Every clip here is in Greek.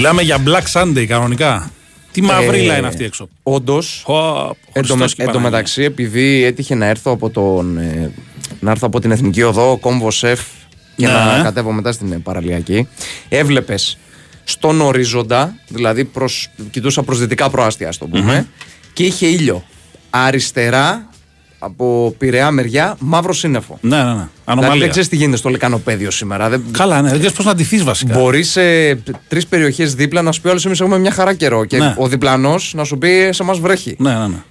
Μιλάμε για Black Sunday κανονικά. Τι μαυρίλα Ε, είναι αυτή έξω. Όντως. Ω, Εν τω, με- Χριστός και εν τω Παναγία. μεταξύ, επειδή έτυχε να έρθω από, τον, ε, να έρθω από την Εθνική Οδό, κόμβο σεφ και Ναι. να κατέβω μετά στην ε, παραλιακή, έβλεπες στον ορίζοντα, δηλαδή προς, κοιτούσα προς δυτικά προάστια, ας το πούμε, και είχε ήλιο. Αριστερά, από πειραιά μεριά, μαύρο σύννεφο. Ναι, ναι, ναι. Δηλαδή Ανομαλία. δεν ξέρεις τι γίνεται στο λεκανοπέδιο σήμερα. Δεν... Καλά, ναι, δεν ξέρεις πώς να ντυθείς βασικά. Μπορείς σε τρεις περιοχές δίπλα να σου πει όλες εμείς έχουμε μια χαρά καιρό. Και Ναι. ο διπλανός να σου πει σε μας βρέχει. Ναι, ναι, ναι.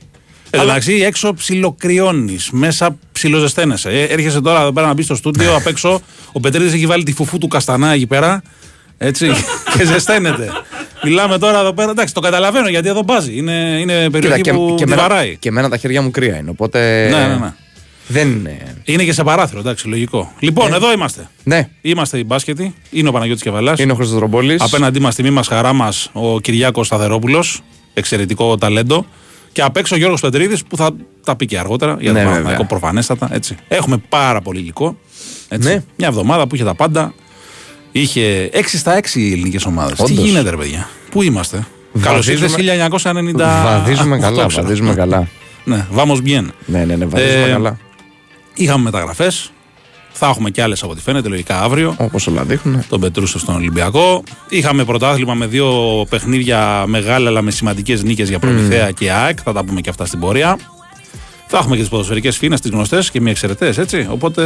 Εν τω μεταξύ, έξω ψιλοκριώνεις, μέσα ψιλοζεσταίνεσαι. Ε, έρχεσαι τώρα εδώ πέρα να μπεις στο στούντιο απ' έξω. Ο Πετρίδης έχει βάλει τη φουφού του καστανά εκεί πέρα. Έτσι, και ζεσταίνεται. Μιλάμε τώρα εδώ πέρα. Εντάξει, το καταλαβαίνω γιατί εδώ μπάζει. Είναι, είναι περιοχή και, που και, τη εμένα, βαράει. και εμένα τα χέρια μου κρύα είναι. Οπότε. Ναι, ναι, ναι. Δεν είναι. Είναι και σε παράθυρο, εντάξει, λογικό. Λοιπόν, εδώ είμαστε. Ναι, Είμαστε οι μπάσκετοι. Είναι ο Παναγιώτης Κεβαλά. είναι ο Χρήστος Ρομπόλη. Απέναντί μας, τιμή μας, χαρά μας, ο Κυριάκος Σταθερόπουλος. Εξαιρετικό ταλέντο. Και απ' έξω ο Γιώργος Πετρίδης που θα τα πει και αργότερα για Ναι, το βέβαια. Παναθηναϊκό προφανέστατα. Έτσι. Έχουμε πάρα πολύ υλικό. Έτσι. Ναι. Μια εβδομάδα που είχε τα πάντα. Είχε 6 στα 6 οι ελληνικές ομάδες. Τι Όντως. γίνεται, ρε παιδιά; Πού είμαστε; Καλώς Βαδίζουμε- ήρθες 1990. Βαδίζουμε Αυτό καλά. ξέρω. Βαδίζουμε καλά. Ναι, vamos bien. ναι, ναι, ναι, βαδίζουμε Ε, καλά. Είχαμε μεταγραφές. Θα έχουμε κι άλλες από ό,τι φαίνεται, λογικά αύριο. Όπως όλα δείχνουν. τον Πετρούσο στον Ολυμπιακό. Είχαμε πρωτάθλημα με δύο παιχνίδια μεγάλα αλλά με σημαντικές νίκες για Προμηθέα και ΑΕΚ. Θα τα πούμε και αυτά στην πορεία. Θα έχουμε και τις ποδοσφαιρικές φίνε, τις γνωστές και μη εξαιρετές, έτσι. Οπότε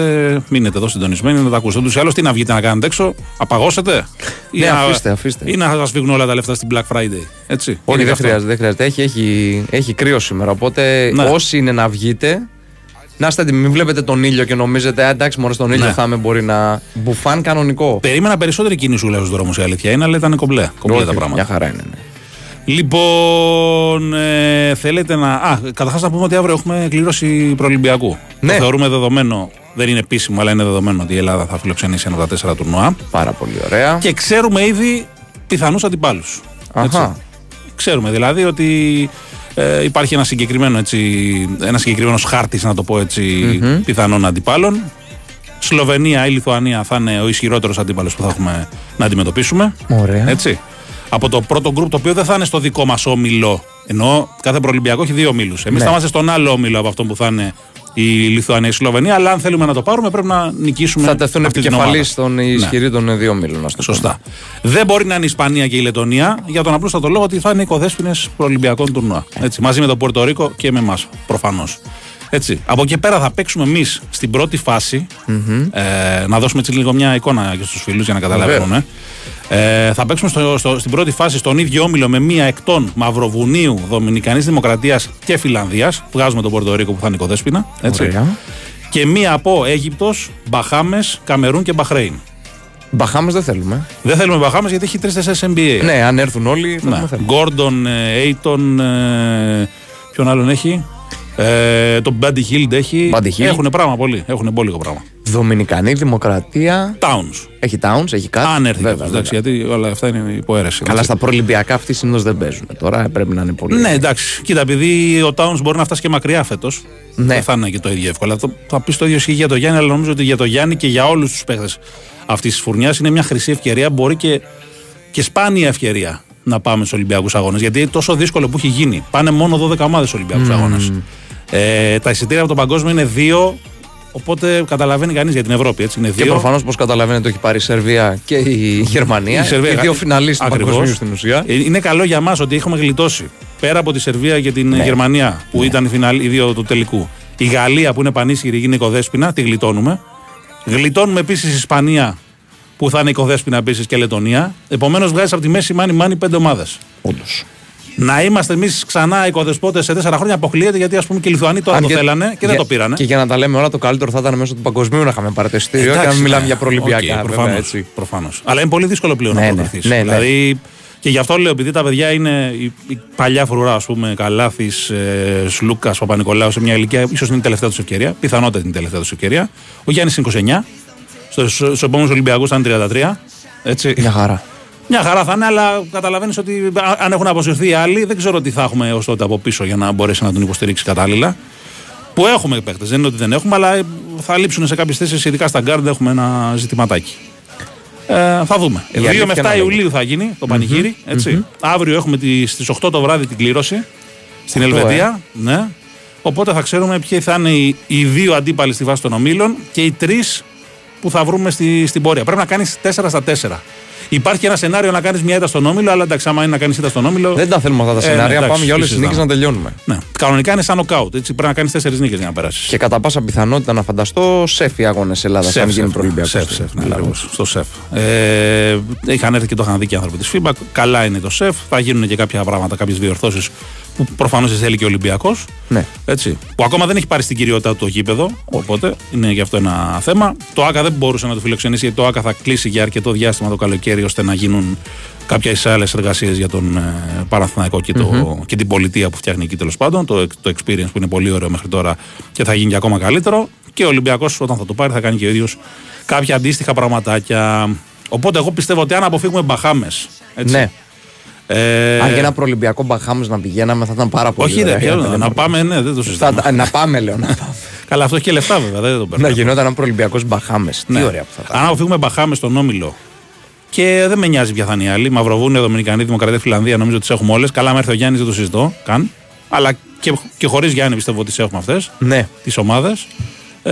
μείνετε εδώ συντονισμένοι να τα ακούσετε. Ούτως ή άλλως, τι να βγείτε να κάνετε έξω, απαγώσετε; Ή Ναι, να- αφήστε, αφήστε. Ή να σας φύγουν όλα τα λεφτά στην Black Friday. Έτσι. Όχι, Είναι δεν και αυτό. χρειάζεται, δεν χρειάζεται. Έχει, έχει, έχει κρύο σήμερα. Οπότε Ναι. όσοι είναι να βγείτε, να είστε έτοιμοι. Μην βλέπετε τον ήλιο και νομίζετε, «Α, εντάξει, μόνο στον ήλιο Ναι. θα είμαι. Μπορεί να. Μπουφάν κανονικό. Περίμενα περισσότερη κίνηση σου στους δρόμους η αλήθεια είναι, αλλά ήταν κομπλέ. Κομπλέ Όχι, τα πράγματα. Μια χαρά είναι. Ναι. Λοιπόν, ε, θέλετε να. Α, καταρχάς να πούμε ότι αύριο έχουμε κλήρωση προολυμπιακού. Ναι. Το θεωρούμε δεδομένο, δεν είναι επίσημο, αλλά είναι δεδομένο ότι η Ελλάδα θα φιλοξενήσει ένα από τα τέσσερα τουρνουά. Πάρα πολύ ωραία. Και ξέρουμε ήδη πιθανούς αντιπάλους. Αχα. Ξέρουμε δηλαδή ότι ε, υπάρχει ένα συγκεκριμένο έτσι, ένας συγκεκριμένος χάρτης να το πω έτσι πιθανών αντιπάλων. Σλοβενία ή Λιθουανία θα είναι ο ισχυρότερος αντίπαλος που θα έχουμε να αντιμετωπίσουμε. Ωραία. Έτσι. Από το πρώτο γκρουπ το οποίο δεν θα είναι στο δικό μας όμιλο. Ενώ κάθε προολυμπιακό έχει δύο ομίλους. Εμείς Ναι. θα είμαστε στον άλλο όμιλο από αυτό που θα είναι η Λιθουανία ή η Σλοβενία. Αλλά αν θέλουμε να το πάρουμε, πρέπει να νικήσουμε. Θα τεθούν αυτή την επικεφαλής ομάδα. στον ισχυρή των δύο μήλων. ας το πούμε. Σωστά. Δεν μπορεί να είναι η Ισπανία και η Λετωνία για τον απλούστατο λόγο ότι θα είναι οικοδέσπινες προολυμπιακών τουρνουά. Έτσι, μαζί με τον Πορτορίκο και με εμάς, προφανώς. Έτσι. Από εκεί πέρα θα παίξουμε εμείς στην πρώτη φάση, ε, να δώσουμε έτσι λίγο μια εικόνα και στου φίλους για να καταλαβαίνουν. Ε. Ε, θα παίξουμε στο, στο- στην πρώτη φάση στον ίδιο όμιλο με μία εκτών Μαυροβουνίου, Δομινικανής Δημοκρατίας και Φιλανδίας. Βγάζουμε τον Πορτορίκο που θα είναι οικοδέσπινα. Έτσι. Ωραία. Και μία από Αίγυπτος, Μπαχάμες, Καμερούν και Μπαχρέιν. Μπαχάμες δεν θέλουμε. Δεν θέλουμε Μπαχάμες γιατί έχει 3-4 NBA. Ναι, αν έρθουν όλοι θα Ναι. πούμε θέλουμε. Γκόρντον, Έιτον, ποιον άλλον έχει; Ε, τον Μπάντι Χίλντ έχει. Buddy Hield. Έχουν πράγμα πολύ. Έχουν μπόλικο πράγμα. Δομινικανή Δημοκρατία. Towns. Έχει Towns, έχει κάτι. Αν έρθει Βέβαια, κάποιος, εντάξει, γιατί όλα αυτά είναι υποαίρεση. Καλά, έτσι. στα προελυμπιακά αυτοί συνήθως δεν παίζουν. Τώρα πρέπει να είναι πολύ. Ναι, εντάξει. Κοίτα, επειδή ο Towns μπορεί να φτάσει και μακριά φέτος. Ναι. Δεν θα είναι και το ίδιο εύκολο. Θα, θα πεις το ίδιο ισχύει για το Γιάννη, αλλά νομίζω ότι για το Γιάννη και για όλους τους παίχτε αυτής της φουρνιάς είναι μια χρυσή ευκαιρία. Μπορεί και, και σπάνια ευκαιρία να πάμε στους Ολυμπιακούς Αγώνες. Γιατί τόσο δύσκολο που έχει γίνει. Πάνε μόνο 12 ομάδες στους Ολυμπιακούς Αγώνες. Ε, τα εισιτήρια από τον παγκόσμιο είναι δύο. Οπότε καταλαβαίνει κανείς για την Ευρώπη. Έτσι. Είναι Και δύο. προφανώς, όπω καταλαβαίνετε, έχει πάρει η Σερβία και η Γερμανία. Η Σερβία- Οι δύο φιναλίστ του Ακριβώς. παγκοσμίου στην ουσία. Ε, Είναι καλό για μας ότι έχουμε γλιτώσει. Πέρα από τη Σερβία και την Ναι. Γερμανία, που ήταν οι, φινάλ, οι δύο του τελικού. Η Γαλλία που είναι πανίσχυρη είναι οικοδέσπινα, τη γλιτώνουμε. Γλιτώνουμε επίσης η Ισπανία που θα είναι οικοδέσπινα επίσης και Λετωνία. Επομένως βγάζεις από τη μέση μάνι μάνι πέντε ομάδες. Όντως. Να είμαστε εμείς ξανά οικοδεσπότες σε τέσσερα χρόνια αποκλείεται γιατί ας πούμε και οι Λιθουανοί τώρα το θέλανε και δεν το πήρανε. Και για να τα λέμε όλα, το καλύτερο θα ήταν μέσω του παγκοσμίου να είχαμε πάρει το εισιτήριο και να Εντάξει, μην μιλάμε ναι. για προελυμπιακά. Οκ, βέβαια, προφανώς, έτσι. προφανώς. Αλλά είναι πολύ δύσκολο πλέον Ναι, να ναι, προκριθείς. ναι, ναι. Δηλαδή, και γι' αυτό λέω, επειδή τα παιδιά είναι η, η παλιά φρουρά, ας πούμε, Καλάθης, ε, Σλούκας, Παπανικολάου, σε μια ηλικία, ίσως είναι η τελευταία τους ευκαιρία, πιθανότατα είναι η τελευταία τους ευκαιρία. Ο Γιάννης είναι 29, στου στους επόμενους Ολυμπιακούς θα είναι 33. Έτσι. Μια χαρά. Μια χαρά θα είναι, αλλά καταλαβαίνεις ότι α- αν έχουν αποσυρθεί οι άλλοι, δεν ξέρω τι θα έχουμε έως τότε από πίσω για να μπορέσει να τον υποστηρίξει κατάλληλα. Που έχουμε παίκτες, δεν είναι ότι δεν έχουμε, αλλά ε, θα λείψουν σε κάποιες θέσεις, ειδικά στα γκάρντ έχουμε ένα ζητηματάκι. Ε, θα δούμε. Η 2 αλήθεια με 7 να Ιουλίου θα γίνει το πανηγύρι. έτσι. Αύριο έχουμε τη, στις 8 το βράδυ την κλήρωση στην Αυτό, Ελβετία. Ναι. Οπότε θα ξέρουμε ποιοι θα είναι οι, οι δύο αντίπαλοι στη βάση των ομίλων και οι τρεις που θα βρούμε στη, στην πορεία. Πρέπει να κάνεις 4 στα 4. Υπάρχει ένα σενάριο να κάνεις μια ήττα στον όμιλο, αλλά εντάξει, άμα είναι να κάνεις ήττα στον όμιλο. Δεν τα θέλουμε αυτά τα Ε, ναι, σενάρια. εντάξει, Πάμε για όλες τις συζητάμε. νίκες να τελειώνουμε. Ναι. Κανονικά είναι σαν νοκάουτ. Έτσι. Πρέπει να κάνεις 4 νίκες για να περάσεις. Και κατά πάσα πιθανότητα να φανταστώ σεφ οι αγώνες Ελλάδας. Αν γίνει προελπιακό. Σεφ, σεφ, ναι, ακριβώς, στο σεφ. Ε, είχαν έρθει και το είχαν δει και οι άνθρωποι της FIBA. Καλά είναι το σεφ. Θα γίνουν και κάποια πράγματα, κάποιες διορθώσεις που προφανώς θέλει και ο Ολυμπιακός. Ναι. Έτσι, που ακόμα δεν έχει πάρει στην κυριότητα του το γήπεδο. Οπότε είναι γι' αυτό ένα θέμα. Το ΑΚΑ δεν μπορούσε να το φιλοξενήσει γιατί το ΑΚΑ θα κλείσει για αρκετό διάστημα το καλοκαίρι ώστε να γίνουν κάποιε άλλες εργασίες για τον ε, Παναθηναϊκό και, το, και την πολιτεία που φτιάχνει εκεί τέλος πάντων. Το, το experience που είναι πολύ ωραίο μέχρι τώρα και θα γίνει και ακόμα καλύτερο. Και ο Ολυμπιακός όταν θα το πάρει θα κάνει και ο ίδιος κάποια αντίστοιχα πραγματάκια. Οπότε εγώ πιστεύω ότι αν αποφύγουμε Μπαχάμες. Ναι. Ε, Αν για ένα προελπιακό Μπαχάμε να πηγαίναμε θα ήταν πάρα πολύ. όχι, ωραία. ρε, ποιο, Ναι, να ναι. πάμε, ναι, δεν το Θα- συζητάμε. να πάμε, λέω. Να, πάμε. Καλά, αυτό έχει και λεφτά βέβαια, δεν το παίρνω. να γινόταν ένα προελπιακό Μπαχάμες. Τι Ναι. ωραία που θα ήταν. Αν αποφύγουμε Μπαχάμες στον Όμιλο και δεν με νοιάζει ποια θα είναι οι άλλοι. Μαυροβούνιο, Δομινικανή, Δημοκρατία, Φιλανδία, νομίζω ότι τις έχουμε όλες. Καλά, με έρθει ο Γιάννης, δεν το συζητώ καν. Αλλά και, και χωρίς Γιάννη πιστεύω ότι τις έχουμε αυτές, Ναι. τις ομάδες. Ε,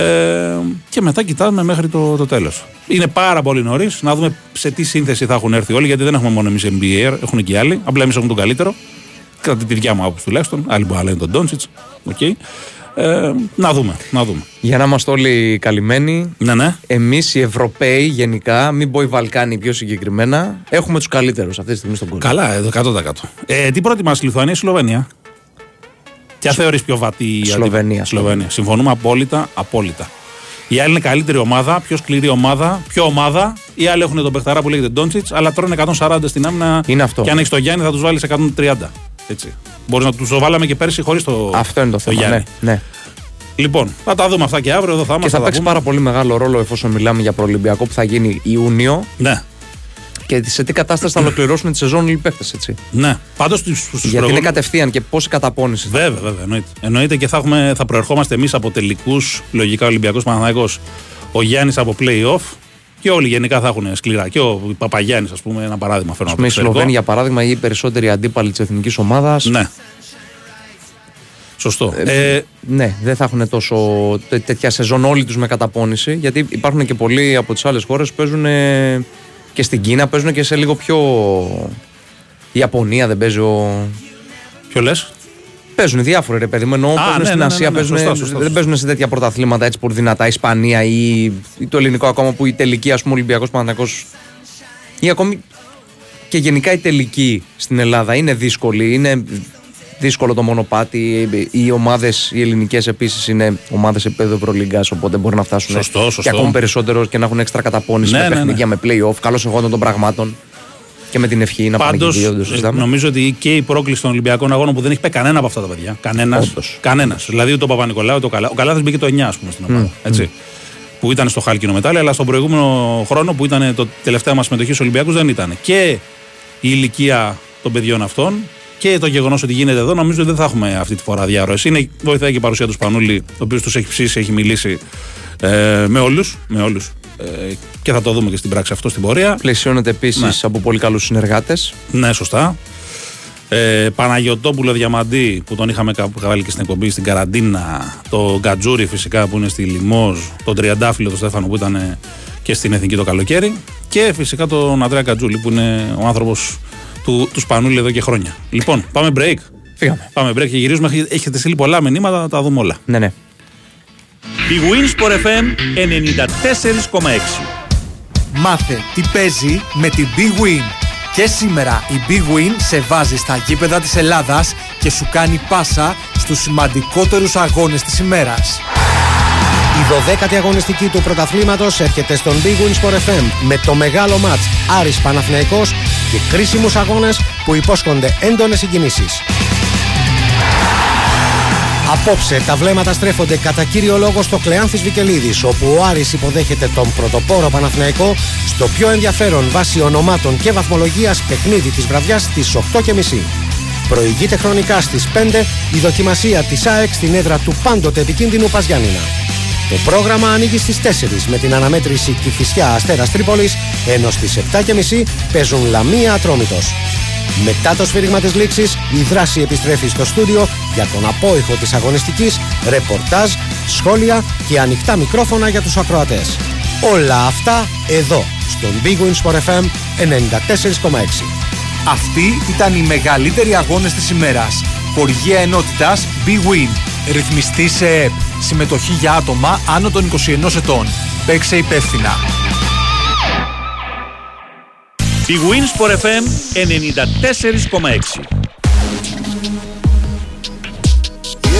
και μετά κοιτάμε μέχρι το, το τέλος. Είναι πάρα πολύ νωρίς να δούμε σε τι σύνθεση θα έχουν έρθει όλοι, γιατί δεν έχουμε μόνο εμείς NBA, έχουν και οι άλλοι. Απλά εμείς έχουμε τον καλύτερο. Κατά τη δικιά μου άποψη τουλάχιστον. Άλλοι μπορεί να λένε τον Ντόντσιτς. Okay. Ε, να δούμε, να δούμε. Για να είμαστε όλοι καλυμμένοι, Ναι, ναι. εμείς οι Ευρωπαίοι γενικά, μην πω οι Βαλκάνοι πιο συγκεκριμένα, έχουμε τους καλύτερους αυτή τη στιγμή στον κόσμο. Καλά, εδώ 100%. Ε, τι προτιμάς, Λιθουανία ή Σλοβενία; Ποια θεωρείς πιο βατή η Σλοβενία. Σλοβενία. Συμφωνούμε απόλυτα, απόλυτα. Η άλλη είναι καλύτερη ομάδα, πιο σκληρή ομάδα, πιο ομάδα. Οι άλλοι έχουν τον Πεχταρά που λέγεται Ντόντσιτς, αλλά τρώνε 140 στην άμυνα. Είναι αυτό. Και αν έχεις τον Γιάννη θα τους βάλεις 130. Έτσι. Μπορείς να τους το βάλαμε και πέρσι χωρίς το, Αυτό είναι το θέμα. Γιάννη. Ναι, ναι. Λοιπόν, θα τα δούμε αυτά και αύριο. Εδώ θα Και είμαστε. θα τα παίξει πούμε. πάρα πολύ μεγάλο ρόλο εφόσον μιλάμε για προολυμπιακό που θα γίνει Ιούνιο Ναι, και σε τι κατάσταση θα ολοκληρώσουν τη σεζόν οι παίκτες, έτσι. ναι. Πάντως στους Γιατί είναι κατευθείαν και πόση καταπώνηση. θα- Βέβαια, βέβαια. Εννοείται, εννοείται και θα, έχουμε, θα προερχόμαστε εμείς από τελικούς, λογικά Ολυμπιακό Παναθανικό, ο Γιάννης από playoff και όλοι γενικά θα έχουν σκληρά. Και ο Παπαγιάννης, ας πούμε, ένα παράδειγμα φέρνω Α από πούμε, οι το εξωτερικό. Σλοβαίνοι, για παράδειγμα, ή οι περισσότεροι αντίπαλοι της εθνικής ομάδας. Ναι. Σωστό. Ε, Ναι, δεν θα έχουν τόσο τέ- τέτοια σεζόν όλοι τους με καταπώνηση. Γιατί υπάρχουν και πολλοί από τις άλλες χώρες που παίζουν ε, και στην Κίνα, παίζουν και σε λίγο πιο. Η Ιαπωνία δεν παίζει ο. ποιο λες; Παίζουν διάφοροι ρε παιδί μου. Ενώ παίζουν ναι, στην ναι, ναι, Ασία, ναι, παίζουν, σωστά, σωστά, δεν σωστά. παίζουν σε τέτοια πρωταθλήματα έτσι πολύ δυνατά. Η Ισπανία ή, ή το ελληνικό ακόμα που η τελική, ας πούμε, Ολυμπιακός Παναθυνακό. ή ακόμη και γενικά η τελική στην Ελλάδα είναι δύσκολη. Είναι δύσκολο το μονοπάτι. Οι ομάδες, οι ελληνικές επίσης είναι ομάδες επίπεδο Ευρωλίγκας, οπότε μπορεί να φτάσουν Σωστό, σωστό. και ακόμη περισσότερο και να έχουν έξτρα καταπώνηση Ναι, με ναι, ναι. παιχνίδια με playoff. Καλώς εγώντων των πραγμάτων και με την ευχή να πάνε Πάντως, και οι δύο, δεν το συζητάμε. νομίζω ότι και η πρόκληση των Ολυμπιακών Αγώνων που δεν έχει πάει κανένα από αυτά τα παιδιά. Κανένας. Όντως. Κανένας. Δηλαδή ούτε ο Παπα-Νικολάου, ούτε ο Καλά. Ο Καλάθι μπήκε το 9, ας πούμε, στην ομάδα. Έτσι. Που ήταν στο χάλκινο μετάλλιο, αλλά στον προηγούμενο χρόνο που ήταν το τελευταία μας συμμετοχή στους Ολυμπιακούς δεν ήταν. Και η ηλικία των παιδιών αυτών και το γεγονός ότι γίνεται εδώ, νομίζω ότι δεν θα έχουμε αυτή τη φορά διαρροές. Είναι, βοηθάει και η παρουσία του Σπανούλη, ο οποίος τους έχει ψήσει, έχει μιλήσει ε, με όλους. Με όλους. Ε, και θα το δούμε και στην πράξη αυτό στην πορεία. Πλαισιώνεται επίσης Ναι. από πολύ καλούς συνεργάτες. Ναι, σωστά. Ε, Παναγιωτόπουλο Διαμαντή που τον είχαμε κάπου βάλει και στην εκπομπή στην Καραντίνα. Το Γκατζούρι φυσικά που είναι στη Λιμόζ. Τον Τριαντάφυλλο τον Στέφανο που ήταν ε, και στην Εθνική το καλοκαίρι. Και φυσικά τον Αντρέα Κατζούλη που είναι ο άνθρωπος του, του Σπανούλη εδώ και χρόνια. Λοιπόν, πάμε break. Φύγαμε. Πάμε break και γυρίζουμε. Έχετε- Έχετε στείλει πολλά μηνύματα, θα τα δούμε όλα. Ναι, ναι. Η Winsport FM 94,6. Μάθε τι παίζει με την Big Win. Και σήμερα η Big Win σε βάζει στα γήπεδα της Ελλάδας και σου κάνει πάσα στους σημαντικότερους αγώνες της ημέρας. Η 12η αγωνιστική του πρωταθλήματος έρχεται στον Big Win Sport FM με το μεγάλο μάτς Άρης Παναθηναϊκός και κρίσιμους αγώνες που υπόσχονται έντονες συγκινήσεις. Απόψε τα βλέμματα στρέφονται κατά κύριο λόγο στο Κλεάνθης Βικελίδης όπου ο Άρης υποδέχεται τον πρωτοπόρο Παναθηναϊκό στο πιο ενδιαφέρον βάσει ονομάτων και βαθμολογίας παιχνίδι της βραδιάς στις 8.30. Προηγείται χρονικά στις 5 η δοκιμασία της ΑΕΚ στην έδρα του πάντοτε επικίνδυνου Παζιάννηνα. Το πρόγραμμα ανοίγει στις 4 με την αναμέτρηση Κηφισιά Αστέρας Τρίπολης, ενώ στις 7.30 παίζουν Λαμία Ατρόμητος. Μετά το σφύριγμα της λήξης, η δράση επιστρέφει στο στούντιο για τον απόϊχο της αγωνιστικής, ρεπορτάζ, σχόλια και ανοιχτά μικρόφωνα για τους ακροατές. Όλα αυτά εδώ, στον Big Win Sport FM 94,6. Αυτοί ήταν οι μεγαλύτεροι αγώνες της ημέρας. Χοργία ενότητας Big Win. Ρυθμιστή σε ΕΠ. Συμμετοχή για άτομα άνω των 21 ετών. Παίξε υπεύθυνα. Η Wins for FM 94,6.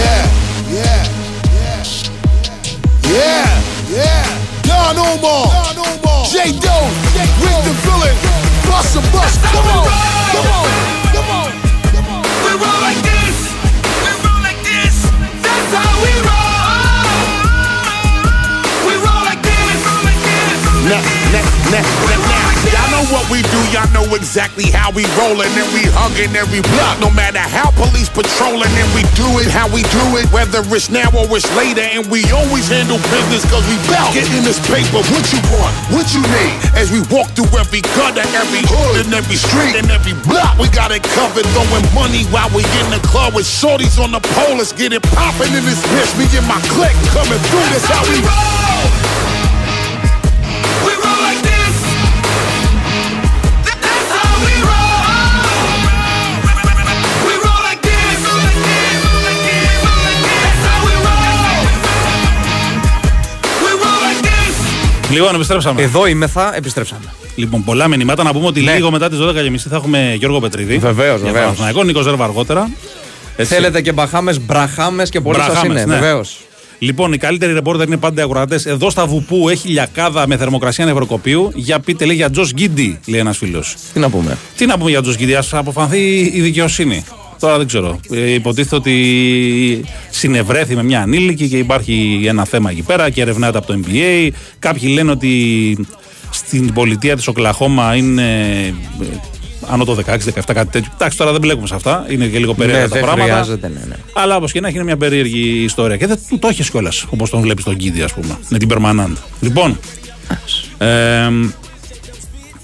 Yeah, yeah, yeah, yeah, yeah. Don Omar, J. Doe, Rick the Villain, Bust a Bust. Come on, come on, come on, Y'all know what we do, y'all know exactly how we rollin' and we hugging every block. No matter how police patrolling and we do it how we do it, whether it's now or it's later, and we always handle business cause we bout getting this paper. What you want? What you need? As we walk through every gutter, every hood, and every street, and every block, we got it covered, throwing money while we in the club with shorties on the pole. Let's get it poppin' in this bitch. Me and my clique coming through. That's how we roll. We roll Λοιπόν, επιστρέψαμε. Εδώήμεθα, επιστρέψαμε. Λοιπόν, πολλά μηνύματα. Να πούμε ότι Ναι. λίγο μετά τις 12.30 θα έχουμε Γιώργο Πετρίδη. Βεβαίως, Για βεβαίως. Παναθηναϊκό, Νίκος Ζέρβα αργότερα. Έτσι. Θέλετε και μπαχάμες, μπραχάμες και πολύ σας Μπραχάμες, είναι. ναι. Βεβαίως. Λοιπόν, οι καλύτεροι ρεπόρτερ είναι πάντα ακροατές. Εδώ στα Βουπού έχει λιακάδα με θερμοκρασία νευροκοπίου. Για πείτε, λέει για Τζος Γκίντι, λέει ένας φίλος. Τι να πούμε. Τι να πούμε για Τζος Γκίντι, ας αποφανθεί η δικαιοσύνη. Τώρα δεν ξέρω. Ε, υποτίθεται ότι συνευρέθη με μια ανήλικη και υπάρχει ένα θέμα εκεί πέρα και ερευνάται από το NBA. Κάποιοι λένε ότι στην πολιτεία της Οκλαχώμα είναι ε, άνω το 16-17 κάτι τέτοιο. Εντάξει, τώρα δεν μπλέκουμε σε αυτά. Είναι και λίγο περίεργα Ναι, τα δεν πράγματα. χρειάζεται, ναι, ναι. Αλλά όπως και να έχει είναι μια περίεργη ιστορία. Και δεν του το έχεις κιόλας, όπως τον βλέπεις τον Κίδη, ας πούμε. Με την Περμανάντ. Λοιπόν. Ε,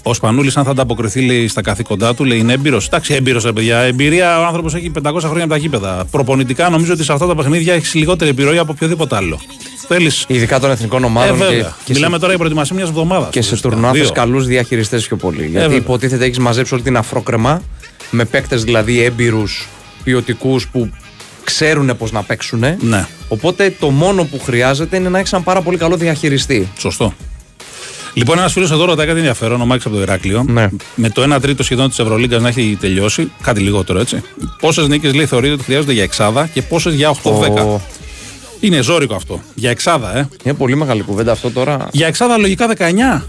ο Σπανούλης, αν θα ανταποκριθεί λέει, στα καθήκοντά του, λέει είναι έμπειρος. Εντάξει, έμπειρος, ρε παιδιά. Εμπειρία ο άνθρωπος έχει 500 χρόνια από τα γήπεδα. Προπονητικά νομίζω ότι σε αυτά τα παιχνίδια έχεις λιγότερη επιρροή από οποιοδήποτε άλλο. Θέλει. Ειδικά των εθνικών Ε, ομάδων και, βέβαια. και, Μιλάμε σε, τώρα για προετοιμασία μιας εβδομάδας. και σε τουρνουά θες καλούς διαχειριστές πιο πολύ. Γιατί βέβαια. υποτίθεται έχεις μαζέψει όλη την αφρόκρεμα με παίκτες δηλαδή έμπειρους, ποιοτικούς που ξέρουν πώς να παίξουν. Ναι, Οπότε το μόνο που χρειάζεται είναι να έχεις έναν πάρα πολύ καλό διαχειριστή. σωστό. Λοιπόν, ένας φίλος εδώ ρωτάει κάτι ενδιαφέρον, ο Μάκης από το Ηράκλειο. Ναι. Με το 1 τρίτο σχεδόν της Ευρωλίγκας να έχει τελειώσει, κάτι λιγότερο έτσι. Πόσες νίκες λέει θεωρείτε ότι χρειάζονται για εξάδα και πόσες για 8-10. Ο- Είναι ζώρικο αυτό. Για εξάδα, ε. Είναι πολύ μεγάλη κουβέντα αυτό τώρα. Για εξάδα λογικά 19.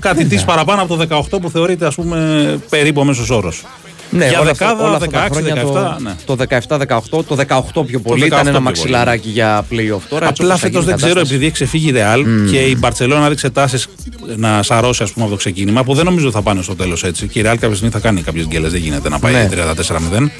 Κάτι της παραπάνω από το 18 που θεωρείται ας πούμε περίπου ο μέσος όρος. Ναι, για όλα αυτά- δεκάδα, όλα αυτά τα 16, χρόνια 17, ναι. Το, το 17-18, το 18 πιο πολύ 18 ήταν πιο ένα πολύ, μαξιλαράκι για playoff τώρα. έτσι Απλά όπως θα φέτος γίνει δεν η ξέρω, κατάσταση. επειδή έχει ξεφύγει η Ρεάλ και η Μπαρσελόνα έδειξε τάσεις να σαρώσει ας πούμε, από το ξεκίνημα, που δεν νομίζω ότι θα πάνε στο τέλος έτσι. Και η Ρεάλ κάποια στιγμή θα κάνει κάποιες γκέλες, δεν γίνεται να πάει Ναι. 34-0.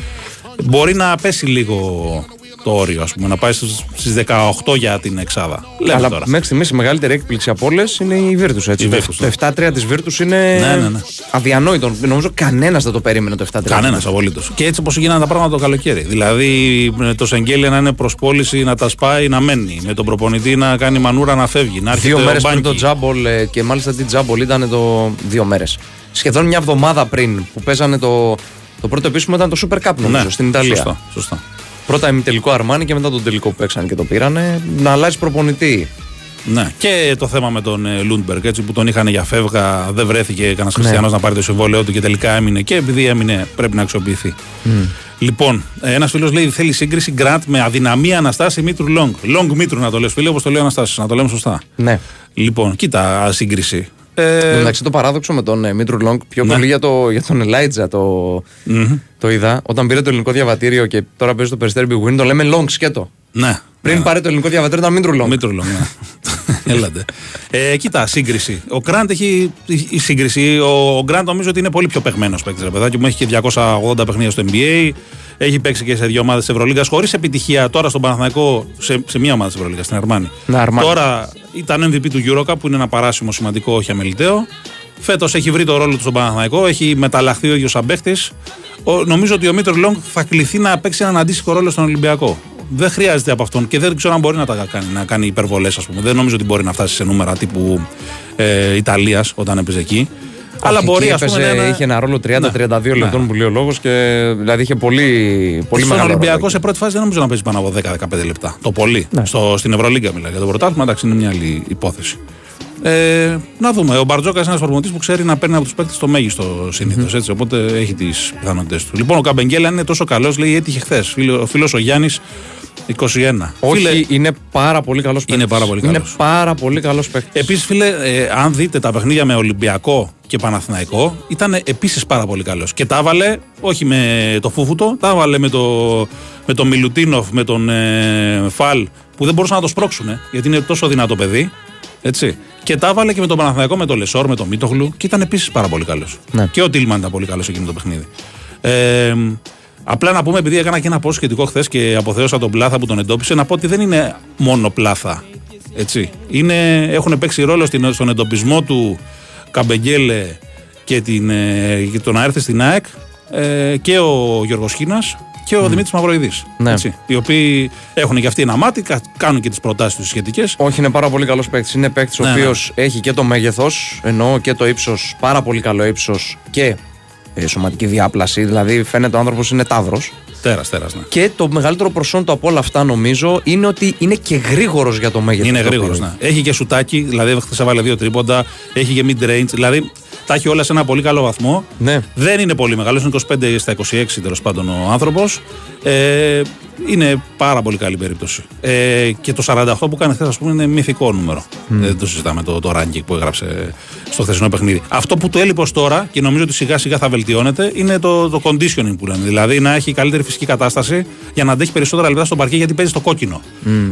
Μπορεί να πέσει λίγο το όριο, ας πούμε, να πάει στις 18 για την Εξάδα. Λέμε Αλλά τώρα. μέχρι στιγμής η μεγαλύτερη έκπληξη από όλες είναι η Virtus. Έτσι. Η Το- Virtus, το ναι. 7-3 της Virtus είναι Ναι, ναι, ναι. αδιανόητο. Νομίζω κανένας δεν το περίμενε το 7-3. Κανένας απολύτως. Και έτσι όπως γίνανε τα πράγματα το καλοκαίρι. Δηλαδή με το Σεγγέλια να είναι προ πώληση, να τα σπάει, να μένει. Με τον προπονητή να κάνει μανούρα να φεύγει. Να έρχεται Δύο ο μέρες πριν Μπάνκι. το Τζάμπολ ε, και μάλιστα την Τζάμπολ ήταν το δύο μέρες. Σχεδόν μια εβδομάδα πριν που παίζανε το. Το πρώτο επίσημο ήταν το Super Cup νομίζω Ναι, στην Ιταλία. Σωστά, σωστά. Πρώτα ημιτελικό Αρμάνι και μετά τον τελικό που παίξαν και το πήρανε. Να αλλάζει προπονητή. Ναι. Και το θέμα με τον ε, Λούντμπεργκ έτσι, που τον είχαν για φεύγα, δεν βρέθηκε κανένας Ναι. χριστιανός να πάρει το συμβόλαιό του και τελικά έμεινε. Και επειδή έμεινε, πρέπει να αξιοποιηθεί. Λοιπόν, ένας φίλος λέει θέλει σύγκριση Γκραντ με αδυναμία Αναστάση Μήτρου Λονγκ. Λονγκ Μήτρου να το λες, φίλε, όπως το λέει ο Αναστάσης, να το λέμε σωστά. Ναι. Λοιπόν, κοίτα σύγκριση. Εν τω Ε, μεταξύ το παράδοξο με τον ε, Μήτρου Λονγκ πιο Ναι. πολύ για, το, για τον Ελάιτζα το, το είδα. Όταν πήρε το ελληνικό διαβατήριο και τώρα παίζει το Περιστέρι Big Win, το λέμε Λονγκ σκέτο. ναι. Πριν ναι. πάρει το ελληνικό διαβατήριο ήταν Μήτρου Λονγκ. Μήτρου Λονγκ, ναι. Έλατε. Ε, κοίτα, σύγκριση. Ο Γκραντ έχει η σύγκριση. Ο Γκραντ νομίζω ότι είναι πολύ πιο παιγμένο παίκτης, ρε παιδάκι μου. Έχει και 280 παιχνίδια στο NBA. Έχει παίξει και σε δύο ομάδες της Ευρωλίγκα χωρίς επιτυχία τώρα στον Παναθηναϊκό σε, σε μία ομάδα της Ευρωλίγκα, στην Αρμάνη. Ναι, Αρμάνι. Τώρα ήταν MVP του Eurocup που είναι ένα παράσημο σημαντικό, όχι αμελητέο. Φέτος έχει βρει το ρόλο του στον Παναθηναϊκό, έχει μεταλλαχθεί ο ίδιος σαν παίχτης. Νομίζω ότι ο Μήτρου Λονγκ θα κληθεί να παίξει έναν αντίστοιχο ρόλο στον Ολυμπιακό. Δεν χρειάζεται από αυτόν και δεν ξέρω αν μπορεί να τα κάνει, να κάνει υπερβολές, ας πούμε. Δεν νομίζω ότι μπορεί να φτάσει σε νούμερα τύπου ε, Ιταλίας όταν έπαιζε εκεί. Αλλά Όχι, μπορεί, εκεί α πούμε, έπαιζε- να είναι- είχε ένα ρόλο 30-32 Ναι. λεπτών που λέει ο λόγος και δηλαδή είχε πολύ, πολύ Στον μεγάλο Ολυμπιακό ρόλο σε πρώτη φάση δεν νομίζω να παίζει πάνω από 10-15 λεπτά. Το πολύ. Ναι. Στο, στην Ευρωλίγκα μιλάει. Για το πρωτάθλημα εντάξει είναι μια άλλη υπόθεση. Ε, να δούμε. Ο Μπαρτζόκα είναι ένας προπονητής που ξέρει να παίρνει από τους παίκτες το μέγιστο συνήθως. έτσι, Οπότε έχει τις πιθανότητες του. Λοιπόν, ο Καμπεγγέλα είναι τόσο καλός, λέει έτυχε χθες. Ο φίλος ο Γιάννης 21. Όχι, Φίλε, είναι πάρα πολύ καλός παίκτης. Είναι πάρα πολύ Είναι καλός. πάρα πολύ καλός παίκτης. Επίσης, φίλε, ε, αν δείτε τα παιχνίδια με Ολυμπιακό και Παναθηναϊκό, ήταν επίσης πάρα πολύ καλός. Και τα έβαλε όχι με το Φούφουτο, τα έβαλε με το, με τον Μιλουτίνοφ, με τον ε, Φαλ, που δεν μπορούσαν να το σπρώξουν, ε, γιατί είναι τόσο δυνατό παιδί. Έτσι. Και τα έβαλε και με τον Παναθηναϊκό, με τον Λεσόρ, με τον Μίτογλου και ήταν επίσης πάρα πολύ καλός. Ναι. Και ο Τίλμαν ήταν πολύ καλός εκείνο το παιχνίδι. Ε, απλά να πούμε, επειδή έκανα και ένα post σχετικό χθες και αποθέωσα τον Πλάθα που τον εντόπισε, να πω ότι δεν είναι μόνο Πλάθα. Έτσι. Είναι, έχουν παίξει ρόλο στην, στον εντοπισμό του Καμπεγγέλε και, την, ε, και το να έρθει στην ΑΕΚ ε, και ο Γιώργος Χίνας και ο Δημήτρης Μαυροειδής. Ναι. Έτσι, οι οποίοι έχουν και αυτοί ένα μάτι, κα- κάνουν και τις προτάσεις τους σχετικές. Όχι, είναι πάρα πολύ καλός παίκτης. Είναι παίκτης Ναι, ο ναι. οποίος έχει και το μέγεθος, εννοώ και το ύψος, πάρα πολύ καλό ύψος και ε, σωματική διάπλαση. Δηλαδή φαίνεται ο άνθρωπος είναι τάβρος. Τέρας, τέρας, ναι. Και το μεγαλύτερο προσόντο από όλα αυτά νομίζω είναι ότι είναι και γρήγορος για το μέγεθος. Είναι γρήγορος. Ναι. Έχει και σουτάκι, δηλαδή χθες έβαλε δύο τρίποντα. Έχει και mid range. Δηλαδή τα έχει όλα σε ένα πολύ καλό βαθμό. Ναι. Δεν είναι πολύ μεγάλος, είναι 25 στα 26 τέλος πάντων ο άνθρωπος. Ε, είναι πάρα πολύ καλή περίπτωση. Ε, και το 48 που κάνει χθες, ας πούμε, είναι μυθικό νούμερο. Δεν το συζητάμε το, το ranking που έγραψε στο χθεσινό παιχνίδι. Αυτό που του έλειπε ως τώρα και νομίζω ότι σιγά σιγά θα βελτιώνεται είναι το, το conditioning που λένε. Δηλαδή να έχει καλύτερη φυσική κατάσταση για να αντέχει περισσότερα λεπτά στο παρκέ γιατί παίζει στο κόκκινο.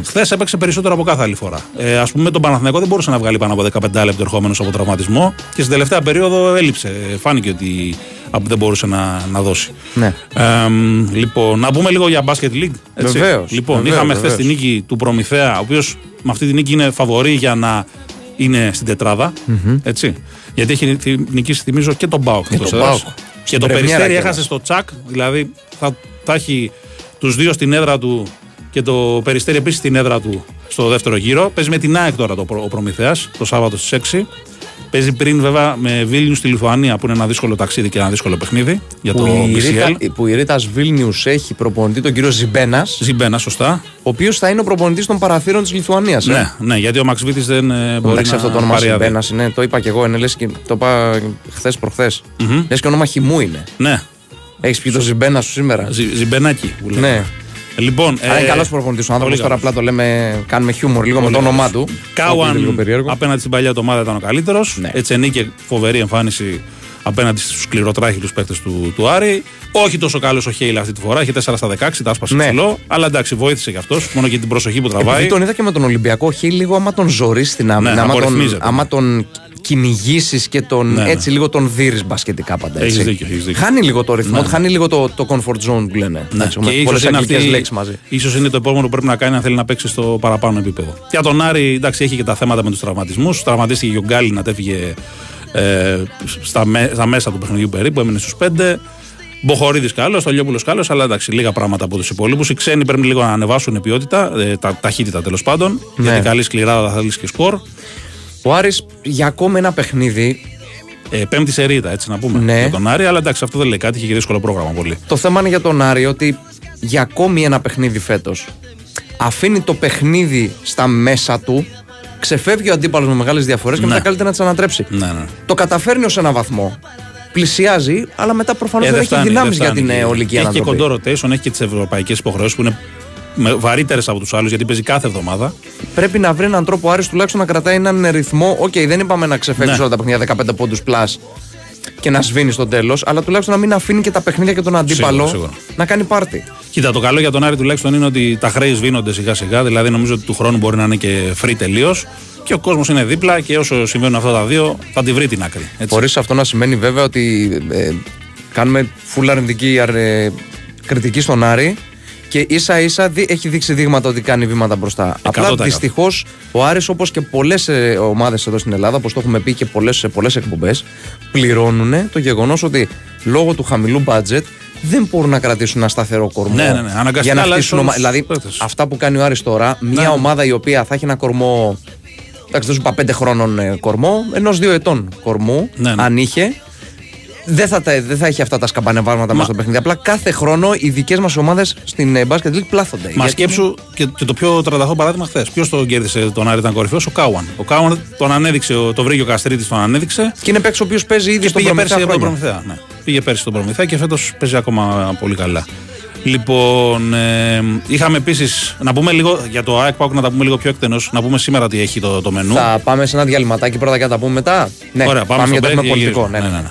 Χθες έπαιξε περισσότερο από κάθε άλλη φορά. Ε, Α πούμε, με τον Παναθηναϊκό δεν μπορούσε να βγάλει πάνω από 15 λεπτό ερχόμενος από τραυματισμό και στην τελευταία περίοδο έλειψε. Ε, Φάνηκε ότι α, δεν μπορούσε να, να δώσει. Ναι. Ε, μ, λοιπόν, να πούμε λίγο για Basket League. έτσι. Βεβαίως, Λοιπόν, βεβαίως, είχαμε χθες βεβαίως. τη νίκη του Προμηθέα, ο οποίος με αυτή τη νίκη είναι φαβορή για να είναι στην τετραδα Έτσι. Γιατί έχει θυ- νικήσει, θυμίζω, και τον Μπάουκ. Και εκτός τον έδρας. ΠΑΟΚ. Και Στην το πρεμιέρα Περιστέρι κιόλας. έχασε στο τσακ, δηλαδή θα, θα έχει τους δύο στην έδρα του και το Περιστέρι επίσης στην έδρα του στο δεύτερο γύρο. Παίζει με την ΑΕΚ τώρα το, προ- ο Προμηθέας το Σάββατο στις 6. Παίζει πριν βέβαια με Βίλνιου στη Λιθουανία που είναι ένα δύσκολο ταξίδι και ένα δύσκολο παιχνίδι για το Που η, BCL. Ρίτα, που η Ρήτας Βίλνιους έχει προπονητή τον κύριο Ζιμπένας, Ζιμπένας, σωστά. ο οποίος θα είναι ο προπονητής των παραθύρων της Λιθουανίας. Ναι, ναι, γιατί ο Μαξ Βίτης δεν ε, μπορεί Εντάξει, να αυτό το όνομα πάρει άδεια. Ζιμπένας είναι, το είπα και εγώ, είναι, λες και, το είπα χθες προχθές. Μμμ. Λες και όνομα χυμού είναι. Ναι, Έχεις πει το Ζιμπένα σου σήμερα. Ζι, Ζιμπενάκι που λέμε. Ναι. Λοιπόν, Αλλά είναι καλός προπονητής ο άνθρωπος. πολύ Τώρα καλός. απλά το λέμε, κάνουμε χιούμορ λίγο με το όνομά του. Οπότε είναι λίγο Κάουαν περίεργο. απέναντι στην παλιά του ομάδα ήταν ο καλύτερος. Ναι. Ετσενίκε φοβερή εμφάνιση απέναντι στους σκληροτράχυλους παίκτες του, του Άρη. Όχι τόσο καλός ο Χέιλ αυτή τη φορά. Είχε 4 στα 16, τα άσπασε Ναι. ψηλό. Αλλά εντάξει, βοήθησε κι αυτός. Μόνο και την προσοχή που Επειδή τραβάει. τον είδα και με τον Ολυμπιακό, έχει λίγο άμα τον ζωρίσει στην άμυνα, Ναι, άμα, τον, απορριθμίζεται. άμα τον κυνηγήσεις και τον Ναι, ναι. έτσι λίγο τον δει μπασκετικά πάντα. Έχεις Έτσι. δίκιο, έχεις δίκιο. Χάνει λίγο το ρυθμό, Ναι, του, ναι. χάνει λίγο το, το comfort zone που λένε. Ναι, Έτσι, και με ίσως πολλές είναι, αγγλικές αυτή- λέξεις μαζί. ίσως είναι το επόμενο που πρέπει να κάνει αν θέλει να παίξει στο παραπάνω επίπεδο. Για τον Άρη, εντάξει, έχει και τα θέματα με τους τραυματισμούς. Τραυματίστηκε και ο Γκάλι να τέφυγε ε, στα, με- στα μέσα του παιχνιδιού περίπου, έμεινε στους 5. Μποχορίδης καλός, ο Λιόπουλο καλός, αλλά εντάξει, λίγα πράγματα από τους υπόλοιπους. Οι ξένοι πρέπει λίγο να ανεβάσουν ποιότητα, ε, τα, ταχύτητα τέλος πάντων. Ναι. Γιατί καλή σκληράδα θα θέλει και σκορ. Ο Άρης για ακόμα ένα παιχνίδι. Ε, πέμπτη σερίτα, έτσι να πούμε. Ναι. Για τον Άρη, αλλά εντάξει, αυτό δεν λέει κάτι, είχε και δύσκολο πρόγραμμα πολύ. Το θέμα είναι για τον Άρη ότι για ακόμη ένα παιχνίδι φέτος αφήνει το παιχνίδι στα μέσα του, ξεφεύγει ο αντίπαλος με μεγάλες διαφορές και Ναι. μετά καλείται να τις ανατρέψει. Ναι, ναι. Το καταφέρνει ως ένα βαθμό. Πλησιάζει, αλλά μετά προφανώς Ε, δεν έχει φτάνει, δυνάμεις δεν για φτάνει. την ε, ολική Έχει και ανατροπή. κοντό rotation, έχει και τις ευρωπαϊκές υποχρεώσεις που είναι βαρύτερες από τους άλλους γιατί παίζει κάθε εβδομάδα. Πρέπει να βρει έναν τρόπο ο Άρης τουλάχιστον να κρατάει έναν ρυθμό. Οκ, δεν είπαμε να ξεφεύγεις Ναι. όλα τα παιχνίδια 15 πόντους plus και να σβήνεις στο τέλος, αλλά τουλάχιστον να μην αφήνει και τα παιχνίδια και τον αντίπαλο σίγουρα. να κάνει πάρτι. Κοίτα, το καλό για τον Άρη τουλάχιστον είναι ότι τα χρέη σβήνονται σιγά σιγά. Δηλαδή, νομίζω ότι του χρόνου μπορεί να είναι και free τελείως. Και ο κόσμος είναι δίπλα και όσο συμβαίνουν αυτά τα δύο, θα τη βρει την άκρη. Έτσι. Χωρίς αυτό να σημαίνει βέβαια ότι ε, κάνουμε full αρνητική αρ- ε, κριτική στον Άρη και ίσα ίσα δι- έχει δείξει δείγματα ότι κάνει βήματα μπροστά. Απλά 100%. δυστυχώς ο Άρης όπως και πολλές ομάδες εδώ στην Ελλάδα, όπως το έχουμε πει και πολλές σε πολλές εκπομπές, πληρώνουν το γεγονός ότι λόγω του χαμηλού budget δεν μπορούν να κρατήσουν ένα σταθερό κορμό. Ναι, ναι, ναι. Αναγκαστικά Για να αλλάζεις χτίσουν όλους ομα- Δηλαδή, τους παίκτες. αυτά που κάνει ο Άρης τώρα, μια Ναι. ομάδα η οποία θα έχει ένα κορμό. Εντάξει, δεν σου είπα πέντε χρόνων ε, κορμό, ενός δύο ετών κορμού, Ναι, ναι. αν είχε. Δεν θα, τα- δεν θα έχει αυτά τα σκαμπανεβάσματα μέσα στο παιχνίδι. Απλά κάθε χρόνο οι δικές μας ομάδες στην ε, Basket League πλάθονται. Μα Γιατί- σκέψου και, και το πιο τρανταχό παράδειγμα χθες. Ποιος τον κέρδισε τον Άρη, ήταν κορυφαίος, ο Κάουαν. Ο Κάουαν τον ανέδειξε, ο- το βρήκε ο Καστρίτης, τον ανέδειξε. Και είναι παίκτης ο οποίος παίζει ήδη Και στον πήγε πέρσι Προμηθέα από τον χρόνια. Προμηθέα. Ναι. Πήγε πέρσι στον Προμηθέα και φέτος παίζει ακόμα πολύ καλά. Λοιπόν, ε, είχαμε επίσης να πούμε λίγο για το ΑΕΚ Πάουκ, να τα πούμε λίγο πιο εκτενώς. Να πούμε σήμερα τι έχει το, το μενού. Θα πάμε σε ένα διαλυματάκι πρώτα και θα τα πούμε μετά. Ναι, Ωραία, πάμε, για στο το break θέμα και πολιτικό. γυρίζουμε. Ναι, ναι. ναι, ναι.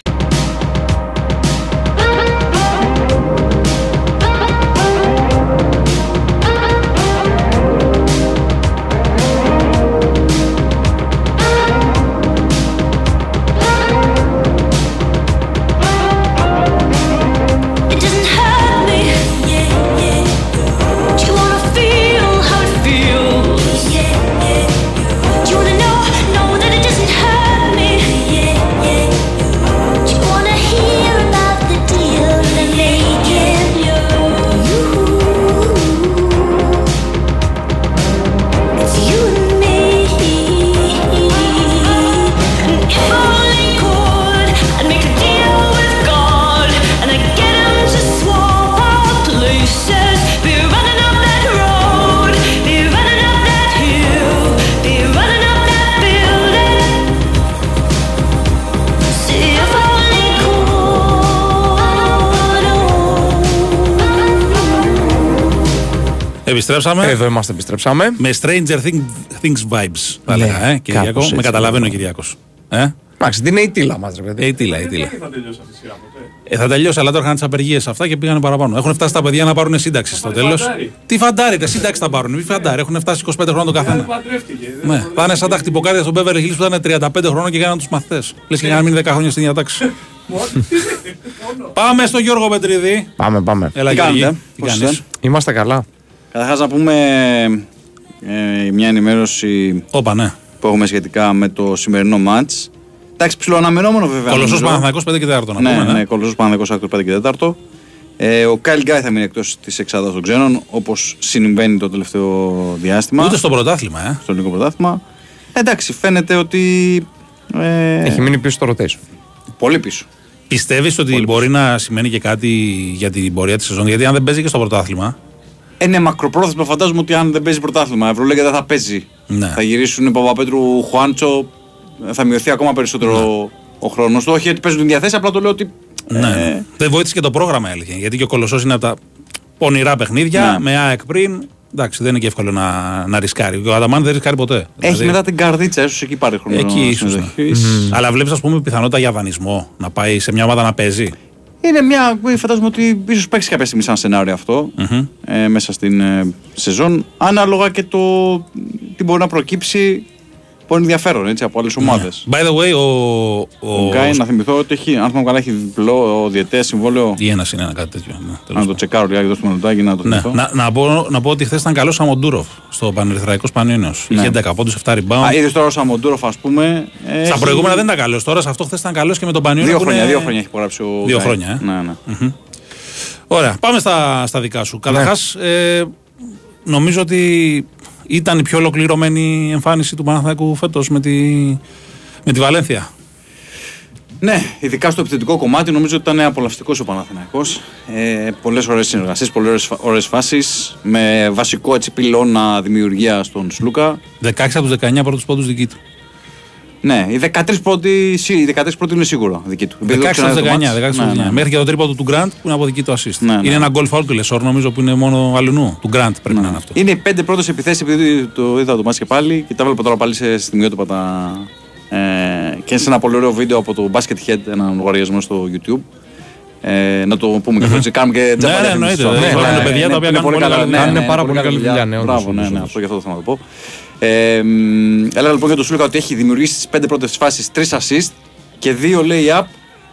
Επιστρέψαμε. Εδώ είμαστε, επιστρέψαμε. Με Stranger Thing- Things vibes, θα Ναι, έλεγα, ε, Κυριακό. κάπως Με έτσι, καταλαβαίνει ο ναι. Κυριακός. Ε; Εντάξει, δεν είναι η τίλα μας, ρε παιδί. Ε, η τίλα, η τίλα. Ε, θα τελειώσει, αλλά τώρα είχαν τις απεργίες αυτά και πήγανε παραπάνω. Έχουν φτάσει τα παιδιά να πάρουν σύνταξη στο τέλος. Τι φαντάρι, ρε, σύνταξη θα πάρουν. Μη φαντάρι, έχουν φτάσει 25 χρόνια το καθένα. Ναι, θα είναι σαν τα χτυποκάρια στον Beverly Hills που ήταν 35 χρόνια και κάναν τους μαθητές. Λες και για να μείνει 10 χρόνια στην διατάξη. Πάμε στο Γιώργο Πετρίδη. Πάμε, πάμε. Έλα, Τι Γιώργη. κάνετε, Τι πώς κάνεις; είστε; Είμαστε καλά. Καταρχάς να πούμε ε, μια ενημέρωση Όπα, ναι. που έχουμε σχετικά με το σημερινό μάτς. Εντάξει, ψηλοαναμενόμενο βέβαια. Κολοσσός νομίζω. Παναθανικό 5 και 4 να Ναι, πούμε. ναι, Ναι. Κολοσσός Παναθηναϊκός άκρος 5 και 4. Ε, ο Κάιλ Γκάι θα μείνει εκτός της εξάδας των ξένων, όπως συμβαίνει το τελευταίο διάστημα. Ούτε στο πρωτάθλημα, ε. στο ελληνικό πρωτάθλημα. Εντάξει, φαίνεται ότι. Ε, Έχει μείνει πίσω στο rotation. πολύ πίσω. Πιστεύεις ότι μπορεί να σημαίνει και κάτι για την πορεία της σεζόν, γιατί αν δεν παίζει και στο πρωτάθλημα. Ε, ναι, μακροπρόθεσμα φαντάζομαι ότι αν δεν παίζει πρωτάθλημα, Ευρωλέγκα δεν θα παίζει. Ναι. Θα γυρίσουν Παπαπέτρου, Χουάντσο, θα μειωθεί ακόμα περισσότερο ο χρόνος του. Όχι ότι παίζουν την διαθέση, απλά το λέω ότι. Ναι. ε, Δεν βοήθησε και το πρόγραμμα, έλεγε. Γιατί και ο Κολοσσός είναι από τα πονηρά παιχνίδια, Ναι. με ΑΕΚ πριν. Εντάξει, δεν είναι και εύκολο να, να ρισκάρει. Και ο Αδαμάν δεν ρισκάρει ποτέ. Έχει Δηλαδή, μετά την καρδίτσα, ίσως εκεί πάρει χρόνο. Εκεί ίσως. συμμετοχής. Αλλά βλέπεις, ας πούμε, πιθανότητα για δανεισμό να πάει σε μια ομάδα να παίζει. Είναι μια. Φαντάζομαι ότι ίσως παίξει κάποια στιγμή σαν σενάριο αυτό, ε, μέσα στην ε, σεζόν. Ανάλογα και το τι μπορεί να προκύψει που είναι ενδιαφέρον έτσι, από άλλες ομάδες. By the way, ο. ο, Ο Γκάι, να θυμηθώ ότι έχει, αν θυμάμαι καλά, έχει διπλό διαιτέ συμβόλαιο. Ή ένας είναι ένα κάτι τέτοιο. Ναι, τέλος Να το πάντων. τσεκάρω λίγα, δώσουμε ένα λεπτάκι να το Ναι. θυμηθώ. Να, να, πω, να πω ότι χθες ήταν καλός ο Μοντούροφ στο Πανερυθραϊκό Πανιόνιος. Είχε 11 πόντους, 7 rebound. Ναι. Α, είδες τώρα ο Σαμοντούροφ, ας πούμε. ε, Στα έχει προηγούμενα δεν ήταν καλός. Τώρα σε αυτό χθες ήταν καλός και με τον Πανιόνιο. Δύο που χρόνια, είναι- δύο χρόνια έχει υπογράψει ο Δύο Γκάι. χρόνια, ε. Ναι, ναι. Ωραία, πάμε στα, στα δικά σου. Καταρχάς, ε, νομίζω ότι ήταν η πιο ολοκληρωμένη εμφάνιση του Παναθηναϊκού φέτος με τη, με τη Βαλένθια. Ναι, ειδικά στο επιθετικό κομμάτι νομίζω ότι ήταν απολαυστικός ο Παναθηναϊκός. Ε, πολλές ωραίες συνεργασίες, πολλές ωραίες φάσεις. Με βασικό έτσι πυλώνα δημιουργία στον Σλούκα. 16 από τους 19 πρώτους πόντους δική του. Ναι, οι 13 πρώτοι, σι- οι 13 πρώτοι είναι σίγουρο δική του. 16 Επειδή το από ξαναδεί του το 19, 16 μάτς. από τους Ναι, 19. ναι. Μέχρι και το τρίποντο του Γκραντ που είναι από δική του assist. Ναι, ναι. Είναι ένα goal foul του Λεσόρ, νομίζω που είναι μόνο αλουνού. Του Γκραντ πρέπει να είναι αυτό. Είναι οι πέντε πρώτες επιθέσεις, επειδή το είδα το μάτς και πάλι και τα βλέπω τώρα πάλι σε στιγμιότυπα τα. Ε, και σε ένα πολύ ωραίο βίντεο από το Basket Head, έναν λογαριασμό στο YouTube. Ε, να το πούμε και αυτό έτσι. Κάνουμε και τζάμπα ναι, διαφήμιση εννοείται. στο- Ναι, ναι, ναι, παιδιά τα οποία είναι κάνουν πολύ πολύ καλά. καλή ναι, δουλειά. ναι, Κάνουν πάρα πολύ καλή δουλειά, ναι, όντως, Μπράβο, ναι, όντως, ναι, όντως. αυτό γι' αυτό θέλω να το πω. Ε, μ, έλεγα λοιπόν για τον Σούλκα ότι έχει δημιουργήσει στις πέντε πρώτες φάσεις τρεις assist και δύο lay-up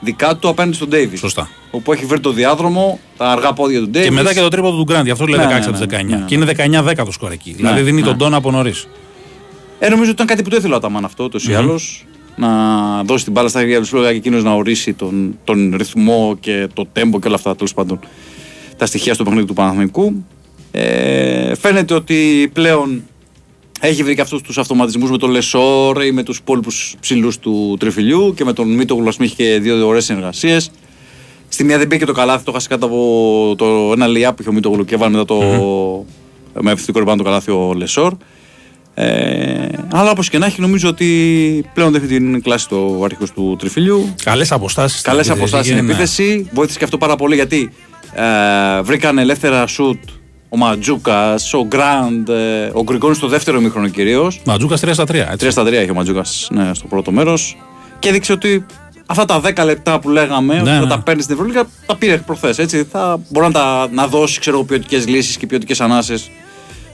δικά του απέναντι στον Davis. Σωστά. Όπου έχει βρει το διάδρομο, τα αργά πόδια του Davis. Και μετά και το τρίποδο του Γκραντ. Γι' αυτό λέει Ναι, 16 ναι, από τις ναι, 19. ναι, ναι. Και είναι 19-10 το σκορ εκεί. Δηλαδή δίνει ναι. τον τόνο από νωρίς. Ε, νομίζω ότι ήταν κάτι που το ήθελε ο Αταμάν αυτό, ούτως ή άλλως. Να δώσει την μπάλα στα χέρια του Σούλκα και εκείνος να ορίσει τον, τον ρυθμό και το τέμπο και όλα αυτά τέλος πάντων. Τα στοιχεία στο παιχνίδι του Παναθηνικού. Ε, φαίνεται ότι πλέον έχει βρει και αυτούς τους αυτοματισμούς με τον Λεσόρ ή με τους υπόλοιπους ψηλούς του τριφυλιού και με τον Μίτογλου, ας πούμε, είχε και δύο ωραίες συνεργασίες. Στη μία δεν μπήκε το καλάθι, το χάσει κάτω από το ένα lay up που είχε ο Μίτογλου και έβαλε μετά το. με επιθετικό ριμπάουντ το καλάθι ο Λεσόρ. Ε, αλλά όπως και να έχει, νομίζω ότι πλέον δεν έχει αγκυλώσεις το αρχικό του τριφυλιού. Καλές αποστάσεις. Καλές αποστάσεις ναι. στην επίθεση. Βοήθησε και αυτό πάρα πολύ γιατί ε, βρήκαν ελεύθερα σουτ ο Ματζούκας, ο Γκραντ, ε, ο Γκριγκόνη στο δεύτερο μήχρονο κυρίως. Ματζούκας 3 στα 3. 3 στα 3 έχει ο Ματζούκας ναι, στο πρώτο μέρος. Και έδειξε ότι αυτά τα 10 λεπτά που λέγαμε ότι θα ναι. τα παίρνεις στην Ευρωλίγα τα πήρε προχθές. Θα μπορεί να, τα, να δώσει ποιοτικές λύσεις και ποιοτικές ανάσες.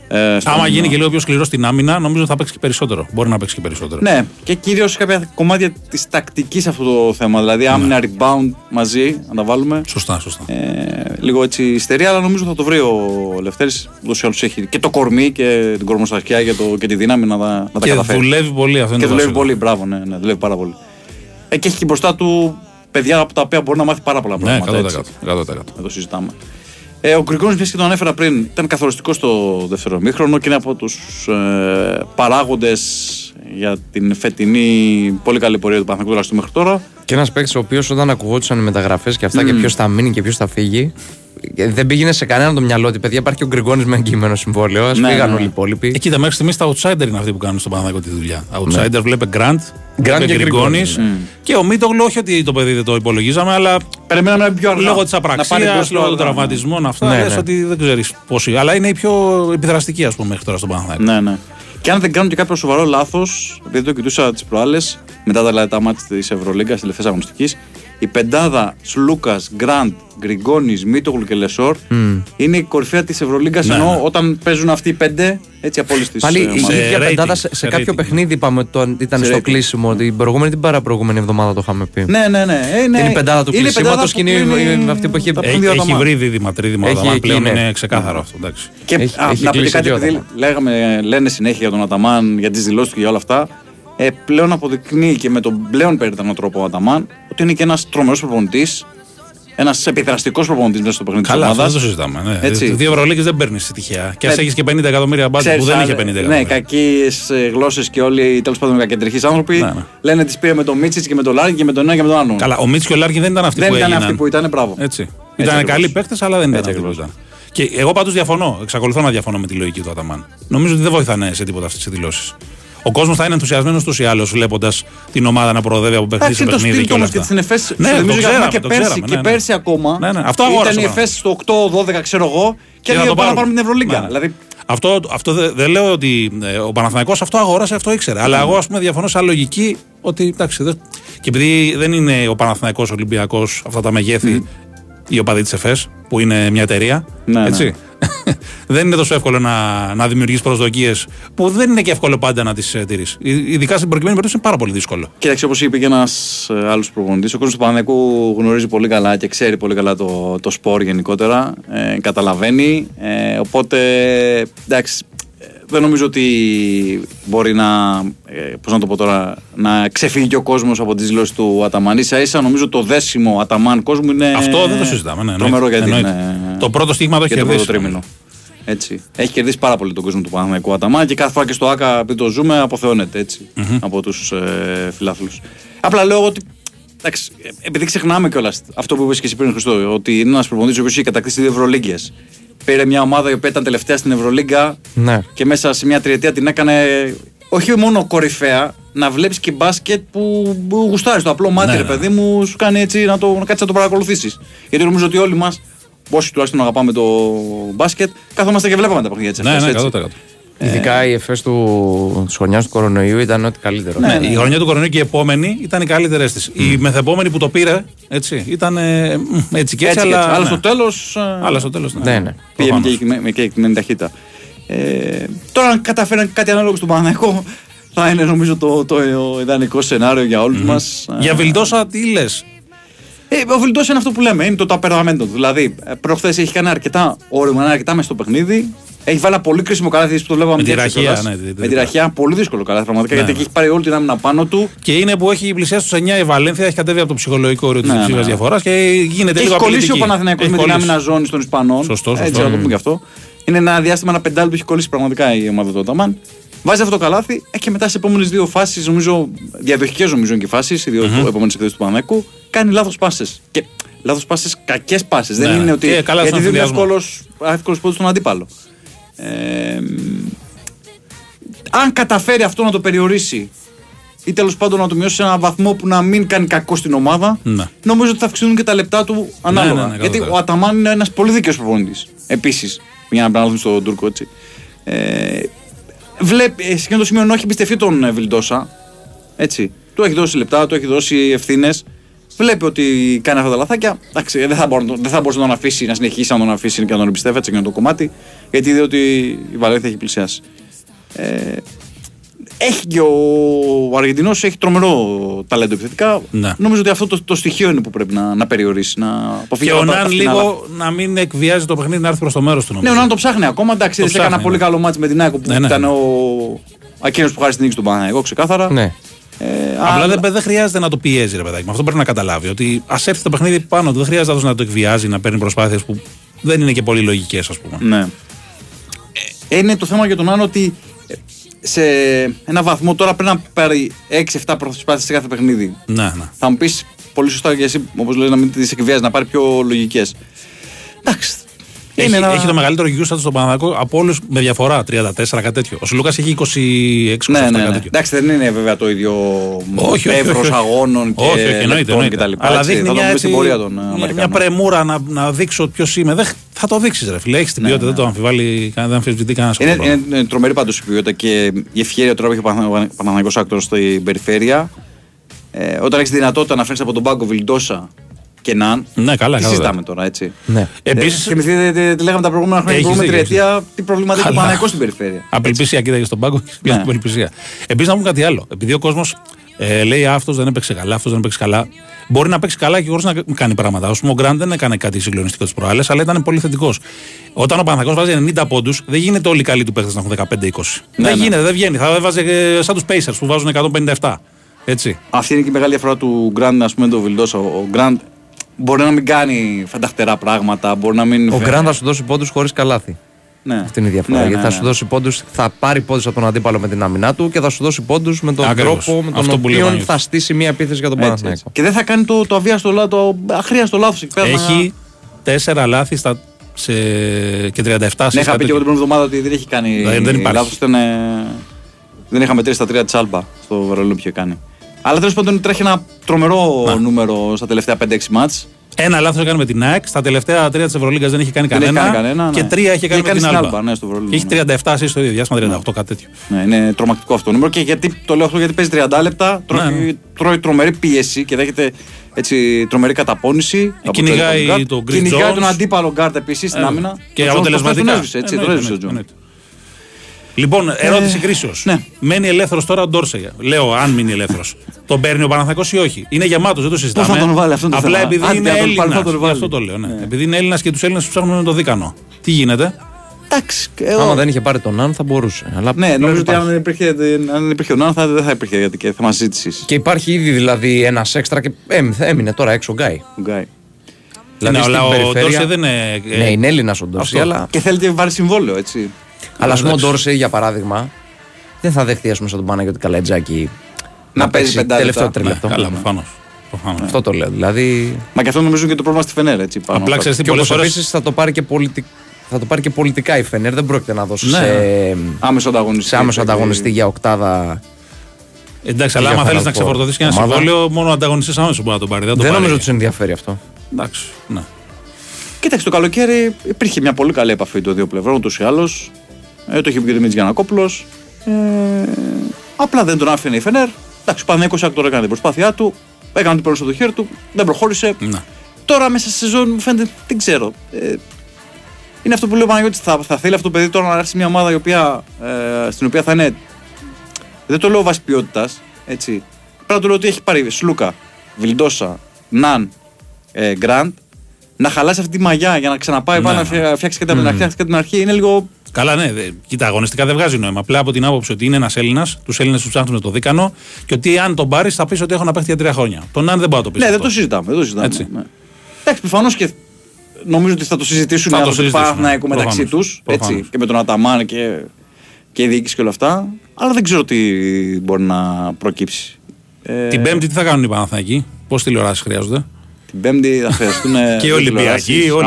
Ε, στον- Άμα γίνει και λίγο πιο σκληρός στην άμυνα, νομίζω θα παίξει και περισσότερο. Μπορεί να παίξει και περισσότερο. Ναι, και κυρίως κάποια κομμάτια της τακτικής σε αυτό το θέμα. Δηλαδή, Ναι. άμυνα rebound μαζί, να τα βάλουμε. Σωστά, σωστά. Ε, λίγο έτσι ιστερία, αλλά νομίζω θα το βρει ο Λευτέρης. Ούτω ή άλλω έχει και το κορμί και την κορμοσταχιά και, το, και τη δύναμη να, τα- να τα και καταφέρει. δουλεύει πολύ αυτό. είναι και το δουλεύει βασικό. πολύ, μπράβο, ναι, ναι, δουλεύει πάρα πολύ. Ε, και έχει και μπροστά του παιδιά από τα οποία μπορεί να μάθει πάρα πολλά Ναι, πράγματα. 100%. έτσι. 100%. Εδώ συζητάμε. Ε, ο Γκριγκόνη, μιας και τον ανέφερα πριν, ήταν καθοριστικός στο δεύτερο μήχρονο και είναι από τους ε, παράγοντες για την φετινή πολύ καλή πορεία του Παναθηναϊκού τουλάχιστον μέχρι τώρα. Και ένας παίκτης ο οποίος όταν ακουγόντουσαν οι μεταγραφές και αυτά και ποιος θα μείνει και ποιος θα φύγει, ε, δεν πήγαινε σε κανέναν το μυαλό ότι παιδιά υπάρχει και ο Γκριγκόνης με εγγυημένο συμβόλαιο. Α Ναι, φύγαν ναι. όλοι οι υπόλοιποι. Ε, κοίτα, μέχρι στιγμής τα outsider είναι αυτοί που κάνουν στον Παναθηναϊκό τη δουλειά. Outsider βλέπε Grant, Grant βλέπε και Γκριγκόνης Γκριγκόνης, και ο Μίτογλου. Όχι ότι το παιδί δεν το υπολογίζαμε, αλλά Περιμέναμε πιο αργά. λόγω της Να πάρει απραξίας, μπρος πιο λόγω των αργά. τραυματισμών, αυτά Ναι, λες ναι. ότι δεν ξέρεις πόσοι. Αλλά είναι οι πιο επιδραστικοί, ας πούμε, μέχρι τώρα στον Παναθηναϊκό. Ναι, ναι. Και αν δεν κάνω και κάποιο σοβαρό λάθος, επειδή το κοιτούσα τις προάλλες, μετά τα, δηλαδή, τα μάτια της Ευρωλίγκας, τη τελευταία αγωνιστικής, η πεντάδα Σλούκα, Γκραντ, Γκριγκόνης, Μίτογλου και Λεσόρ είναι η κορυφαία της Ευρωλίγκας. Ναι, ενώ ναι. όταν παίζουν αυτοί οι πέντε, έτσι από όλες τις. Πάλι η σε ίδια rating, πεντάδα σε, σε σε κάποιο rating, παιχνίδι είπαμε ότι το- ήταν Σε στο rating. κλείσιμο. Ότι την προηγούμενη την παραπροηγούμενη εβδομάδα το είχαμε πει. Ναι, ναι, ναι. Ε, ναι. Είναι η πεντάδα του Είναι η κλεισίματος πεντάδα και είναι που η- κλείνει αυτή που έχει- τα Έχει, παιχνίδια έχει τα βρει δίδυμα, τρίδημα. Έχει Έχει, εκεί, πλέον ναι. είναι ξεκάθαρο αυτό. Εντάξει. Και Έχει- α, έχει να πω και κλείσει κάτι, δύο επειδή άτομα. λέγαμε, λένε συνέχεια για τον Αταμάν, για τις δηλώσεις του και για όλα αυτά. Ε, πλέον αποδεικνύει και με τον πλέον περίτρανο τρόπο ο Αταμάν ότι είναι και ένας τρομερός προπονητής. Ένας επιδραστικός προπονητής μέσα στο παιχνίδι της Καλά, αυτό ομάδας. δεν το συζητάμε. Ναι. Έτσι. Δύο Ευρωλίγες δεν παίρνεις τυχαία. Και ας Ε, έχεις και 50 εκατομμύρια budget που δεν είχε 50 εκατομμύρια. Ναι, κακιές γλώσσες και όλοι τέλος πάντων κακεντρεχείς άνθρωποι Ναι, ναι. λένε τις πήρε με τον Μίτσιτς και με τον Λάρκιν και με τον ένα και με τον άλλον. Καλά, ο Μίτσιτς και ο Λάρκιν δεν ήταν αυτοί δεν που ήταν έγιναν. αυτοί που ήταν, μπράβο. Έτσι. Έτσι Ήταν ακριβώς. καλοί παίχτες, αλλά δεν ήταν Έτσι αυτοί που ακριβώς. ήταν. Και εγώ πάντως διαφωνώ. Εξακολουθώ να διαφωνώ με τη λογική του Αταμάν. Νομίζω ότι δεν βοηθάνε σε τίποτα αυτές τις δηλώσεις. Ο κόσμος θα είναι ενθουσιασμένος ούτω ή άλλω βλέποντας την ομάδα να προοδεύει από παιχνίδι Εντάξει, σε είναι το παιχνίδι στυλ και όλα όμω και αυτά. την ΕΦΕΣ. Ναι, σου το θυμίζω για ξέραμε, και το πέρσι, ξέραμε, και ναι, ναι. πέρσι ακόμα. Ναι, ναι, αυτό αγόρασε Ήταν η τώρα. ΕΦΕΣ στο 8-12, ξέρω εγώ, και Και να έλεγε το πάμε να πάρουμε. πάρουμε την Ευρωλίγκα. Ναι. Δηλαδή, Αυτό, αυτό δεν δεν λέω ότι ε, ο Παναθηναϊκός αυτό αγόρασε, αυτό ήξερε. Αλλά εγώ ας πούμε διαφωνώ σαν λογική ότι εντάξει. Δεν... Και επειδή δεν είναι ο Παναθηναϊκός Ολυμπιακός αυτά τα μεγέθη, οι οπαδοί της ΕΦΕΣ, που είναι μια εταιρεία. Ναι, ναι. έτσι. δεν είναι τόσο εύκολο να, να δημιουργήσει προσδοκίες που δεν είναι και εύκολο πάντα να τις τηρήσει. Ειδικά στην προκειμένη περίπτωση είναι πάρα πολύ δύσκολο. Κοίταξε, όπως είπε και ένας άλλος προπονητής, ο κόσμος του Παναγικού γνωρίζει πολύ καλά και ξέρει πολύ καλά το, το σπορ γενικότερα. Ε, καταλαβαίνει. Ε, οπότε εντάξει, ε, δεν νομίζω ότι μπορεί να, ε, πώς να το πω τώρα, να ξεφύγει και ο κόσμος από τις δηλώσεις του Αταμάν. σα ίσα νομίζω το δέσιμο Αταμάν κόσμου είναι. Αυτό δεν το συζητάμε. Ναι, Τρομερό εννοείται, για την, εννοείται. ε, Το πρώτο στίγμα το έχει για το πρώτο κερδίσει. τρίμηνο. Έτσι. Έχει κερδίσει πάρα πολύ τον κόσμο του Παναθηναϊκού Αταμά και κάθε φορά και στο ΑΚΑ επειδή το ζούμε αποθεώνεται έτσι, από τους ε, φιλάθλους. Απλά λέω ότι. Εντάξει, ε, επειδή ξεχνάμε κιόλας αυτό που είπες και εσύ πριν, Χριστό, ότι είναι ένας προπονητής ο οποίος έχει κατακτήσει δύο Ευρωλίγκες. Πήρε μια ομάδα η οποία ήταν τελευταία στην Ευρωλίγκα Ναι. και μέσα σε μια τριετία την έκανε όχι μόνο κορυφαία, να βλέπει και μπάσκετ που, που γουστάρεις. Το απλό μάτι, Ναι, ρε ναι. παιδί μου, σου κάνει έτσι να, το, να κάτσεις να το παρακολουθήσεις. Γιατί νομίζω ότι όλοι μας, όσοι τουλάχιστον αγαπάμε το μπάσκετ, κάθομαστε και βλέπαμε τα παιχνίδια της Ναι, ναι, 100%. Ειδικά η εφές του της χρονιάς του κορονοϊού ήταν ό,τι καλύτερο. Ναι, η χρονιά του κορονοϊού και η επόμενη ήταν οι καλύτερες της. Η μεθεπόμενη που το πήρε έτσι, ήταν ε, μ, έτσι και έτσι, Έτσι, αλλά. αλλά, αλλά ναι. στο τέλος. Αλλά στο τέλος. Ναι, ναι. Πήγε με Προφανώς. και- με, με κεκριμένη ταχύτητα. Ε, τώρα, αν καταφέραν κάτι ανάλογο στον Παναγενικό, θα είναι νομίζω το, το, ιδανικό σενάριο για όλους μας. Για Βιλντόσα, τι λες; Ε, ο Βιλντό είναι αυτό που λέμε, είναι το ταπεραμέντο του. Δηλαδή, προχθές έχει κάνει αρκετά όρημα, είναι αρκετά μέσα στο παιχνίδι. Έχει βάλει ένα πολύ κρίσιμο καλάθι που το βλέπαμε Με τη διάρκεια ραχεία, κιόλας. ναι, τη- τη- Με τη ραχεία, πολύ δύσκολο καλάθι πραγματικά Ναι, γιατί ναι. εκεί έχει πάρει όλη την άμυνα πάνω του. Και είναι που έχει πλησιάσει στους 9 η Βαλένθια, έχει κατέβει από το ψυχολογικό όριο της Ναι, ναι, ναι. διαφοράς και γίνεται Και λίγο έχει κολλήσει ο απειλητική. Παναθηναϊκός Έχει με την κολλήσει. άμυνα ζώνη των Ισπανών. Σωστό, σωστό. Έτσι, να το πούμε Mm. και αυτό. Είναι ένα διάστημα, ένα πεντάλεπτο που έχει κολλήσει πραγματικά η ομάδα του Οταμάν. Βάζει αυτό το καλάθι ε, και μετά σε επόμενες δύο φάσεις, νομίζω, διαδοχικές νομίζω είναι και φάσεις, οι δύο Μμμ. επόμενες εκθέσει του Παναθηναϊκού, κάνει λάθος πάσες. Και λάθος πάσες, κακές πάσες. Δεν Ναι, είναι ότι. και καλά γιατί στον δίνει συνδυασμό. εύκολος πόντος στον αντίπαλο. Ε, αν καταφέρει αυτό να το περιορίσει ή τέλος πάντων να το μειώσει σε έναν βαθμό που να μην κάνει κακό στην ομάδα, Ναι. νομίζω ότι θα αυξηθούν και τα λεπτά του ανάλογα. ναι, ναι, Γιατί κατά ο Αταμάν είναι ένας πολύ δίκαιος προπονητής. Επίσης, για να επανέλθουμε στον Τούρκο έτσι. Ε, βλέπει, ε, σε εκείνο το σημείο ενώ έχει εμπιστευτεί τον ε, Βιλντόσα, έτσι, του έχει δώσει λεπτά, του έχει δώσει ευθύνες. Βλέπει ότι κάνει αυτά τα λαθάκια. Εντάξει, δεν θα, μπορεί, δεν θα μπορούσε να τον αφήσει, να συνεχίσει να τον αφήσει και να τον εμπιστεύεται σε εκείνο το κομμάτι, γιατί είδε ότι η Βαλένθια έχει πλησιάσει. Ε, έχει και ο, ο Αργεντινός έχει τρομερό ταλέντο επιθετικά. Ναι. Νομίζω ότι αυτό το, το στοιχείο είναι που πρέπει να, να περιορίσει. Να αποφύγει Και ο τα- τα Ναν φθηνά λάθη. λίγο να μην εκβιάζει το παιχνίδι να έρθει προς το μέρος του. Ναι, νομίζω. ο Ναν το ψάχνει ακόμα. Εντάξει, Το δεν έκανε ένα ψάχνει, πολύ ναι. καλό μάτι με την Άκο που Ναι, ναι. ήταν ο εκείνος που χάρη την νίκη του Παναγενικού, ξεκάθαρα. Ναι. Ε, Απλά αλλά- δεν, δεν χρειάζεται να το πιέζει, ρε παιδάκι. μου. Αυτό πρέπει να καταλάβει. Ότι ας έρθει το παιχνίδι πάνω του. Δεν χρειάζεται αυτός να το εκβιάζει, να παίρνει προσπάθειες που δεν είναι και πολύ λογικές, ας πούμε. Ναι. Ε, είναι το θέμα για τον Άνω ότι ε, σε ένα βαθμό τώρα πρέπει να πάρει 6-7 προσπάθειες σε κάθε παιχνίδι. Ναι, ναι. Θα μου πεις πολύ σωστά και εσύ, όπως λέει, να μην τις εκβιάζει, να πάρει πιο λογικές. Εντάξει. Έχει, Είναι ένα- έχει το μεγαλύτερο γιούσα στον Παναδάκο από όλους με διαφορά 34, κάτι τέτοιο. Ο Σλούκας έχει 26, 27, Ναι, ναι, κάτι ναι. τέτοιο. Εντάξει, δεν είναι βέβαια το ίδιο Όχι, όχι, εύρος όχι, όχι. αγώνων και όχι, όχι, εννοείται, λεπτών εννοείται. κτλ. Αλλά έτσι. δείχνει θα το μια, δούμε έτσι, στην πορεία των ε, μια, μια Αμερικανών. πρεμούρα να, να δείξω ποιος είμαι. Δεν, θα το δείξεις, ρε φίλε. Έχεις την Ναι, ποιότητα, ναι. δεν το αμφιβάλλει, δεν αμφισβητεί κανένα. Είναι, είναι, είναι τρομερή πάντως η ποιότητα και η ευχαίρεια τώρα που έχει ο Παναθανικό Άκτορο στην περιφέρεια. Ε, όταν έχεις δυνατότητα να φέρεις από τον πάγκο Βιλντόσα και Ναν. Ναι, καλά, τι καλά, συζητάμε βέβαια. τώρα, έτσι. Ναι. Επίση, Ε, θυμηθείτε τι- τι λέγαμε τα προηγούμενα χρόνια, την Έχεις προηγούμενη δίκιο, τριετία, τι προβλήματα έχει ο Αλλά- Παναθανικό στην περιφέρεια. Απελπισία, κοίταγε στον πάγκο, Ναι. ναι. απελπισία. Επίσης, να πούμε κάτι άλλο. Επειδή ο κόσμος ε, λέει αυτός δεν έπαιξε καλά, αυτός δεν έπαιξε καλά. Μπορεί να παίξει καλά και χωρίς να κάνει πράγματα. Α πούμε, ο Γκραντ δεν έκανε κάτι συγκλονιστικό τις προάλλες, αλλά ήταν πολύ θετικός. Όταν ο Παναθακό βάζει 90 πόντους, δεν γίνεται όλοι οι καλοί του παίχτε να έχουν 15-20. Ναι, δεν ναι. γίνεται, δεν βγαίνει. Θα έβαζε ε, σαν τους Pacers που βάζουν 157. Έτσι. Αυτή είναι και η μεγάλη διαφορά του Γκραντ, ας πούμε, τον Βιλντόσα. Ο Γκραντ μπορεί να μην κάνει φανταχτερά πράγματα, μπορεί να μην. Ο Γκραντ θα σου δώσει πόντους χωρίς καλάθι. Ναι. Αυτή είναι η διαφορά. Ναι, γιατί ναι, θα ναι. σου δώσει πόντους, θα πάρει πόντους από τον αντίπαλο με την άμυνά του και θα σου δώσει πόντους με τον Ακριβώς. τρόπο με τον Αυτό που λέει ο οποίο Παναγιώτης. θα στήσει μια επίθεση για τον Έτσι, Παναθηναϊκό. έτσι. Και δεν θα κάνει το, το αβίαστο λάθο, το αχρίαστο λάθος εκεί πέρα. Έχει 4 λάθη στα, σε, και 37 Ναι, assist, είχα πει κάτι και εγώ την τέτοιο. προηγούμενη εβδομάδα ότι δεν έχει κάνει Δεν- δεν υπάρχει. λάθος, ήταν, ε, δεν είχαμε τρεις στα τρία της Άλμπα στο Βερολίνο που είχε κάνει. Αλλά τέλος πάντων τρέχει ένα τρομερό Να. νούμερο στα τελευταία 5-6 ματς. Ένα λάθος έκανε με την ΑΕΚ. Στα τελευταία τρία της Ευρωλίγκας δεν είχε κάνει Δεν έχει κανένα. κάνει κανένα, Και ναι. τρία είχε κάνει Είχε με την κάνει στην Άλμπα. Άλμπα, ναι, στο Βερολίνο, Και έχει ναι. 37 assist στο ίδιο διάστημα, 38 κάτι τέτοιο. Ναι, είναι τρομακτικό αυτό το νούμερο και γιατί το λέω αυτό γιατί παίζει 30 λεπτά, τρώει, Ναι, ναι. τρώει τρομερή πίεση και δέχεται έτσι, τρομερή καταπόνηση. από κυνηγάει τον γκαρντ. τον Chris Κυνηγάει Jones. τον αντίπαλο γκαρντ επίσης στην Ε, άμυνα. Και Ο Jones αποτελεσματικά. Τον έσβησε, έτσι, Λοιπόν, ερώτηση κρίσεω. ναι. Μένει ελεύθερος τώρα ο Ντόρσεϊ. Λέω, αν μείνει ελεύθερος. τον παίρνει ο Παναθακό ή όχι; Είναι γεμάτος, δεν το συζητάμε. θα τον βάλει, αυτό είναι το Απλά θέμα; επειδή Άντε, είναι αν τον πάρει, Έλληνας. θα τον βάλει. Αυτό το λέω. Ναι. Επειδή είναι Έλληνας και τους Έλληνες τους ψάχνουν με το δίκανο. Τι γίνεται; Εντάξει. Άμα δεν είχε πάρει τον Αν θα μπορούσε. Αλλά Ναι, πλέον νομίζω ότι υπάρχει. αν δεν υπήρχε, αν δεν υπήρχε ο Νάν θα, δεν θα υπήρχε γιατί και θέμα συζήτησης. Και υπάρχει ήδη δηλαδή ένας έξτρα και έμ- έμεινε τώρα έξω ο Γκάι. Γκάι. Δηλαδή ναι, στην αλλά ο περιφέρεια- Ντόρσεϊ δεν είναι. ε, Ναι, είναι Έλληνας ο Ντόρσεϊ, Αυτό. αλλά. Και θέλετε βάλει συμβόλαιο, έτσι. Αλλά ας πούμε ο εντάξει. Ντόρσεϊ για παράδειγμα δεν θα δεχτεί ας πούμε, σαν τον Παναγιώτη Καλατζάκη Να παίζει πεντά τελευταίο λεπτά. τρίλεπτο. Καλά, προφανώς. Προφανώς. Αυτό το λέω. Δηλαδή. Μα και αυτό νομίζω και το πρόβλημα στη Φενέρ, έτσι. Πάνω Απλά κάτω. ξέρεις τι, Και πολλές όπως φορές- επίσης θα το πάρει και πολιτικά. Θα το πάρει και πολιτικά η Φενέρ, δεν πρόκειται να δώσει Ναι. σε, Άμεσο ανταγωνιστή. σε άμεσο έτσι. ανταγωνιστή για οκτάδα. Εντάξει, αλλά Για άμα θέλεις να Final Four ξεφορτωθείς και ένα ομάδα. συμβόλαιο, μόνο ο ανταγωνιστής άμεσο μπορεί να τον πάρει. Δεν, το Δεν πάρει. νομίζω ότι τους ενδιαφέρει αυτό. Εντάξει. Ναι. Κοίταξε, το καλοκαίρι υπήρχε μια πολύ καλή επαφή των δύο πλευρών, ούτως ή άλλως. Ε, το είχε πει και ο Δημήτρης Γιανακόπουλος. Ε, απλά δεν τον άφηνε η Φενέρ. Εντάξει, ο Παναθηναϊκός τώρα έκανε την προσπάθειά του. Έκανε την πρόσωπο στο χέρι του. Δεν προχώρησε. Ναι. Τώρα μέσα στη σεζόν μου φαίνεται, δεν ξέρω. Ε, είναι αυτό που λέω ο Παναγιώτης, θα, θα θέλει αυτό το παιδί τώρα να έρθει σε μια ομάδα η οποία, ε, στην οποία θα είναι. Δεν το λέω βάσει ποιότητας, έτσι. Πρέπει να του λέω ότι έχει πάρει Σλούκα, Βιλντόσα, Ναν, ε, Γκραντ. Να χαλάσει αυτή τη μαγιά για να ξαναπάει Ναι, πάνω να ναι. φτια- φτιάξει κάτι από την αρχή, να φτιάξει κάτι από την αρχή. Είναι λίγο. Καλά, ναι. Δε, κοίτα, αγωνιστικά δεν βγάζει νόημα. Απλά από την άποψη ότι είναι ένας Έλληνας, τους Έλληνες τους ψάχνουν το δίκανο και ότι αν τον πάρεις θα πεις ότι έχω να παίχτη για τρία χρόνια. Τον αν δεν μπορεί να το πεις. Ναι, δεν το συζητάμε. Δεν το συζητάμε. Έτσι. Ναι. Εντάξει, προφανώς και νομίζω ότι θα το συζητήσουν Θα οι το άνθρωποι του συζητήσουν, Παναθηναϊκού μεταξύ τους. προφανώς, προφανώς. Και με τον Αταμάν και, και η διοίκηση και όλα αυτά. Αλλά δεν ξέρω τι μπορεί να προκύψει. Ε, Την Πέμπτη τι θα κάνουν οι Παναθηναϊκοί, πώς τηλεοράσεις χρειάζονται; την Πέμπτη θα χρειαστούν. και οι Ολυμπιακοί, όλοι.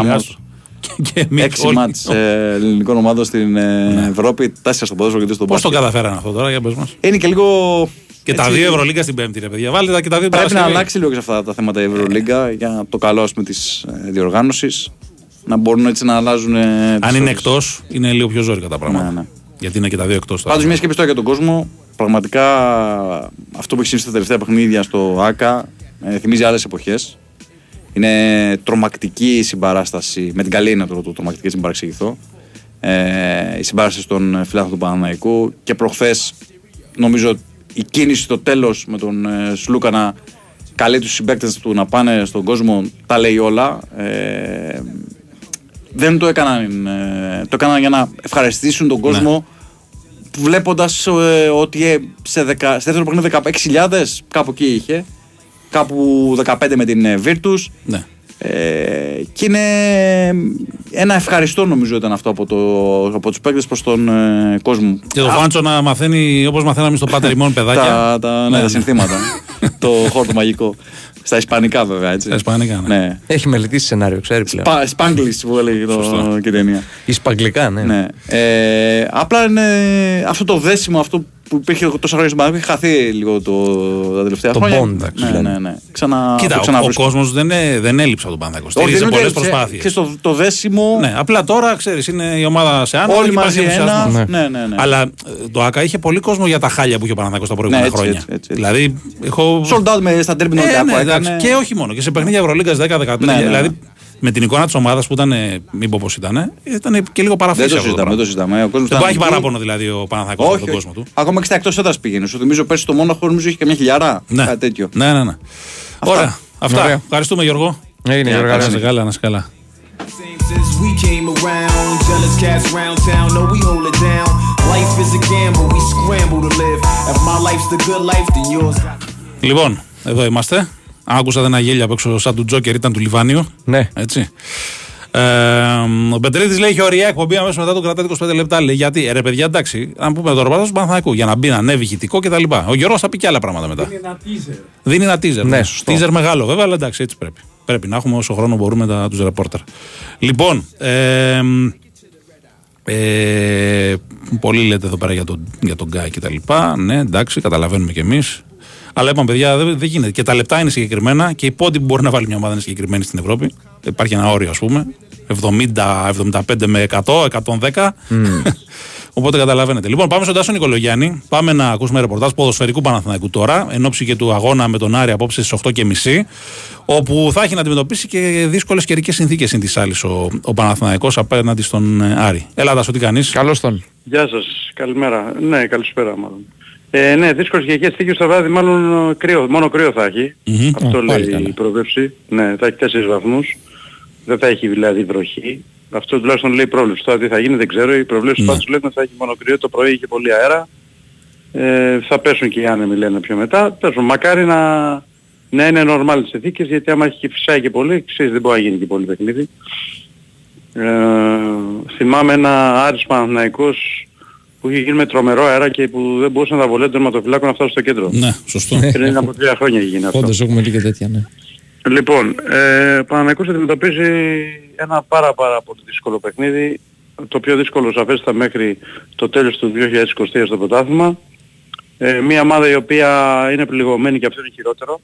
Άστο. Και, και εμείς Έξι όλοι. μάτς ε, ελληνικών ομάδων στην ε, Ευρώπη, τέσσερα στο ποδόσφαιρο και δύο στον Πώς Ναι. το μπάσκετ. καταφέραν αυτό τώρα, για πες μας; Είναι και λίγο. Και τα έτσι, δύο Ευρωλίγκα στην Πέμπτη, ρε παιδιά. Βάλτε τα και τα δύο Πρέπει να Παρασκευή. αλλάξει λίγο και σε αυτά τα θέματα η Ευρωλίγκα για το καλό ας πούμε, της ε, διοργάνωσης. Να μπορούν έτσι να αλλάζουν. ε, τις Αν είναι ώρες. εκτός, είναι λίγο πιο ζώρικα τα πράγματα. Ναι, ναι. Γιατί είναι και τα δύο εκτός. Πάντως, μια σκέψη τώρα για τον κόσμο. Πραγματικά αυτό που έχει συμβεί στα τελευταία παιχνίδια στο ΑΚΑ ε, θυμίζει άλλες εποχές. Είναι τρομακτική η συμπαράσταση, με την καλή είναι το, το τρομακτική, μην παρεξηγηθώ. Ε, η συμπαράσταση των φιλάθλων του Παναναϊκού και προχθές νομίζω η κίνηση στο τέλος με τον ε, Σλούκα να καλεί τους συμπαίκτες του να πάνε στον κόσμο τα λέει όλα. Ε, δεν το έκαναν, ε, το έκαναν για να ευχαριστήσουν τον κόσμο βλέποντας ότι ε, σε, δεκα, σε δεύτερο παιχνίδι 16.000 κάπου εκεί είχε. Κάπου 15 με την ε, Virtus. Ναι. Ε, και είναι ένα ευχαριστώ νομίζω ήταν αυτό από, το, από τους παίκτες προς τον ε, κόσμο. Και το Α, Φάντσο να μαθαίνει όπως μαθαίναμε στο Πάτερ ημών παιδάκια. τα, τα, ναι, Ναι, τα ναι. συνθήματα. το χόρτο μαγικό. Στα ισπανικά βέβαια έτσι. Στα ισπανικά, ναι. ναι. Έχει μελετήσει σενάριο, ξέρει πλέον. Σπα, Σπάγκλης που έλεγε το, Σωστό. και η ταινία. Ισπαγγλικά, ναι. Ναι. Ε, απλά είναι αυτό το δέσιμο αυτό που υπήρχε τόσα χρόνια στην Παναγία έχει χαθεί λίγο το, τα τελευταία Το χρόνια. bond, εντάξει, ναι, λένε. ναι, ναι. Ξανα, Κοίτα, το ο, ο ξαναβρίσκω. κόσμος δεν, ε- δεν έλειψε από τον Παναθηναϊκό. Όχι, Στήριζε δεν πολλέ είναι ότι- προσπάθειες. Και στο το δέσιμο. Ναι, απλά τώρα ξέρεις, είναι η ομάδα σε άνοδο. Όλοι και υπάρχει μαζί ένα. ενθουσιασμός. Ναι, ναι, ναι. Αλλά ε, το ΑΚΑ είχε πολύ κόσμο για τα χάλια που είχε ο Παναθηναϊκός τα προηγούμενα Ναι, έτσι, χρόνια. έτσι, έτσι, έτσι. Δηλαδή, έχω. Sold out με, στα τέρμι Ε, Ολυμπιακού ναι, έκανε. εντάξει, Και όχι μόνο. Και σε παιχνίδια Ευρωλίγκας 10-15. Ναι, ναι, ναι. Δηλαδή, με την εικόνα της ομάδας που ήταν, ε, μην πω πώς ήταν, ήταν και λίγο Δεν παραφύσιο το αυτό το συζητάμε, δεν το πράγμα. συζητάμε. Ο κόσμος Δεν ήταν υπάρχει εκεί. παράπονο δηλαδή ο Παναθηναϊκός με Όχι, τον όχι. κόσμο του. Ακόμα και στα εκτός έδρας πήγαινε. Σου θυμίζω πέρσι στο Μόναχο νομίζω είχε καμιά χιλιάρα. Ναι. Κάτι τέτοιο. Ναι, ναι, ναι. Ωραία. Αυτά. Ωραία. Ευχαριστούμε Γιώργο. Έγινε, Γιώργο, Να καλά. είσαι καλά, να είσαι καλά. Since we came around, jealous cats round town, no, we hold it down. Life is a gamble, we scramble to live. If my life's the good life, then yours got. Λοιπόν, εδώ είμαστε. Άκουσα ένα γέλιο απ' έξω σαν του Τζόκερ, ήταν του Λιβάνιου. Ναι. Έτσι. Ε, ο Πετρίδη λέει: Έχει ωραία εκπομπή αμέσως μετά το κρατάει 25 λεπτά. Λέει: Γιατί, ε, ρε παιδιά, εντάξει, αν πούμε τώρα πάνω του Παναθανικού για να μπει να ανέβει ηχητικό κτλ. Ο Γιώργος θα πει και άλλα πράγματα μετά. Είναι ένα teaser. Δίνει ένα teaser. Ναι, σωστό. Teaser μεγάλο βέβαια, αλλά εντάξει, έτσι πρέπει. Πρέπει να έχουμε όσο χρόνο μπορούμε τους ρεπόρτερ. Λοιπόν, ε, ε, πολλοί λέτε εδώ πέρα για τον, για τον Γκάι και τα λοιπά. Ναι, εντάξει, καταλαβαίνουμε κι εμείς. Αλλά είπαμε, παιδιά, δεν, δεν γίνεται. Και τα λεπτά είναι συγκεκριμένα και η πόντι που μπορεί να βάλει μια ομάδα είναι συγκεκριμένη στην Ευρώπη. Υπάρχει ένα όριο, ας πούμε. 70, 75 με 100, 110. Οπότε καταλαβαίνετε. Λοιπόν, πάμε στον Τάσο Νικολογιάννη. Πάμε να ακούσουμε ρεπορτάζ ποδοσφαιρικού Παναθηναϊκού τώρα, εν ώψη και του αγώνα με τον Άρη απόψε στις 8.30, όπου θα έχει να αντιμετωπίσει και δύσκολες καιρικές συνθήκες είναι της άλλης ο, ο Παναθηναϊκός απέναντι στον ε, Άρη. Έλα, Τάσο, τι κάνεις; Καλώς τον. Γεια σας, καλημέρα. Ναι, καλησπέρα μάλλον. Ε, ναι, δύσκολες καιρικές συνθήκες το βράδυ μάλλον ε, κρύο, μόνο κρύο θα έχει. Μμμ. Αυτό Ω, πάλι λέει καλά. η προβλέψη. Ναι, θα έχει 4 βαθμούς. Δεν θα έχει δηλαδή βροχή. Αυτό τουλάχιστον λέει η πρόβλεψη. Τώρα τι θα γίνει δεν ξέρω. Οι προβλέψεις Ναι. πάντως λένε ότι θα έχει μόνο κρύο. Το πρωί είχε πολύ αέρα. Ε, θα πέσουν και οι άνεμοι λένε πιο μετά. Πέσουν. Μακάρι να, να είναι normal τις συνθήκες γιατί άμα έχει και φυσάει και πολύ, ξέρεις δεν μπορεί να γίνει και πολύ παιχνίδι. Ε, θυμάμαι ένα Άρης Παναθηναϊκός που είχε γίνει με τρομερό αέρα και που δεν μπορούσε να τα βολεύει τον τερματοφυλάκο να φτάσει στο κέντρο. Ναι, σωστό. Πριν από τρία χρόνια είχε γίνει αυτό. Όντως έχουμε λίγα τέτοια, ναι. Λοιπόν, ε, ο Παναθηναϊκός αντιμετωπίζει ένα πάρα πάρα πολύ δύσκολο παιχνίδι, το πιο δύσκολο σαφέστα μέχρι το τέλος του 2023 στο πρωτάθλημα. Ε, μια ομάδα η οποία είναι πληγωμένη και αυτό είναι χειρότερο.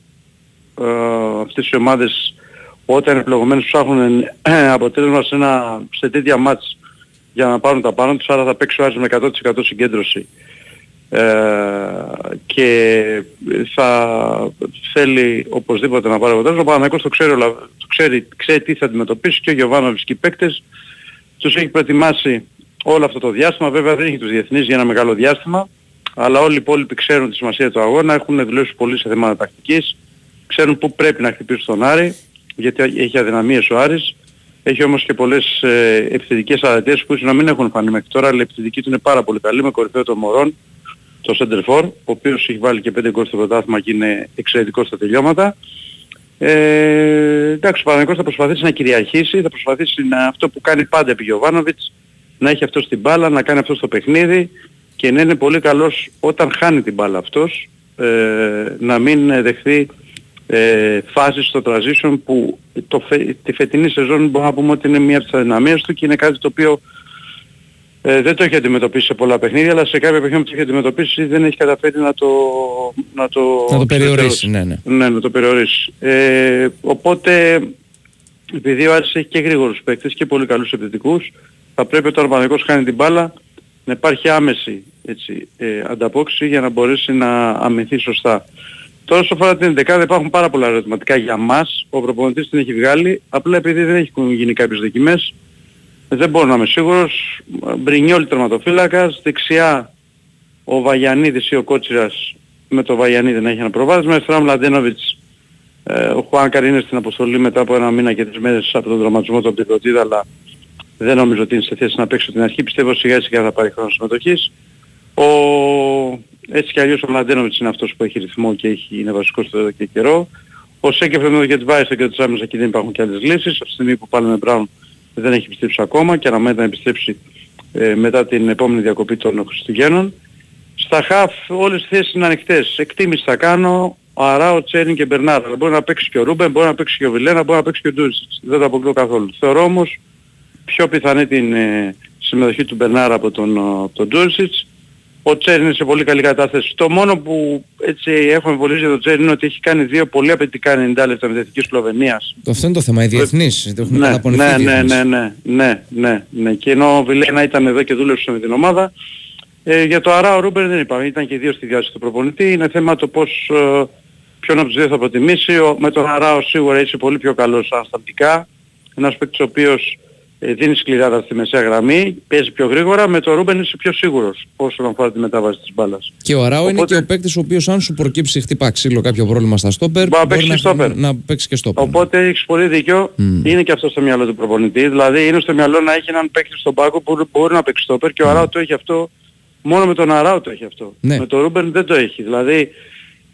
Ε, αυτές οι ομάδες όταν είναι πληγωμένες ψάχνουν ε, αποτέλεσμα σε, ένα, σε τέτοια μάτς για να πάρουν τα πάνω τους, άρα θα παίξει ο Άρης με 100% συγκέντρωση. Ε, και θα θέλει οπωσδήποτε να πάρει αποτέλεσμα. Ο Παναγιώτης το ξέρει, όλα- το ξέρει, ξέρει τι θα αντιμετωπίσει και ο Γιωβάνοβιτς και οι παίκτες τους έχει προετοιμάσει όλο αυτό το διάστημα. Βέβαια δεν έχει τους διεθνείς για ένα μεγάλο διάστημα, αλλά όλοι οι υπόλοιποι ξέρουν τη σημασία του αγώνα, έχουν δουλέψει πολύ σε θέματα τακτικής, ξέρουν πού πρέπει να χτυπήσουν τον Άρη, γιατί έχει αδυναμίες ο Άρης. Έχει όμως και πολλές ε, επιθετικές αρετές που ίσως να μην έχουν φανεί μέχρι τώρα, αλλά η επιθετική του είναι πάρα πολύ καλή, με κορυφαίο των Μωρών, το Center For, ο οποίος έχει βάλει και 5 γκολ στο πρωτάθλημα και είναι εξαιρετικός στα τελειώματα. Ε, εντάξει, ο Παναγικός θα προσπαθήσει να κυριαρχήσει, θα προσπαθήσει να, αυτό που κάνει πάντα επί Γιωβάνοβιτς, να έχει αυτός στην μπάλα, να κάνει αυτός στο παιχνίδι και να είναι πολύ καλός όταν χάνει την μπάλα αυτός, ε, να μην δεχθεί ε, φάσεις στο transition που το, φε- τη φετινή σεζόν μπορούμε να πούμε ότι είναι μία από τις αδυναμίες του και είναι κάτι το οποίο ε, δεν το έχει αντιμετωπίσει σε πολλά παιχνίδια, αλλά σε κάποια παιχνίδια που το έχει αντιμετωπίσει δεν έχει καταφέρει να το, να το, Να το περιορίσει, ναι, ναι. ναι, να το περιορίσει. Ε, οπότε, επειδή ο Άρης έχει και γρήγορους παίκτες και πολύ καλούς επιθετικούς, θα πρέπει όταν ο Παναγικός χάνει την μπάλα να υπάρχει άμεση έτσι, ε, ανταπόκριση για να μπορέσει να αμυνθεί σωστά. Τώρα όσο αφορά την 11 υπάρχουν πάρα πολλά ερωτηματικά για μας. Ο προπονητής την έχει βγάλει, απλά επειδή δεν έχουν γίνει κάποιες δοκιμές, δεν μπορώ να είμαι σίγουρος. Μπρινιόλ τερματοφύλακας, δεξιά ο Βαγιανίδης ή ο Κότσιρας με το Βαγιανίδη να έχει ένα προβάδισμα, αριστερά ο Μλαντένοβιτς ε, ο Χουάνκαρ είναι στην αποστολή μετά από ένα μήνα και τρεις μέρες από τον δραματισμό του από την Πρωτίδα, αλλά δεν νομίζω ότι είναι σε θέση να παίξει από την αρχή. Πιστεύω σιγά σιγά θα πάρει χρόνο συμμετοχής. Ο... Έτσι κι αλλιώς ο Μλαντένοβιτς είναι αυτός που έχει ρυθμό και έχει... είναι βασικός εδώ και καιρό. Ο Σέκεφ με το Γετβάισο και το Τσάμις εκεί δεν υπάρχουν και άλλες λύσεις. Από τη στιγμή που πάλι με Μπράουν δεν έχει επιστρέψει ακόμα και αναμένεται να επιστρέψει ε, μετά την επόμενη διακοπή των Χριστουγέννων. Στα χαφ όλες οι θέσεις είναι ανοιχτές. Εκτίμηση θα κάνω ο Αράο, Τσέριν και Μπερνάρ. Αλλά Μπορεί να παίξει και ο Ρούμπεν, μπορεί να παίξει και ο Βιλένα, μπορεί να παίξει και ο Ντούρισιτς. Δεν το αποκλείω καθόλου. Θεωρώ όμως πιο πιθανή την ε, συμμετοχή του Μπερνάρ από τον, ε, από τον Ντούρισιτς. Ο Τσέριν είναι σε πολύ καλή κατάσταση. Το μόνο που έτσι έχω εμβολήσει για τον Τσέριν είναι ότι έχει κάνει δύο πολύ απαιτητικά 90 λεπτά με Εθνική Σλοβενίας. Το αυτό είναι το θέμα. Οι διεθνεί έχουν Ναι, καταπονηθεί. ναι, οι ναι, διεθνείς. ναι, ναι, ναι, ναι, ναι. Και ενώ ο Βιλένα ήταν εδώ και δούλεψε με την ομάδα, ε, για το Αράο Ρούμπερ δεν είπαμε. Ήταν και οι δύο στη διάθεση του προπονητή. Είναι θέμα το πώς, ε, ποιον από τους δύο θα προτιμήσει. Ο, με τον Αράο σίγουρα είσαι πολύ πιο καλός ανασταλτικά. Ένας παίκτης ο οποίος ε, δίνει σκληράδα στη μεσαία γραμμή, παίζει πιο γρήγορα. Με τον Ρούμπεν είσαι πιο σίγουρος όσον αφορά τη μετάβαση της μπάλας. Και ο Αράο είναι Οπότε- και ο παίκτης ο οποίος, αν σου προκύψει χτύπα ξύλο κάποιο πρόβλημα στα στόπερ, Μπορεί να παίξει και στόπερ. να παίξει και στόπερ. Οπότε έχεις πολύ δίκιο. Είναι και αυτό στο μυαλό του προπονητή. Δηλαδή είναι στο μυαλό να έχει έναν παίκτη στον πάγκο που μπορεί- μπορεί να παίξει στόπερ και ο Αράο το έχει αυτό. Μόνο με τον Αράο το έχει αυτό. Ναι. Με τον Ρούμπερν δεν το έχει. Δηλαδή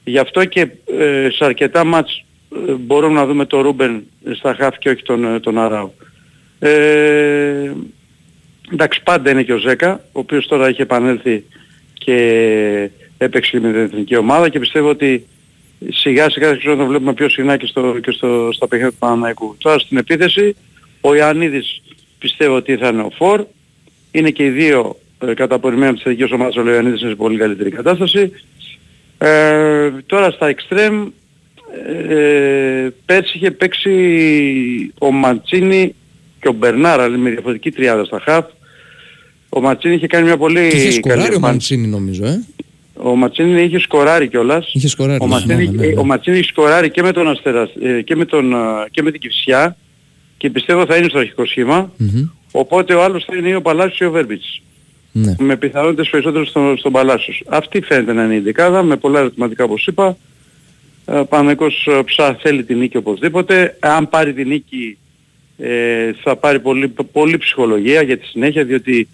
γι' αυτό και ε, σε αρκετά μάτς ε, μπορούμε να δούμε τον Ρούμπερν στα χαφ και όχι τον, ε, τον Αράο. Ε, εντάξει πάντα είναι και ο Ζέκα, ο οποίος τώρα έχει επανέλθει και έπαιξε με την εθνική ομάδα και πιστεύω ότι σιγά σιγά θα το βλέπουμε πιο συχνά και, στο, και στο, στα παιχνίδια του Παναναϊκού. Τώρα στην επίθεση ο Ιωαννίδης πιστεύω ότι θα είναι ο Φορ. Είναι και οι δύο ε, καταπορημένοι από τις εθνικές ομάδες ο Ιωαννίδης είναι σε πολύ καλύτερη κατάσταση. Ε, τώρα στα εξτρέμ ε, πέρσι είχε παίξει ο Ματσίνη και ο Μπερνάρα αλλά με διαφορετική τριάδα στα χαφ. Ο Ματσίνη είχε κάνει μια πολύ Και είχε καλή σκοράρει ο εμφάνιση. Μαντσίνη νομίζω, ε. Ο Ματσίνη είχε σκοράρει κιόλας. Είχε σκοράρει. Ο ναι, Ματσίνη, ναι, ναι, ναι. ο Ματσίνη έχει σκοράρει και με τον Αστέρα ε, και με, τον, ε, και με την Κυφσιά και πιστεύω θα είναι στο αρχικό σχήμα. Μμμ. Οπότε ο άλλος θα είναι ο Παλάσιος ή ο Βέρμπιτς. Ναι. Με πιθανότητες περισσότερο στον, στον Παλάσιος. Αυτή φαίνεται να είναι η δεκάδα με πολλά ερωτηματικά όπως είπα. Ε, Παναγικός ε, ψά θέλει την νίκη οπωσδήποτε. Αν πάρει την νίκη ε, θα πάρει πολύ, πολύ ψυχολογία για τη συνέχεια διότι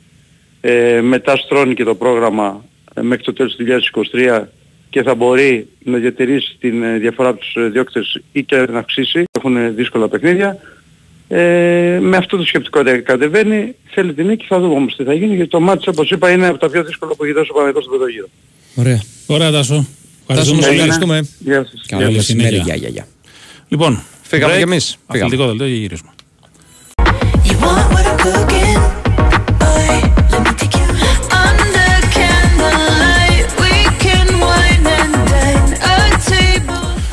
ε, μετά στρώνει και το πρόγραμμα ε, μέχρι το τέλος του 2023 και θα μπορεί να διατηρήσει την ε, διαφορά από τους ε, διώκτες ή και να αυξήσει. Έχουν ε, δύσκολα παιχνίδια. Ε, με αυτό το σκεπτικό τε- κατεβαίνει, θέλει την νίκη, θα δούμε όμως τι θα γίνει γιατί το μάτι όπως είπα είναι από τα πιο δύσκολα που έχει δώσει ο Παναγικός στον πρώτο γύρο. Ωραία. Ωραία, Τάσο. Τάσο, Ευχαριστούμε μας πολύ. ευχαριστούμε. Γεια σας. Καλό Καλή μεσημέρι. συνέχεια. Γεια, γεια, γεια. Λοιπόν, Φύγαμε break, κι εμείς. Φύγαμε. Αθλητικό δελτίο και γυρίσουμε. Want what I'm cooking?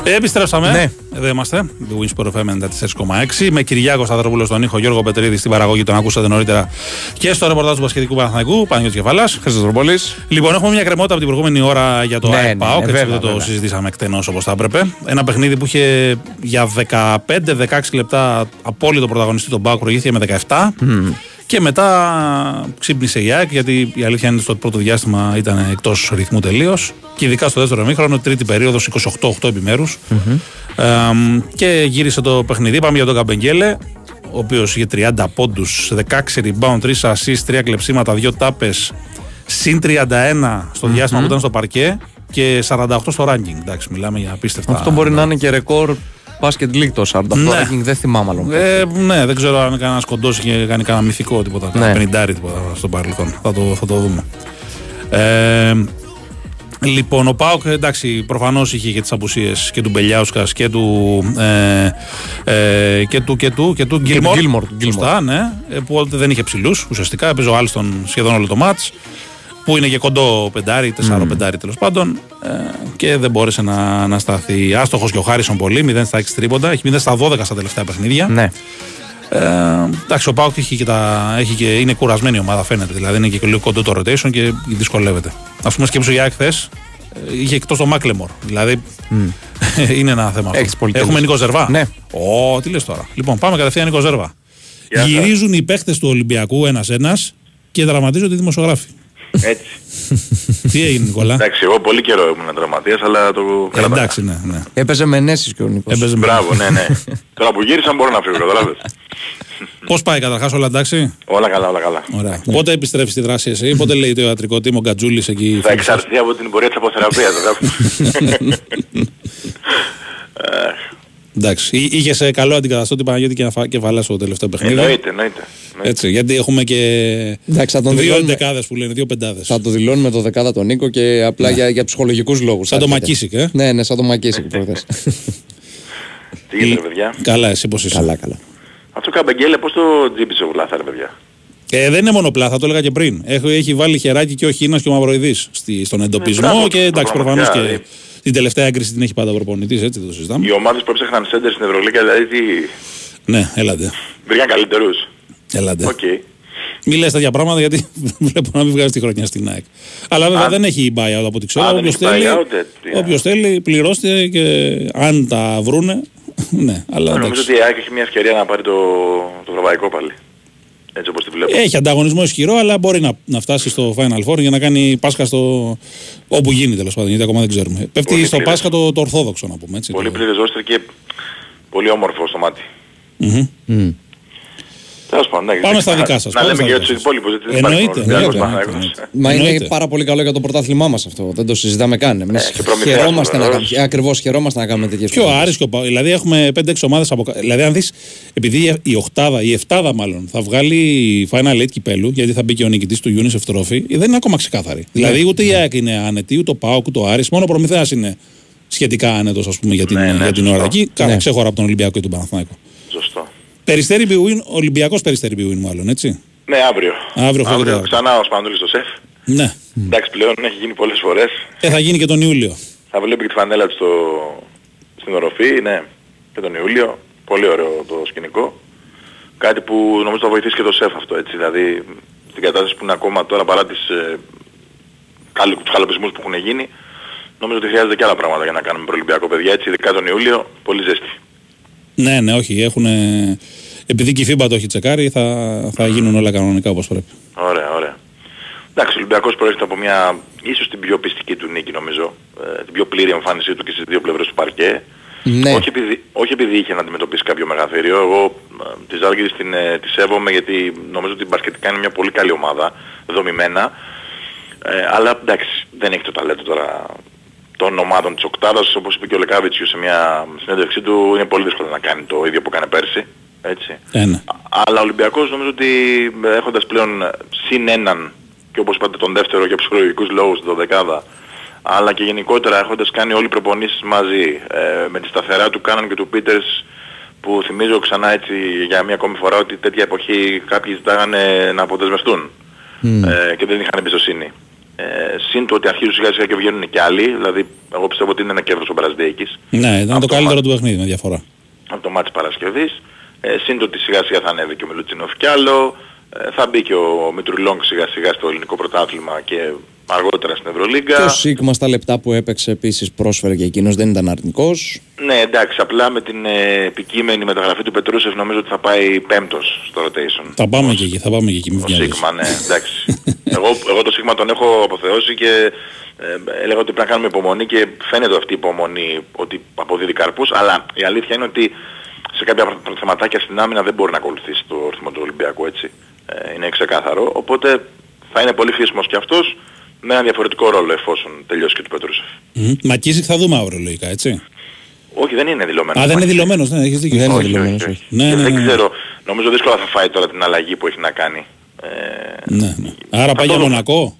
Επιστρέψαμε. Ναι. Εδώ εδώ είμαστε. The Winsport FM 94,6. Με Κυριάκο Σταυρόπουλο στον ήχο, Γιώργο Πετρίδη στην παραγωγή, τον ακούσατε νωρίτερα και στο ρεπορτάζ του Πασχετικού Παναθανικού, Παναγιώτης Κεφαλάς. Χρυσοτροπόλη. Λοιπόν, έχουμε μια κρεμότητα από την προηγούμενη ώρα για το Ναι, ναι, ναι, ΠΑΟΚ, ναι, έτσι βέβαια, δεν το βέβαια. συζητήσαμε εκτενώς όπως θα έπρεπε. Ένα παιχνίδι που είχε για 15-16 λεπτά απόλυτο πρωταγωνιστή τον ΠΑΟΚ, προηγήθηκε με 17. Και μετά ξύπνησε η ΑΕΚ, γιατί η αλήθεια είναι ότι στο πρώτο διάστημα ήταν εκτός ρυθμού τελείως. Και ειδικά στο δεύτερο μήχρονο, τρίτη περίοδος 28-8 επιμέρους. και γύρισε το παιχνίδι. Πάμε για τον Καμπεγγέλε, ο οποίος είχε 30 πόντους, 16 rebound, 3 assists, 3 κλεψίματα, 2 τάπες, συν 31 στο διαστημα που ήταν στο παρκέ και 48 στο ranking. Εντάξει, μιλάμε για απίστευτα. Αυτό μπορεί να είναι και ρεκόρ Basket League το 48 Ναι. ranking, δεν θυμάμαι άλλο. Ε, ναι, δεν ξέρω αν κανένα κοντός είχε κάνει κανένα μυθικό τίποτα. Ναι. Κανένα πενιντάρι τίποτα στο παρελθόν. Θα το, θα το δούμε. Ε, λοιπόν, ο Πάοκ εντάξει, προφανώς είχε και τις απουσίες και του Μπελιάουσκα και του. Ε, ε, και του και του και του Γκίλμορ. Γκίλμορ, Γκίλμορ. Σωστά, ναι. Ε, που δεν είχε ψηλούς ουσιαστικά. Έπαιζε ο Άλστον σχεδόν όλο το μάτς. Που είναι και κοντό πεντάρι, τεσσάρο πεντάρι τέλος πάντων. Ε, και δεν μπόρεσε να, να σταθεί. Άστοχος και ο Χάρισον πολύ, 0 στα 6 τρίποντα. Έχει 0 στα 12 στα τελευταία παιχνίδια. Ναι. Ε, εντάξει, ο Πάουκ έχει και τα, έχει και, είναι κουρασμένη η ομάδα, φαίνεται. Δηλαδή είναι και λίγο κοντό το rotation και δυσκολεύεται. Α πούμε, σκέψου για χθες είχε εκτός το Μάκλεμορ. Δηλαδή είναι ένα θέμα. αυτό. Έχεις πολύ Έχουμε τέλος. Νίκο Ζερβά. Ναι. Ω, τι λες τώρα. Λοιπόν, πάμε κατευθείαν Νίκο Ζερβά. Γυρίζουν οι παίχτε του Ολυμπιακού ένα-ένα και δραματίζονται οι δημοσιογράφοι. Έτσι. τι έγινε, Νικόλα; Εντάξει, εγώ πολύ καιρό ήμουν τραυματίας, αλλά το Ε, κρατάω. εντάξει, ναι, ναι. Έπαιζε με ενέσει και ο Νίκος. Έπαιζε με- Μπράβο, ναι, ναι. Τώρα που γύρισαν μπορώ να φύγω, καταλάβες. Πώς πάει καταρχάς, όλα εντάξει; Όλα καλά, όλα καλά. Ωραία. Πότε επιστρέφεις στη δράση εσύ, πότε λέει το ιατρικό τίμο Γκατζούλης εκεί. Θα εξαρτηθεί από την πορεία της αποθεραπείας, βέβαια. Εντάξει. Εί- Είχες σε καλό αντικαταστάτη Παναγιώτη και, και Βαλάσο το τελευταίο παιχνίδι. Εννοείται, εννοείται. Έτσι, γιατί έχουμε και Εντάξει, θα τον δύο δηλώνουμε- εντεκάδε που λένε, δύο πεντάδες. Θα το δηλώνουμε το δεκάδα τον Νίκο και απλά για, για ψυχολογικούς λόγους. Ναι. Σαν το Μακίσικ, ε. Ναι, ναι, σαν το Μακίσικ προχθές. Τι γίνεται, ρε παιδιά; Καλά, εσύ πώς είσαι; καλά, καλά. Αυτό Καμπεγγέλε πώς το τζίπησε ο Βλάθα, ρε παιδιά; Ε, δεν είναι μόνο πλάθα, το έλεγα και πριν. Έχω, έχει βάλει χεράκι και ο Χίνας και ο Μαυροειδής στον εντοπισμό Ε, μπράβο, και εντάξει, προφανώς πραγματικά, και την τελευταία έγκριση την έχει πάντα ο προπονητής, έτσι δεν το συζητάμε. Οι ομάδες που έψαχναν σέντερ στην Ευρωλίγα, δηλαδή τι... Ναι, έλατε. βρήκαν καλύτερους. έλατε. Οκ. Μην λες τέτοια πράγματα γιατί βλέπω να μην βγάζει τη χρονιά στην ΑΕΚ. Αλλά βέβαια Αν- δεν έχει buyout από ό,τι ξέρω. Α, δεν Όποιος έχει θέλει, buyout, ε, τι, όποιος θέλει πληρώσει και αν τα βρούνε. ναι, αλλά Νομίζω εντάξει. ότι η ΑΕΚ έχει μια ευκαιρία να πάρει το, το ευρωπαϊκό πάλι. Έτσι όπως τη βλέπω. Έχει ανταγωνισμό ισχυρό, αλλά μπορεί να, να φτάσει στο Final Four για να κάνει Πάσχα στο. όπου γίνει τέλος πάντων, γιατί ακόμα δεν ξέρουμε. Πέφτει Πολύ στο πλήρες. Πάσχα το, το Ορθόδοξο να πούμε. Έτσι, Πολύ το... πλήρες ρόστερ και πολύ όμορφο στο μάτι. Μμμ. Τέλος πάντων, εντάξει. Πάμε στα δικά σας, Να πάμε λέμε στα και για δικά τους σας. υπόλοιπους. γιατί δεν Εννοείται, υπάρχει μόνο εννοείται, Ολυμπιακός, εννοείται, Παναθηναϊκός. Μα είναι Εννοείται. πάρα πολύ καλό για το πρωτάθλημά μας αυτό. Δεν το συζητάμε καν. Εμείς Ε, και προμηθείας, χαιρόμαστε να βεβαίως. κάνουμε. Ακριβώς χαιρόμαστε να κάνουμε τέτοιες Και ο Άρης και ο Πα- Δηλαδή έχουμε 5-6 ομάδες από κάτω. Δηλαδή, αν δεις, επειδή η οκτάδα, η εφτάδα μάλλον, θα βγάλει Final Eight κυπέλου, γιατί θα μπει και ο νικητής του UNICEF Trophy, δεν είναι ακόμα ξεκάθαρη. Δηλαδή, ούτε η ΑΕΚ είναι άνετη, ούτε ο ΠΑΟΚ, ούτε ο Άρης, μόνο ο Προμηθέας είναι σχετικά άνετος, ας πούμε, για την, Ναι, ναι, για την σωστό. ώρα εκεί. Κάνα Ναι. ξέχωρα από τον Ολυμπιακό και τον Παναθηναϊκό. Σωστό. Περιστέρι Μπιουίν, Ολυμπιακός Περιστέρι Μπιουίν, μάλλον, έτσι. Ναι, αύριο. Αύριο, αυτό και το- ξανά ο Σπανούλης στο σεφ. Ναι. Εντάξει, πλέον έχει γίνει πολλές φορές. Ε, θα γίνει και τον Ιούλιο. Θα βλέπει και τη φανέλα του στο... στην οροφή, ναι, και τον Ιούλιο. Πολύ ωραίο το σκηνικό. Κάτι που νομίζω θα βοηθήσει και το σεφ αυτό, έτσι. Δηλαδή, στην κατάσταση που είναι ακόμα τώρα παρά τις, ε, καλ- τους καλοπισμούς που έχουν γίνει, νομίζω ότι χρειάζεται και άλλα πράγματα για να κάνουμε προολυμπιακό παιδιά, έτσι, ειδικά τον Ιούλιο, πολύ ζέστη. Ναι, ναι, όχι. Έχουν, επειδή και η FIBA το έχει τσεκάρει, θα, θα γίνουν όλα κανονικά όπως πρέπει. Ωραία, ωραία. Εντάξει, ο Ολυμπιακός προέρχεται από μια ίσως την πιο πιστική του νίκη νομίζω, ε, την πιο πλήρη εμφάνισή του και στις δύο πλευρές του παρκέ. Ναι. Όχι, επειδή, όχι επειδή είχε να αντιμετωπίσει κάποιο μεγαθύριο, εγώ ε, τη Ζάλγκης την, ε, τη σέβομαι γιατί νομίζω ότι μπασκετικά είναι μια πολύ καλή ομάδα, δομημένα. Ε, αλλά εντάξει, δεν έχει το ταλέντο τώρα των ομάδων της Οκτάδας, όπως είπε και ο Λεκάβιτσιου σε μια συνέντευξή του, είναι πολύ δύσκολο να κάνει το ίδιο που έκανε πέρσι. Έτσι. Ε, ναι. Αλλά ο Ολυμπιακός νομίζω ότι ε, έχοντας πλέον ε, συν έναν και όπως είπατε τον δεύτερο για ψυχολογικούς λόγους το δεκάδα αλλά και γενικότερα έχοντας κάνει όλοι οι προπονήσεις μαζί ε, με τη σταθερά του Κάναν και του Πίτερς που θυμίζω ξανά έτσι για μια ακόμη φορά ότι τέτοια εποχή κάποιοι ζητάγανε να αποδεσμευτούν ε, και δεν είχαν εμπιστοσύνη. Ε, συν το ότι αρχίζουν σιγά σιγά και βγαίνουν και άλλοι. Δηλαδή, εγώ πιστεύω ότι είναι ένα κέρδος ο Μπραζδέικης. Ναι, ήταν το καλύτερο του παιχνίδι με διαφορά. από το μάτς Παρασκευής. Ε, συν το ότι σιγά σιγά θα ανέβει και ο Μιλουτσινόφ κι άλλο. Ε, θα μπει και ο Μητρουλόγκ σιγά σιγά στο ελληνικό πρωτάθλημα και αργότερα στην Ευρωλίγκα. Και ο Σίγμα στα λεπτά που έπαιξε επίσης πρόσφερε και εκείνος δεν ήταν αρνητικός. Ναι, εντάξει, απλά με την ε, επικείμενη μεταγραφή του Πετρούσεφ νομίζω ότι θα πάει πέμπτος στο rotation. Θα πάμε και εκεί, θα πάμε και εκεί. Μην Ο βιάζεσαι. Σίγμα, ναι, εντάξει. εγώ, εγώ το Σίγμα τον έχω αποθεώσει και ε, έλεγα ότι πρέπει να κάνουμε υπομονή και φαίνεται αυτή η υπομονή ότι αποδίδει καρπούς, αλλά η αλήθεια είναι ότι σε κάποια θεματάκια στην άμυνα δεν μπορεί να ακολουθήσει το ρυθμό του Ολυμπιακού έτσι. Ε, είναι ξεκάθαρο. Οπότε θα είναι πολύ χρήσιμος και αυτός με ένα διαφορετικό ρόλο εφόσον τελειώσει και του Πετρούσεφ. Μμμ. Μακίζικ θα δούμε αύριο λογικά, έτσι. Όχι, δεν είναι δηλωμένο. Α, δεν είναι δηλωμένος, ναι, έχεις δίκιο. Δεν είναι Όχι, δηλωμένος, όχι, όχι. όχι. Ναι, Και ναι, δεν ναι. ξέρω. Νομίζω δύσκολα θα φάει τώρα την αλλαγή που έχει να κάνει. Ε, Ναι, ναι. Άρα πάει για δούμε. Μονακό;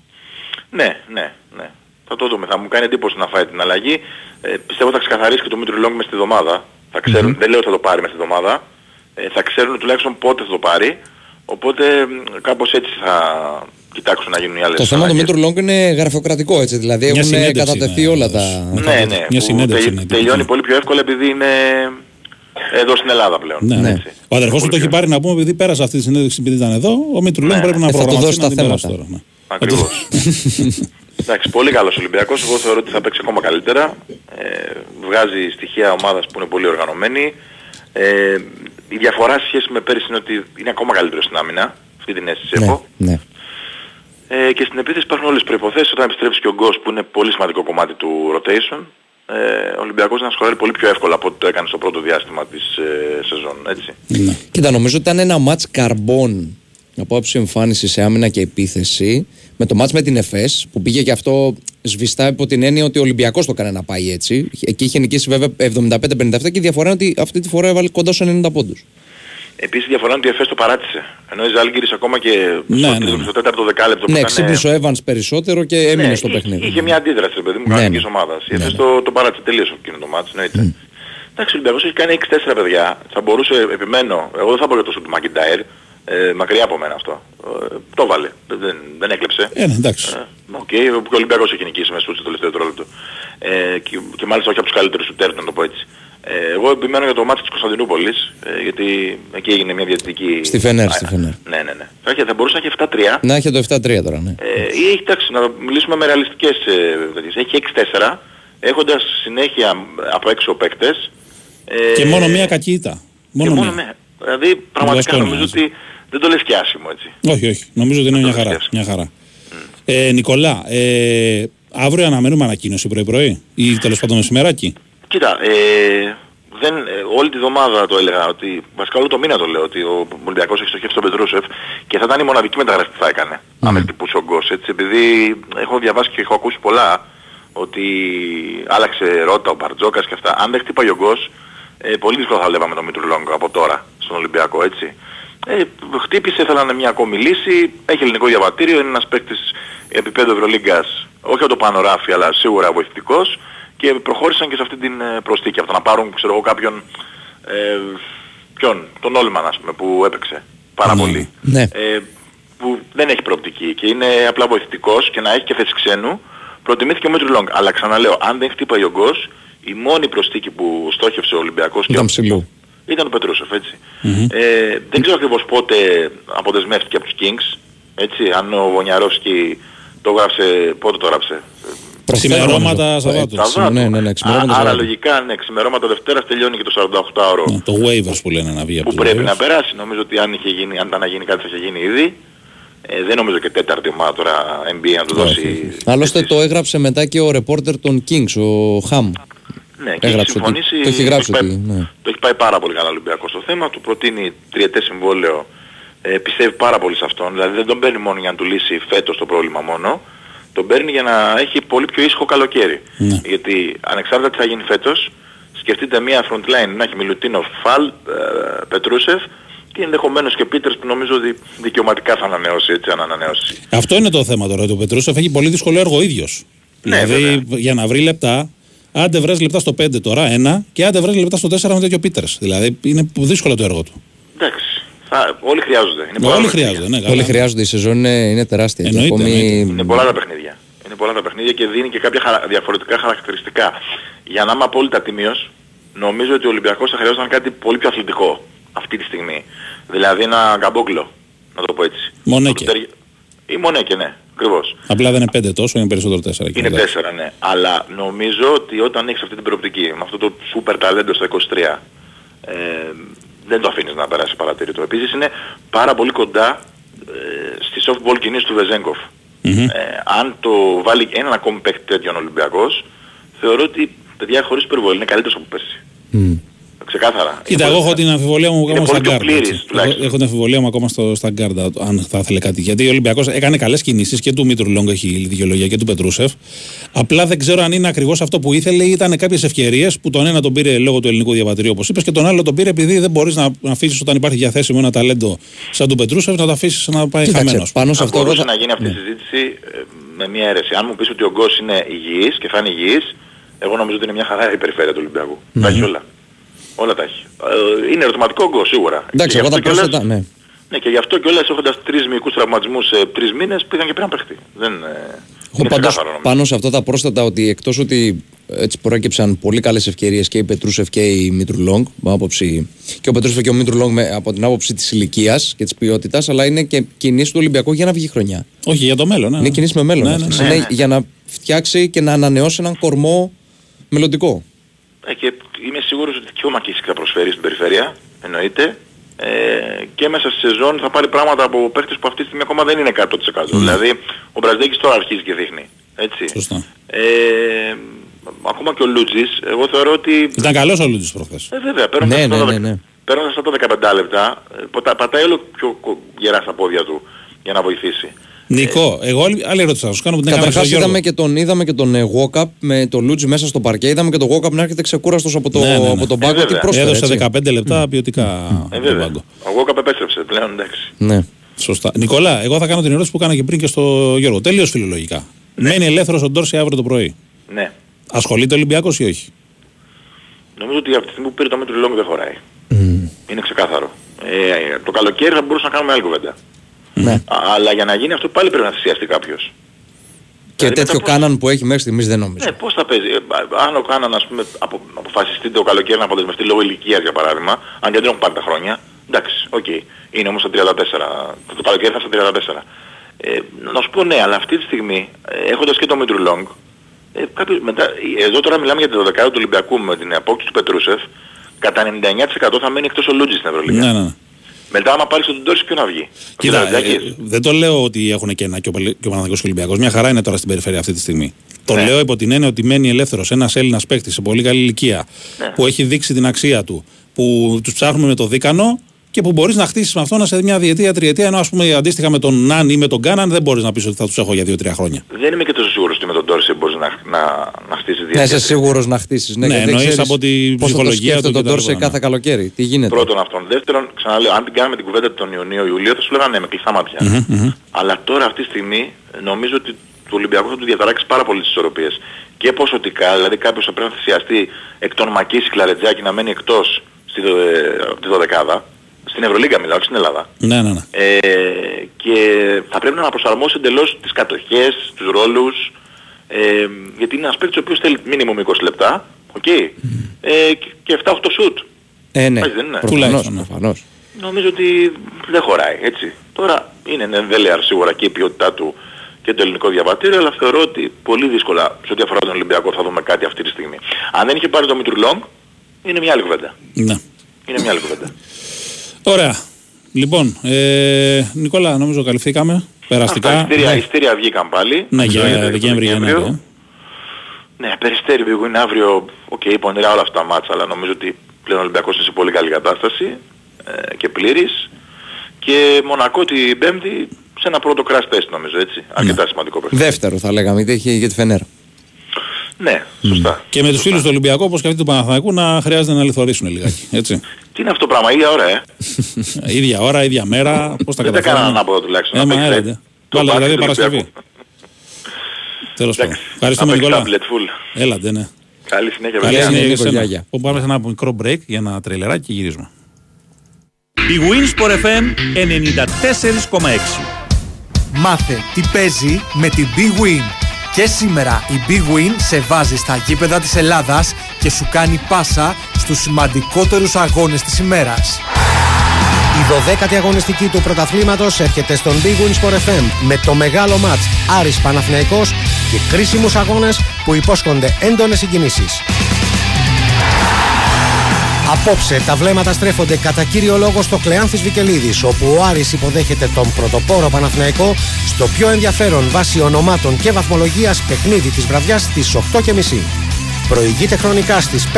ναι, ναι, ναι. Θα το δούμε. Θα μου κάνει εντύπωση να φάει την αλλαγή. Ε, πιστεύω θα ξεκαθαρίσει και το Μήτρου-Λονγκ μες στη εβδομάδα. Θα ξέρουν δεν λέω ότι θα το πάρει μες στη εβδομάδα. Ε, θα ξέρουν τουλάχιστον πότε θα το πάρει. Οπότε μ, κάπως έτσι θα κοιτάξουν να γίνουν οι άλλες Το θέμα του αλλαγές. Μήτρου Λόγκ είναι γραφειοκρατικό έτσι, δηλαδή Μια έχουν συνέντευξη, κατατεθεί ναι, όλα όντως. τα... Ναι, ναι. Μια που συνέντευξη τελει- είναι τελειώνει τυπική. πολύ πιο εύκολα επειδή είναι εδώ στην Ελλάδα πλέον. Ναι, ναι. Έτσι. Ο αδερφός του Πολύ το έχει πιο- πάρει να πούμε επειδή πέρασε αυτή τη συνέντευξη επειδή ήταν εδώ. Ο Μητρουλόν Ναι. πρέπει να Ε, θα του προγραμματίσει δώσει να τα την περάσει θέματα. τώρα. ναι. Ακριβώς. Εντάξει, πολύ καλός Ολυμπιακός. Εγώ θεωρώ ότι θα παίξει ακόμα καλύτερα. Ε, βγάζει στοιχεία ομάδας που είναι πολύ οργανωμένη. Ε, η διαφορά σε σχέση με πέρυσι είναι ότι είναι ακόμα καλύτερος στην άμυνα. Αυτή την αίσθηση Ναι, έχω. ναι. Ε, και στην επίθεση υπάρχουν όλες τις προϋποθέσεις. Όταν επιστρέψει και ο Γκος που είναι πολύ σημαντικό κομμάτι του rotation, ε, ο Ολυμπιακός να σκοράρει πολύ πιο εύκολα από ό,τι το έκανε στο πρώτο διάστημα της ε, σεζόν. Έτσι. Ναι. Κοίτα, νομίζω ότι ήταν ένα μάτς καρμπών από άψη εμφάνισης σε άμυνα και επίθεση. Με το μάτς με την ΕΦΕΣ που πήγε και αυτό σβηστά υπό την έννοια ότι ο Ολυμπιακός το έκανε να πάει έτσι. Εκεί είχε νικήσει βέβαια 75-57 και η διαφορά είναι ότι αυτή τη φορά έβαλε κοντά στους 90 πόντους. Επίσης η διαφορά είναι ότι η ΕΦΕΣ το παράτησε. Ενώ η Ζάλγκυρης ακόμα και Ναι, στο, ναι, τρίτο- ναι. στο τέταρτο δεκάλεπτο που Ναι, ήταν, ξύπνησε ο Evans περισσότερο και έμεινε Ναι, στο είχε- παιχνίδι. Είχε μια αντίδραση, ρε παιδί μου, Ναι, κανονικής ναι. ομάδας. Η Ναι, ΕΦΕΣ ναι. το, το παράτησε τελείως εκείνο το ματς, εννοείται. Εντάξει, ο Ολυμπιακός έχει κάνει 6-4 παιδιά. Θα μπορούσε, επιμένω, εγώ δεν θα πω για το σουτ του Μακιντάιρ, ε, μακριά από μένα αυτό. Ε, το βάλε, δεν, δεν, δεν έκλεψε. Ε, ναι, εντάξει. Ε, Οκ, και ο Ολυμπιακός έχει νικήσει μέσα στο τελευταίο δευτερόλεπτο. Ε, και, και μάλιστα όχι από τους καλύτερους του τερέν, να το πω έτσι. Ε, εγώ επιμένω για το ματς της Κωνσταντινούπολης, ε, γιατί εκεί έγινε μια διαιτητική... Στη Φενέρ, Α, στη Φενέρ. Ναι, ναι, ναι. Θα, είχε- θα μπορούσε να έχει 7-3. Να είχε το 7-3 τώρα, ναι. Ε, ή έχει, εντάξει, να μιλήσουμε με ρεαλιστικές ε, τέτοιες. Έχει 6-4, έχοντας συνέχεια από έξω παίκτες. Ε, Και μόνο μία κακή ήττα. και Μόνο μόνο μία. με. Δηλαδή πραγματικά Βασκόνια, νομίζω έτσι. ότι δεν το λες και άσχημο έτσι. Όχι, όχι. Νομίζω ότι είναι μια χαρά. σκέφτεσαι. Μια χαρά. Ε, Νικολά, ε, αύριο αναμένουμε ανακοίνωση πρωί-πρωί ή τέλος πάντων μεσημεράκι; Κοίτα, ε, δεν, ε, όλη τη βδομάδα το έλεγα ότι, βασικά όλο το μήνα το λέω ότι ο Ολυμπιακός έχει στοχεύσει τον Πετρούσεφ και θα ήταν η μοναδική μεταγραφή που θα έκανε αν δεν χτυπούσε ο Γκος, έτσι, επειδή έχω διαβάσει και έχω ακούσει πολλά ότι άλλαξε ρότα ο Μπαρτζόκας και αυτά. Αν δεν χτύπαγε ο Γκος, ε, πολύ δύσκολα θα βλέπαμε τον Μήτρου Λόγκο από τώρα στον Ολυμπιακό, έτσι. Ε, χτύπησε, θέλανε μια ακόμη λύση, έχει ελληνικό διαβατήριο, είναι ένας παίκτης επίπεδου Ευρωλίγκας, όχι από το πάνω ράφι, αλλά σίγουρα βοηθητικός και προχώρησαν και σε αυτή την ε, προσθήκη. Από το να πάρουν, ξέρω εγώ, κάποιον, ε, ποιον, τον Όλμαν ας πούμε, που έπαιξε πάρα Ναι. πολύ. Ναι. Ε, που δεν έχει προοπτική και είναι απλά βοηθητικός και να έχει και θέση ξένου, προτιμήθηκε ο Μίτρου Λόγκ. Αλλά ξαναλέω, αν δεν χτύπαγε ο Γκος, η μόνη προσθήκη που στόχευσε ο Ολυμπιακός και Ήταν ο- ψηλού. ήταν ο Πετρούσεφ, έτσι. Ε, δεν ξέρω ακριβώς πότε αποδεσμεύτηκε από τους Kings, έτσι, αν ο Βονιαρόφσκι το γράψε, πότε το γράψε. Προχθές, Ξημερώματα νομίζω. Σαββάτου. Ε, Σαββάτου. Ναι, ναι, ναι, ξημερώματα Α, Άρα Σαββάτου. λογικά, ναι, ξημερώματα Δευτέρας τελειώνει και το 48ωρο Ναι, το waivers που λένε να βγει από που το πρέπει waivers. να περάσει. Νομίζω ότι αν, είχε γίνει, αν ήταν να γίνει κάτι θα είχε γίνει ήδη. Ε, δεν νομίζω και τέταρτη ομάδα τώρα NBA να του δώσει... Άλλωστε τις- το έγραψε μετά και ο ρεπόρτερ των Kings, ο Χαμ. Ναι, και έχει έγραψε ότι- συμφωνήσει, το έχει γράψει πάει, ότι, ναι. το έχει πάει πάρα πολύ καλά ο Ολυμπιακός στο θέμα, του προτείνει τριετές συμβόλαιο, ε, πιστεύει πάρα πολύ σε αυτόν, δηλαδή δεν τον παίρνει μόνο για να του λύσει φέτος το πρόβλημα μόνο, τον παίρνει για να έχει πολύ πιο ήσυχο καλοκαίρι. Ναι. Γιατί ανεξάρτητα τι θα γίνει φέτος, σκεφτείτε μια front line να έχει Μιλουτίνο Φαλ, ε, Πετρούσεφ και ενδεχομένως και Πίτερς που νομίζω ότι δικαιωματικά θα ανανεώσει έτσι αν ανανεώσει. Αυτό είναι το θέμα τώρα. Το Πετρούσεφ έχει πολύ δύσκολο έργο ο ίδιος. Ναι, δηλαδή βέβαια. για να βρει λεπτά, άντε βρες λεπτά στο 5 τώρα, ένα, και άντε βρες λεπτά στο 4 με τέτοιο Πίτερς. Δηλαδή είναι δύσκολο το έργο του. Εντάξει, θα, όλοι χρειάζονται. Είναι πολλά Όλοι τα παιχνίδια. χρειάζονται, ναι, καλά. Όλοι χρειάζονται, η σεζόν είναι, είναι τεράστια. και Εννοείται, ακόμη- εννοείται. Είναι πολλά τα παιχνίδια. πολλά τα παιχνίδια και δίνει και κάποια χαρα- διαφορετικά χαρακτηριστικά. Για να είμαι απόλυτα τιμίος, νομίζω ότι ο Ολυμπιακός θα χρειαζόταν κάτι πολύ πιο αθλητικό αυτή τη στιγμή. Δηλαδή ένα γκαμπόκλο, να το πω έτσι. Μονέκε. Ή Μονέκε, ναι, ακριβώς. Απλά δεν είναι πέντε τόσο, είναι περισσότερο τέσσερα. και Είναι μετά. τέσσερα, ναι. Αλλά νομίζω ότι όταν έχεις αυτή την προοπτική, με αυτό το σούπερ ταλέντο στα 23, ε, δεν το αφήνεις να περάσει παρατηρητό. Επίσης είναι πάρα πολύ κοντά ε, στις off ball κινήσεις του Βεζένκοφ. Ε, αν το βάλει έναν ακόμη παίκτη τέτοιον Ολυμπιακός, θεωρώ ότι παιδιά χωρίς υπερβολή είναι καλύτερος από πέρσι. Ξεκάθαρα. Κοίτα, Είναι εγώ πολύ- έχω την αμφιβολία μου ακόμα είναι στα πολύ πιο γκαρντ. πλήρης, έτσι. τουλάχιστον. Έχω, έχω την αμφιβολία μου ακόμα στο, στα γκαρντ, αν θα ήθελε κάτι. Γιατί ο Ολυμπιακός έκανε καλές κινήσεις και του Μήτρου-Λονγκ έχει η δικαιολογία και του Πετρούσεφ. Απλά δεν ξέρω αν είναι ακριβώς αυτό που ήθελε ή ήταν κάποιες ευκαιρίες που τον ένα τον πήρε λόγω του ελληνικού διαβατηρίου, όπως είπες, και τον άλλο τον πήρε επειδή δεν μπορείς να, να αφήσεις όταν υπάρχει διαθέσιμο ένα ταλέντο σαν του Πετρούσεφ να το αφήσεις να πάει Κοίταξε, χαμένος. πάνω σε θα αυτό εγώ μπορούσε θα- να γίνει αυτή η συζήτηση ε, με μια αίρεση. Αν μου πεις ότι ο Γκος είναι υγιής και θα είναι υγιής, εγώ νομίζω ότι είναι μια χαρά η περιφέρεια του Ολυμπιακού. Τα έχεις όλα. Όλα τα έχει. Ε, είναι ερωτηματικό ο Γκος σίγουρα. Εντάξει, Και εγώ γι' θα αυτό κιόλας- πρόσθετα, ναι. Ναι, και γι' αυτό κιόλας έχοντας τρεις μυϊκούς τραυματισμούς σε τρεις μήνες πήγαν και πήραν παίχτη. Δεν, ε, Εγώ είναι πάντως ξεκάθαρο νομίζω. πάνω σε αυτό θα πρόσθετα ότι εκτός ότι έτσι προέκυψαν πολύ καλές ευκαιρίες και η Πετρούσεφ και η Μήτρου με άποψη, και ο Πετρούσεφ και ο Μήτρου Λόγκ με, από την άποψη της ηλικίας και της ποιότητας αλλά είναι και κινήσεις του Ολυμπιακού για να βγει χρονιά. Όχι, για το μέλλον. Ναι, Είναι κινήσεις με μέλλον. Ναι, αυτές. ναι, ναι. Είναι για να φτιάξει και να ανανεώσει έναν κορμό μελλοντικό. Ε, και είμαι σίγουρος ότι και ο Μακίσικ θα προσφέρει στην περιφέρεια, εννοείται. Ε, και μέσα στη σεζόν θα πάρει πράγματα από παίχτες που αυτή τη στιγμή ακόμα δεν είναι 100%. Δηλαδή ο Μπραζδέκης τώρα αρχίζει και δείχνει. Έτσι. Σωστά. Ε, ακόμα και ο Λούτζης, εγώ θεωρώ ότι... Ήταν καλός ο Λούτζης προχθές. Ε, βέβαια, παίρνοντας Ναι, αυτά ναι, τα ναι, δεκα- ναι. παίρνοντας αυτά τα 15 λεπτά, ε, ποτα- πατάει όλο πιο κο- γερά στα πόδια του για να βοηθήσει. Νικό, εγώ άλλη, άλλη ερώτηση θα σου κάνω που την έκανα Καταρχάς στον Γιώργο. είδαμε και τον, είδαμε και τον ε, Walkup με το Λούτζι μέσα στο παρκέ. Είδαμε και τον Walkup να έρχεται ξεκούραστος από, το, Ναι, ναι, ναι. από τον Ε, πάγκο. βέβαια. Τι πρόσφερε. Έδωσε έτσι. 15 λεπτά ποιοτικά Ε, από τον βέβαια. πάγκο. Ο Γόκαπ επέστρεψε πλέον, εντάξει. Ναι. Σωστά. Νικόλα, εγώ θα κάνω την ερώτηση που έκανα και πριν και στο Γιώργο. Τελείω φιλολογικά. Μένει ελεύθερος ο Ντόρσεϊ αύριο το πρωί. Ναι. Ασχολείται ο Ολυμπιακός ή όχι; Νομίζω ότι από τη στιγμή που πήρε το Μήτρου-Λονγκ δεν χωράει. Είναι ξεκάθαρο. Ε, το καλοκαίρι θα μπορούσαμε να κάνουμε άλλη κουβέντα. Ναι. Α, Αλλά για να γίνει αυτό πάλι πρέπει να θυσιαστεί κάποιος. Και Δηλαδή, τέτοιο μετά πώς- Κάναν που έχει μέχρι στιγμής δεν νομίζω. Ναι, πώς θα παίζει. Ε, α- αν ο Κάναν ας πούμε απο, αποφασιστεί το καλοκαίρι να αποδεσμευτεί λόγω ηλικίας για παράδειγμα, αν και δεν έχουν πάρει τα χρόνια, εντάξει, οκ. Είναι όμως στα 34. Το καλοκαίρι θα είναι στα 34. Ε, να σου πω ναι, αλλά αυτή τη στιγμή, ε, έχοντας και το Μήτρου Λόγκ, ε, κάποιος, μετά, ε, εδώ τώρα μιλάμε για το 12 του Ολυμπιακού με την απόκτηση του Πετρούσεφ, κατά 99% θα μένει εκτός ο Λούτζης στην Ευρωλίγα. Ναι, ναι, ναι. Μετά άμα πάρεις τον Τόρση ποιο να βγει; Ο Κοίτα, Φιλαδιακής. ε, δεν το λέω ότι έχουν και ένα και ο, Παλαι- και ο Παναθηναϊκός και ο Ολυμπιακός. Μια χαρά είναι τώρα στην περιφέρεια αυτή τη στιγμή. Το Ναι. λέω υπό την έννοια ότι μένει ελεύθερος ένας Έλληνας παίκτη σε πολύ καλή ηλικία Ναι. που έχει δείξει την αξία του, που τους ψάχνουμε με το δίκανο και που μπορείς να χτίσεις με αυτόν σε μια διετία, τριετία. Ενώ ας πούμε αντίστοιχα με τον Ναν ή με τον Κάναν δεν μπορείς να πεις ότι θα τους έχω για δύο-τρία χρόνια. Δεν είμαι και τόσο σίγουρος ότι με τον Τόρση μπορείς να, να, να στήσεις Να διαδικασία. είσαι σίγουρος να χτίσεις. Ναι, εννοείς από τη ψυχολογία του τον και τα Τόρσε λοιπά, κάθε καλοκαίρι. Τι γίνεται; Πρώτον αυτόν. Δεύτερον, ξαναλέω, αν την κάνουμε την κουβέντα τον Ιουνίο-Ιουλίο θα σου λέγανε ναι, με κλειστά μάτια. Αλλά τώρα αυτή τη στιγμή νομίζω ότι του Ολυμπιακού θα του διαταράξει πάρα πολύ τις ισορροπίες. Και ποσοτικά, δηλαδή κάποιος θα πρέπει να θυσιαστεί εκ των ΜακΚίσικ Λαρεντζάκη να μένει εκτός στη, δο- ε, από τη δωδεκάδα. Στην Ευρωλίγκα μιλάω, όχι στην Ελλάδα. Ναι, ναι, ναι. Ε, και θα πρέπει να αναπροσαρμόσει εντελώς τις κατοχές, τους ρόλους, ε, γιατί είναι ένας παίκτης ο οποίος θέλει μίνιμουμ 20 λεπτά, οκ, ε, και- και 7-8 σουτ. Ε, ναι. Έτσι δεν είναι. Προφανώς, Τουλάχιστον, ναι. προφανώς. Νομίζω ότι δεν χωράει, έτσι. Τώρα είναι εν δέλεαρ σίγουρα και η ποιότητά του και το ελληνικό διαβατήριο, αλλά θεωρώ ότι πολύ δύσκολα σε ό,τι αφορά τον Ολυμπιακό θα δούμε κάτι αυτή τη στιγμή. Αν δεν είχε πάρει το Μήτρου-Λονγκ, είναι μια άλλη κουβέντα. ναι. Είναι μια άλλη κουβέντα. Ωραία. Λοιπόν, ε, Νικόλα, νομίζω καλυφθήκαμε. Αυτά, Περαστικά. εισιτήρια, Ναι. εισιτήρια βγήκαν πάλι. Ναι, για το Δεκέμβρη, Δεκέμβριο. Γενάρη. ε. Ναι, Περιστέρι που είναι αύριο, οκ, πονηρά όλα αυτά τα ματς, αλλά νομίζω ότι πλέον ο Ολυμπιακός είναι σε πολύ καλή κατάσταση ε, και πλήρης. Και Μονακό την Πέμπτη σε ένα πρώτο crash test νομίζω, έτσι. Αρκετά σημαντικό παιχνίδι. Δεύτερο θα λέγαμε, γιατί έχει για τη Φενέρα. Ναι, σωστά. Και με τους φίλους του Ολυμπιακού, όπως και αυτοί του Παναθηναϊκού, να χρειάζεται να λιθορίσουν λιγάκι. Έτσι. Τι είναι αυτό το πράγμα, ίδια ώρα, ε; ίδια ώρα, ίδια μέρα. Πώς τα Δεν τα κάνανε καταφέρνουν. ανάποδα τουλάχιστον. Ε, να μα παίξει έλατε. το Βάλε μπάσκετ δηλαδή του Παρασκευή. Ολυμπιακού. Τέλος πάντων. Εντάξει, Ευχαριστούμε, να παίξει Νικόλα. tablet full. Έλατε, ναι. Καλή συνέχεια, Καλή παιδιά. συνέχεια Νίκο, για γεια, σένα. γεια. Που Πάμε σε ένα μικρό break για ένα τρελεράκι και γυρίζουμε. Η Winsport FM 94,6. Μάθε τι παίζει με την Big Win. Και σήμερα η Big Win σε βάζει στα γήπεδα της Ελλάδας και σου κάνει πάσα στους σημαντικότερους αγώνες της ημέρας. Η 12η αγωνιστική του πρωταθλήματος έρχεται στον Big Win Sport FM με το μεγάλο μάτς Άρης Παναθηναϊκός και κρίσιμους αγώνες που υπόσχονται έντονες συγκινήσεις. Απόψε τα βλέμματα στρέφονται κατά κύριο λόγο στο Κλεάνθης Βικελίδης όπου ο Άρης υποδέχεται τον πρωτοπόρο Παναθηναϊκό στο πιο ενδιαφέρον βάσει ονομάτων και βαθμολογίας παιχνίδι της βραδιάς στις 8.30. Προηγείται χρονικά στις 5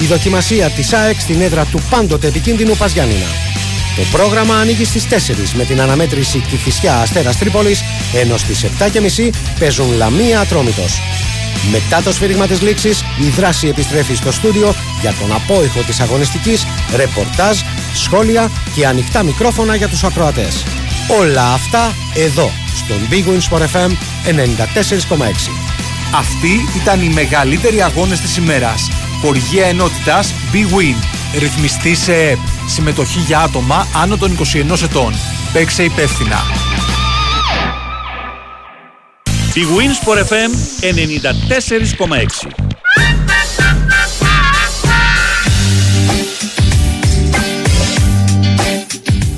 η δοκιμασία της ΑΕΚ στην έδρα του πάντοτε επικίνδυνου Παζιάννηνα. Το πρόγραμμα ανοίγει στις 4 με την αναμέτρηση Κηφισιά Αστέρας Τρίπολης ενώ στις 7.30 παίζουν Λαμία Ατρόμητος. Μετά το σφύριγμα της λήξης, η δράση επιστρέφει στο στούντιο για τον απόϊχο της αγωνιστικής, ρεπορτάζ, σχόλια και ανοιχτά μικρόφωνα για τους ακροατές. Όλα αυτά εδώ, στον Big Win Sport FM 94,6. Αυτοί ήταν οι μεγαλύτεροι αγώνες της ημέρας. Χορηγία ενότητας Big Win. Ρυθμιστή σε ΕΠ. Συμμετοχή για άτομα άνω των 21 ετών. Παίξε υπεύθυνα. Η Wins for FM 94,6.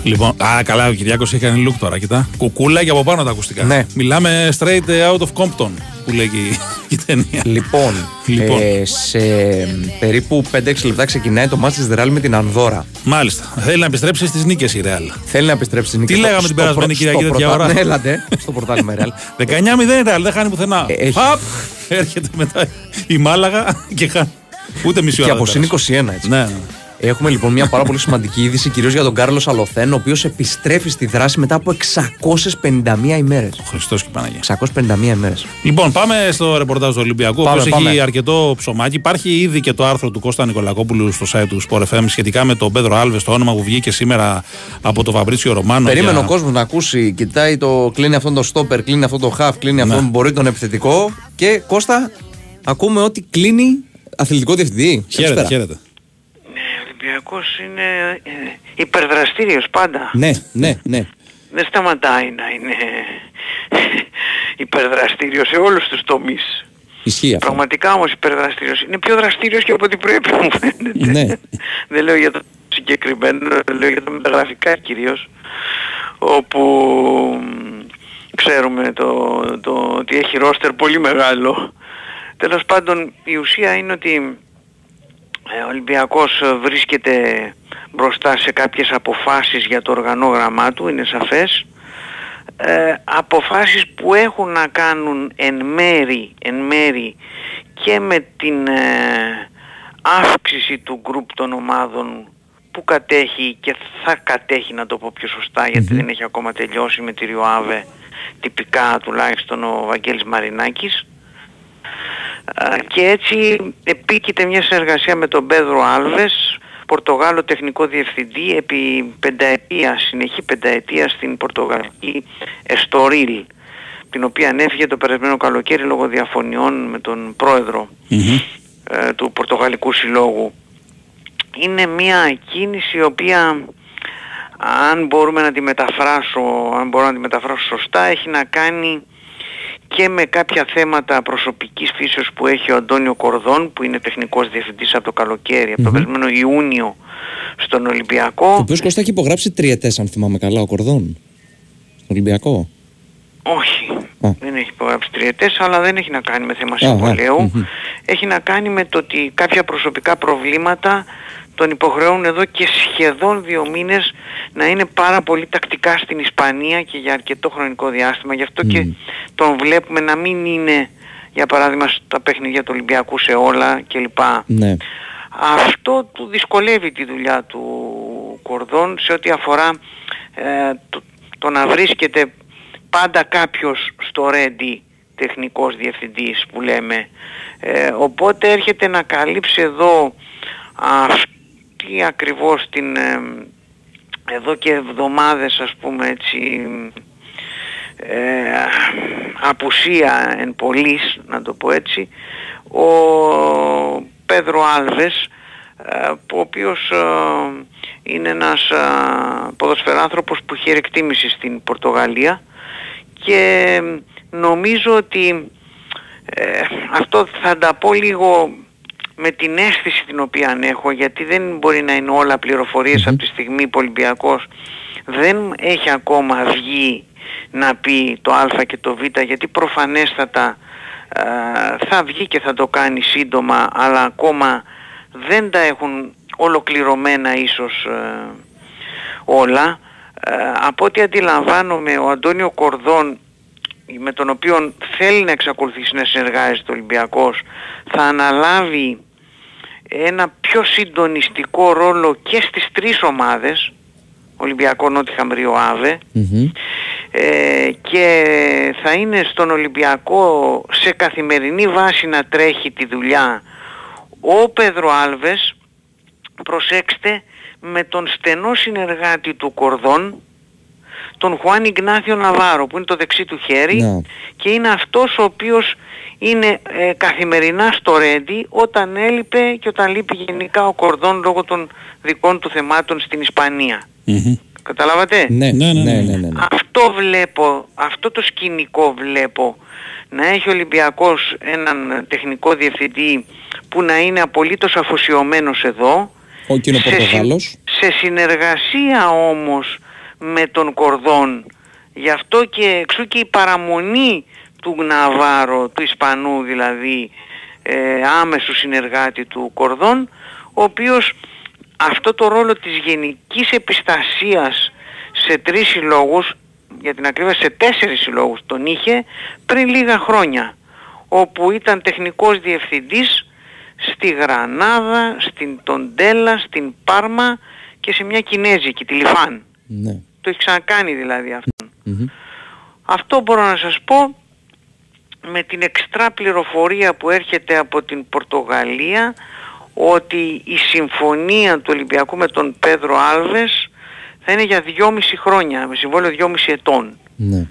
Λοιπόν, α, καλά, ο Κυριάκος έχει κάνει look τώρα. Κοιτά. Κουκούλα και από πάνω τα ακουστικά. Ναι. Μιλάμε straight out of Compton που λέγει η ταινία. Λοιπόν, Λοιπόν. Ε, σε περίπου 5-6 λεπτά ξεκινάει το μάτς της Ρεάλ με την Ανδώρα. Μάλιστα. Θέλει να επιστρέψει στις νίκες η Ρεάλ. Θέλει να επιστρέψει στην νίκη. Τι στο- λέγαμε την στο περασμένη πρω- Κυριακή στο τέτοια πρωτα- ώρα; Ναι, έλατε, στο πρωτάθλημα η Ρεάλ. 19-0 η Ρεάλ, δεν χάνει πουθενά. Ε, έχει. Φαπ, έρχεται μετά η Μάλαγα και χάνει. Ούτε μισή Και ώρα. από δεν συν πέρασε. 21 έτσι. Ναι, ναι. Έχουμε λοιπόν μια πάρα πολύ σημαντική είδηση, κυρίως για τον Κάρλος Αλοθέν, ο οποίος επιστρέφει στη δράση μετά από 651 ημέρες. Χριστός και Παναγία. 651 ημέρες. Λοιπόν, πάμε στο ρεπορτάζ του Ολυμπιακού. Ο Πάμε, οποίος έχει πάμε. αρκετό ψωμάκι. Υπάρχει ήδη και το άρθρο του Κώστα Νικολακόπουλου στο site του Sport FM σχετικά με τον Πέδρο Άλβες, το όνομα που βγήκε σήμερα από τον Φαμπρίτσιο Ρωμάνο. Περίμενε για- ο κόσμος να ακούσει, κοιτάει το κλείνει αυτόν το στόπερ, κλείνει αυτό το half, κλείνει αυτόν Ναι. που μπορεί τον επιθετικό. Και Κώστα, ακούμε ότι κλείνει αθλητικό διευθυντή. Χαίρετε, Καλησπέρα. χαίρετε. Ο Ολυμπιακός είναι ε, υπερδραστήριος πάντα. Ναι, ναι, ναι. Δεν σταματάει να είναι υπερδραστήριος σε όλους τους τομείς. Ισχύει αυτό. Πραγματικά όμως υπερδραστήριος. Είναι πιο δραστήριος και από ό,τι πρέπει μου φαίνεται. Ναι. Δεν λέω για το συγκεκριμένο, λέω για τα μεταγραφικά κυρίως. Όπου μ, ξέρουμε το, το, ότι έχει ρόστερ πολύ μεγάλο. Τέλος πάντων η ουσία είναι ότι ε, ο Ολυμπιακός ε, βρίσκεται μπροστά σε κάποιες αποφάσεις για το οργανόγραμμά του, είναι σαφές. Ε, αποφάσεις που έχουν να κάνουν εν μέρη, εν μέρη και με την ε, αύξηση του γκρουπ των ομάδων που κατέχει και θα κατέχει να το πω πιο σωστά γιατί δεν έχει ακόμα τελειώσει με τη Ριοάβε τυπικά τουλάχιστον ο Βαγγέλης Μαρινάκης Α, και έτσι επίκειται μια συνεργασία με τον Πέδρο Άλβες, Πορτογάλο τεχνικό διευθυντή επί πενταετία, συνεχή πενταετία στην Πορτογαλική Εστορίλ την οποία ανέφυγε το περασμένο καλοκαίρι λόγω διαφωνιών με τον πρόεδρο ε, του Πορτογαλικού Συλλόγου. Είναι μια κίνηση η οποία αν μπορούμε να τη μεταφράσω, αν μπορώ να τη μεταφράσω σωστά, έχει να κάνει και με κάποια θέματα προσωπικής φύσεως που έχει ο Αντώνιο Κορδόν που είναι τεχνικός διευθυντής από το καλοκαίρι, από τον περασμένο Ιούνιο στον Ολυμπιακό. Ο οποίος Κώστα έχει υπογράψει τριετέ, αν θυμάμαι καλά, ο Κορδόν. Στον Ολυμπιακό. Όχι, Α. δεν έχει υπογράψει τριετές, αλλά δεν έχει να κάνει με θέμα α, συμβολέου. μμμ. Έχει να κάνει με το ότι κάποια προσωπικά προβλήματα τον υποχρεώνουν εδώ και σχεδόν δύο μήνες να είναι πάρα πολύ τακτικά στην Ισπανία και για αρκετό χρονικό διάστημα. Γι' αυτό και τον βλέπουμε να μην είναι, για παράδειγμα, στα παιχνίδια του Ολυμπιακού σε όλα κλπ. Ναι. Αυτό του δυσκολεύει τη δουλειά του Κορδόν σε ό,τι αφορά ε, το, το να βρίσκεται πάντα κάποιος στο ρέντι τεχνικός διευθυντής που λέμε. Ε, οπότε έρχεται να καλύψει εδώ αυτή ακριβώς την ε, εδώ και εβδομάδες ας πούμε έτσι ε, απουσία εν πολλής να το πω έτσι ο Πέδρο Άλβες ε, που ο οποίος ε, είναι ένας ε, ποδοσφαιράνθρωπος που έχει εκτίμηση στην Πορτογαλία και νομίζω ότι ε, αυτό θα τα πω λίγο με την αίσθηση την οποία έχω γιατί δεν μπορεί να είναι όλα πληροφορίες από τη στιγμή που ο Ολυμπιακός δεν έχει ακόμα βγει να πει το α και το β γιατί προφανέστατα ε, θα βγει και θα το κάνει σύντομα αλλά ακόμα δεν τα έχουν ολοκληρωμένα ίσως ε, όλα. Ε, από ό,τι αντιλαμβάνομαι ο Αντώνιο Κορδόν με τον οποίο θέλει να εξακολουθήσει να συνεργάζεται ο Ολυμπιακός θα αναλάβει ένα πιο συντονιστικό ρόλο και στις τρεις ομάδες Ολυμπιακό Νότι Χαμρίο Άβε ε, και θα είναι στον Ολυμπιακό σε καθημερινή βάση να τρέχει τη δουλειά. Ο Πέδρο Άλβες προσέξτε με τον στενό συνεργάτη του Κορδόν τον Χουάν Ιγνάθιο Ναβάρο που είναι το δεξί του χέρι Ναι. και είναι αυτός ο οποίος είναι ε, καθημερινά στο ρέντι όταν έλειπε και όταν λείπει γενικά ο Κορδόν λόγω των δικών του θεμάτων στην Ισπανία. Καταλάβατε; Ναι, ναι, ναι. ναι, ναι, ναι. Αυτό βλέπω, αυτό το σκηνικό βλέπω να έχει ο Ολυμπιακός έναν τεχνικό διευθυντή που να είναι απολύτως αφοσιωμένος εδώ Ο και είναι ο σε, συ- Πορτογάλος. σε συνεργασία όμως με τον Κορδόν γι' αυτό και εξού και η παραμονή του Γναβάρο, του Ισπανού δηλαδή ε, άμεσου συνεργάτη του Κορδόν ο οποίος αυτό το ρόλο της γενικής επιστασίας σε τρεις συλλόγους για την ακρίβεια σε τέσσερις συλλόγους τον είχε πριν λίγα χρόνια όπου ήταν τεχνικός διευθυντής στη Γρανάδα, στην Τοντέλα, στην Πάρμα και σε μια Κινέζικη, τη Λιφάν. Ναι. Το έχει ξανακάνει δηλαδή αυτό. Αυτό μπορώ να σας πω με την εξτρά πληροφορία που έρχεται από την Πορτογαλία ότι η συμφωνία του Ολυμπιακού με τον Πέδρο Άλβες θα είναι για δυόμιση χρόνια, με συμβόλαιο δυόμιση ετών. Ναι.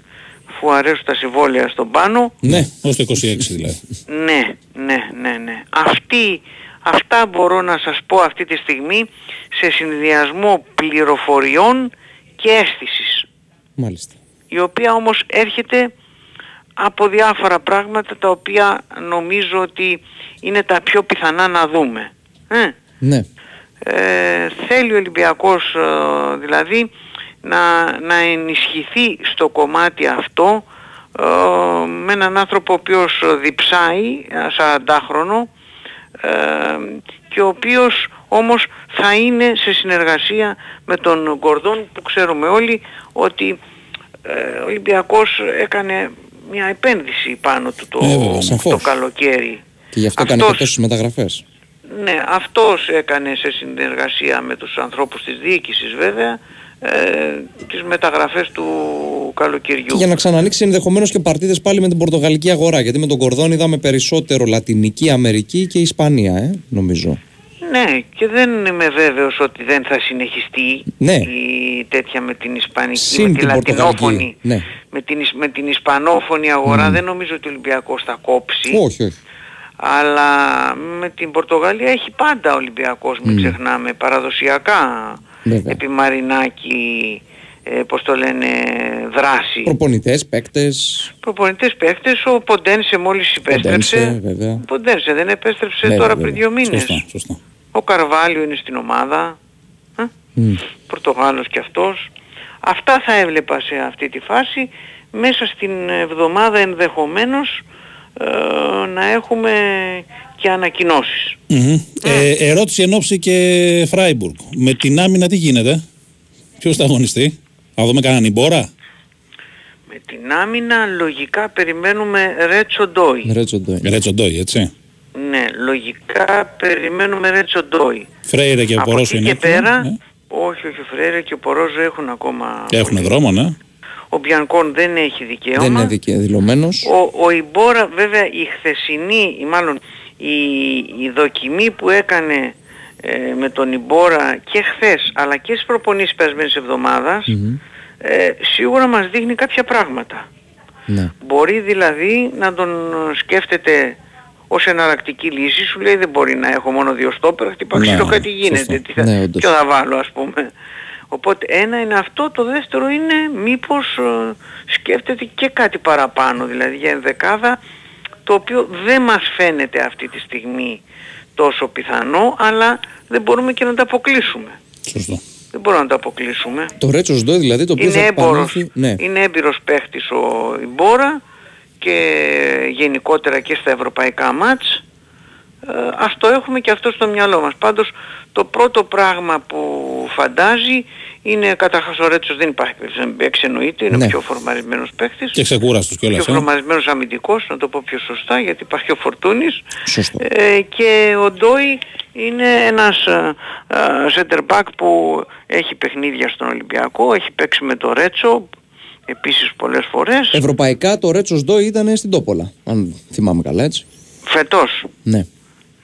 Αφού αρέσουν τα συμβόλαια στον πάνω, Ναι, ως το 26 δηλαδή. ναι, ναι, ναι, ναι. Αυτή, αυτά μπορώ να σας πω αυτή τη στιγμή σε συνδυασμό πληροφοριών και αίσθησης. Μάλιστα. Η οποία όμως έρχεται από διάφορα πράγματα τα οποία νομίζω ότι είναι τα πιο πιθανά να δούμε. Ε, Ναι. ε, θέλει ο Ολυμπιακός ε, δηλαδή να, να ενισχυθεί στο κομμάτι αυτό ε, με έναν άνθρωπο ο οποίος διψάει, ένα 40χρονο ε, και ο οποίος όμως θα είναι σε συνεργασία με τον Γκορδόν που ξέρουμε όλοι ότι ε, ο Ολυμπιακός έκανε μια επένδυση πάνω του το, Ε, βέβαια, το σαφώς. καλοκαίρι. Και γι' αυτό κάνει και τόσες μεταγραφές. Ναι, αυτός έκανε σε συνεργασία με τους ανθρώπους της διοίκησης βέβαια ε, τις μεταγραφές του καλοκαιριού. Και για να ξανανοίξει ενδεχομένως και παρτίδες πάλι με την Πορτογαλική αγορά. Γιατί με τον Κορδόν είδαμε περισσότερο Λατινική Αμερική και Ισπανία, ε, νομίζω. Ναι, και δεν είμαι βέβαιος ότι δεν θα συνεχιστεί Ναι. η τέτοια με την Ισπανική, Συν με τη την Λατινόφωνη, Πορτογαλική. Ναι. με την, Ισ- με την Ισπανόφωνη αγορά. Μμμ. Δεν νομίζω ότι ο Ολυμπιακός θα κόψει. Όχι, όχι. Αλλά με την Πορτογαλία έχει πάντα ο Ολυμπιακός, μην Μμ. ξεχνάμε, παραδοσιακά Βέβαια. επί Μαρινάκη, ε, πώς το λένε, δράση. Προπονητές, παίκτες. Προπονητές παίχτες, ο Ποντένσε μόλις Ποντένσε, επέστρεψε. βέβαια. Ο Ποντένσε δεν επέστρεψε Βέβαια, τώρα βέβαια. πριν δύο μήνες. Σωστά, σωστά. Ο Καρβάλιο είναι στην ομάδα. Ε, Μμ. Πορτογάλος κι αυτός. Αυτά θα έβλεπα σε αυτή τη φάση. Μέσα στην εβδομάδα ενδεχομένως ε, να έχουμε και ανακοινώσεις. Μμμ. Ε, ερώτηση εν ώψη και Φράιμπουργκ. Με την άμυνα τι γίνεται, Ποιος θα αγωνιστεί, θα δούμε κανέναν Ιμπόρα; Με την άμυνα λογικά περιμένουμε Ρέτσο Ντόι. Ρέτσο Ντόι. Ρέτσο Ντόι, έτσι. Ναι, λογικά περιμένουμε Ρέτσο Ντόι. Φρέιρε και Από Πορόσο εκεί είναι και έτοιμοι, πέρα, ε. όχι, όχι, ο Φρέιρε και ο Πορόζο έχουν ακόμα... Έχουν δρόμο, ναι. Ο Μπιανκόν δεν έχει δικαίωμα. Δεν είναι δικαι- δηλωμένος. Ο, ο Ιμπόρα βέβαια η χθεσινή, ή μάλλον η, η δοκιμή που έκανε ε, με τον Ιμπόρα και χθες αλλά και στις προπονήσεις περασμένης εβδομάδας Μμμ. ε, σίγουρα μας δείχνει κάποια πράγματα. Ναι. Μπορεί δηλαδή να τον σκέφτεται ως εναλλακτική λύση, σου λέει δεν μπορεί να έχω μόνο δύο στόπερ, χτυπάω Ναι, ξύλο κάτι σωστό. γίνεται, τι θα, Ναι, όντως. ποιο θα βάλω ας πούμε. Οπότε ένα είναι αυτό, το δεύτερο είναι μήπως ε, σκέφτεται και κάτι παραπάνω, δηλαδή για ενδεκάδα το οποίο δεν μας φαίνεται αυτή τη στιγμή τόσο πιθανό, αλλά δεν μπορούμε και να το αποκλείσουμε. Σωστό. Δεν μπορούμε να το αποκλείσουμε. Το Ρέτσο Σντό δηλαδή το οποίο Είναι θα έμπορος, επανέλθει. Ναι. είναι έμπειρος παίχτης ο Ιμπόρα και γενικότερα και στα ευρωπαϊκά μάτς. Ε, ας το έχουμε και αυτό στο μυαλό μας. Πάντως το πρώτο πράγμα που φαντάζει είναι καταρχάς ο Ρέτσος δεν υπάρχει περίπτωση να παίξει εννοείται, είναι Ναι. ο πιο φορμαρισμένος παίχτης. Και ξεκούραστος κιόλας. Πιο ε. φορμαρισμένος αμυντικός, να το πω πιο σωστά, γιατί υπάρχει ο Φορτούνης. Σωστό. Ε, και ο Ντόι είναι ένας ε, ε, center back που έχει παιχνίδια στον Ολυμπιακό, έχει παίξει με το Ρέτσο επίσης πολλές φορές. Ευρωπαϊκά το Ρέτσο Σντό ήταν στην Τόπολα. Αν θυμάμαι καλά έτσι. Φετός. Ναι.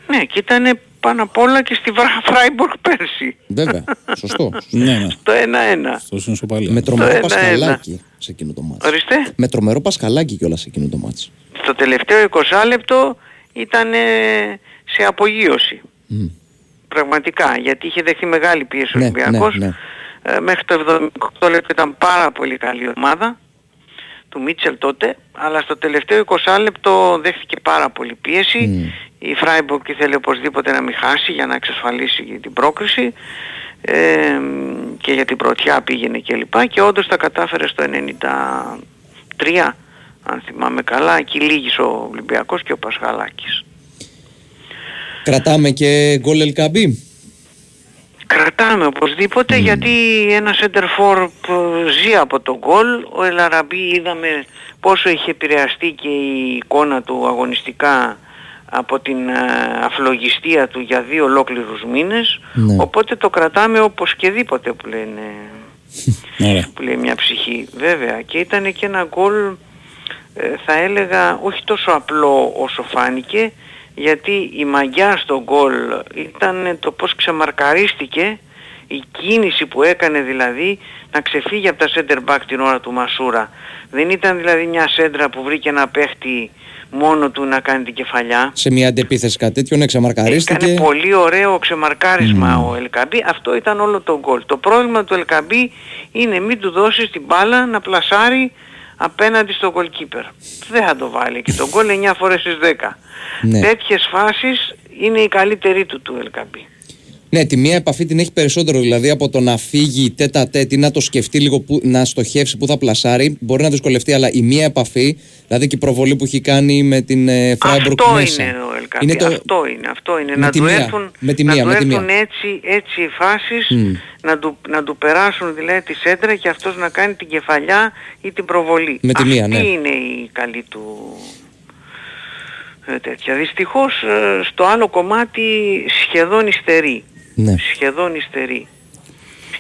Ναι, και ήταν πάνω απ' όλα και στη Βρα- Φράιμπουργκ πέρσι. Βέβαια. Σωστό. Ναι, ναι. Το 1-1. Στο συνσοπαλία. Με τρομερό ένα-ένα. πασχαλάκι σε εκείνο το μάτς. Ορίστε. Με τρομερό πασχαλάκι κιόλας σε εκείνο το μάτς. Στο τελευταίο 20 λεπτό ήταν ε, σε απογείωση. Μμ. Πραγματικά, γιατί είχε δεχθεί μεγάλη πίεση ο Ναι, Ολυμπιακός. ναι, ναι. Ε, μέχρι το 78 λεπτό ήταν πάρα πολύ καλή ομάδα του Μίτσελ τότε, αλλά στο τελευταίο 20 λεπτό δέχτηκε πάρα πολύ πίεση. Η Φράιμπουργκ ήθελε οπωσδήποτε να μην χάσει για να εξασφαλίσει την πρόκριση ε, και για την πρωτιά πήγαινε και λοιπά και όντως τα κατάφερε στο 93 αν θυμάμαι καλά, εκεί λύγησε ο Ολυμπιακός και ο Πασχαλάκης. Κρατάμε και γκολ Ελκαμπή. Κρατάμε οπωσδήποτε γιατί ένα center for που ζει από τον γκολ. Ο Ελαραμπή είδαμε πόσο είχε επηρεαστεί και η εικόνα του αγωνιστικά από την ε, αφλογιστία του για δύο ολόκληρους μήνες. Ναι. Οπότε το κρατάμε όπως και δίποτε που λένε Ωραία. που λέει μια ψυχή. Βέβαια και ήταν και ένα γκολ ε, θα έλεγα όχι τόσο απλό όσο φάνηκε γιατί η μαγιά στο γκολ ήταν το πως ξεμαρκαρίστηκε η κίνηση που έκανε δηλαδή να ξεφύγει από τα center back την ώρα του Μασούρα. Δεν ήταν δηλαδή μια σέντρα που βρήκε ένα παίχτη μόνο του να κάνει την κεφαλιά. Σε μια αντεπίθεση κάτι τέτοιο, ναι, ξεμαρκαρίστηκε. Έκανε πολύ ωραίο ξεμαρκάρισμα ο Ελκαμπή. Αυτό ήταν όλο το γκολ. Το πρόβλημα του Ελκαμπή είναι μην του δώσεις την μπάλα να πλασάρει απέναντι στο goalkeeper. Δεν θα το βάλει και το γκολ 9 φορές στις 10. Ναι. Τέτοιες φάσεις είναι η καλύτερη του του Ελκαμπή. Ναι, τη μία επαφή την έχει περισσότερο δηλαδή από το να φύγει τέτα τέτη, να το σκεφτεί λίγο, που, να στοχεύσει που θα πλασάρει. Μπορεί να δυσκολευτεί, αλλά η μία επαφή, δηλαδή και η προβολή που έχει κάνει με την ε, Φράιμπουργκ Αυτό μέσα. είναι ο Ελκαμπή. Είναι το- Αυτό είναι. Αυτό είναι. Με να τη του μία, έρθουν, με τη να μία, του με τη έρθουν μία. έτσι, έτσι οι φάσεις Μμ. να, του, να του περάσουν δηλαδή τη σέντρα και αυτός να κάνει την κεφαλιά ή την προβολή. Με τη μία, Αυτή ναι. είναι η καλή του ε, τέτοια. Δυστυχώς ε, στο άλλο κομμάτι σχεδόν υστερεί. Ναι. Σχεδόν υστερεί.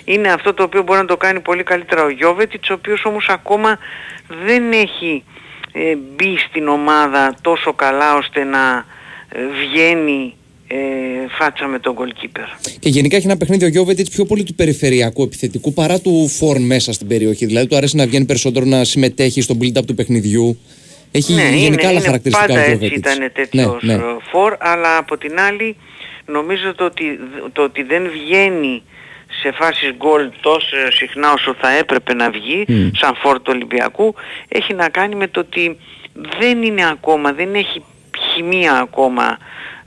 Είναι αυτό το οποίο μπορεί να το κάνει πολύ καλύτερα ο Γιώβετιτς, ο οποίος όμως ακόμα δεν έχει ε, μπει στην ομάδα τόσο καλά ώστε να ε, βγαίνει ε, φάτσα με τον goalkeeper. Και γενικά έχει ένα παιχνίδι ο Γιώβετιτς πιο πολύ του περιφερειακού επιθετικού παρά του φόρ μέσα στην περιοχή. Δηλαδή του αρέσει να βγαίνει περισσότερο να συμμετέχει στο build-up του παιχνιδιού. Έχει ναι, γενικά είναι, άλλα είναι χαρακτηριστικά πάντα ο έτσι Γιώβετιτς. ήταν τέτοιος ναι, ναι. ε, φορ, αλλά από την άλλη νομίζω το ότι, το ότι δεν βγαίνει σε φάσεις γκολ τόσο συχνά όσο θα έπρεπε να βγει Μμ. σαν φόρ του Ολυμπιακού έχει να κάνει με το ότι δεν είναι ακόμα, δεν έχει χημεία ακόμα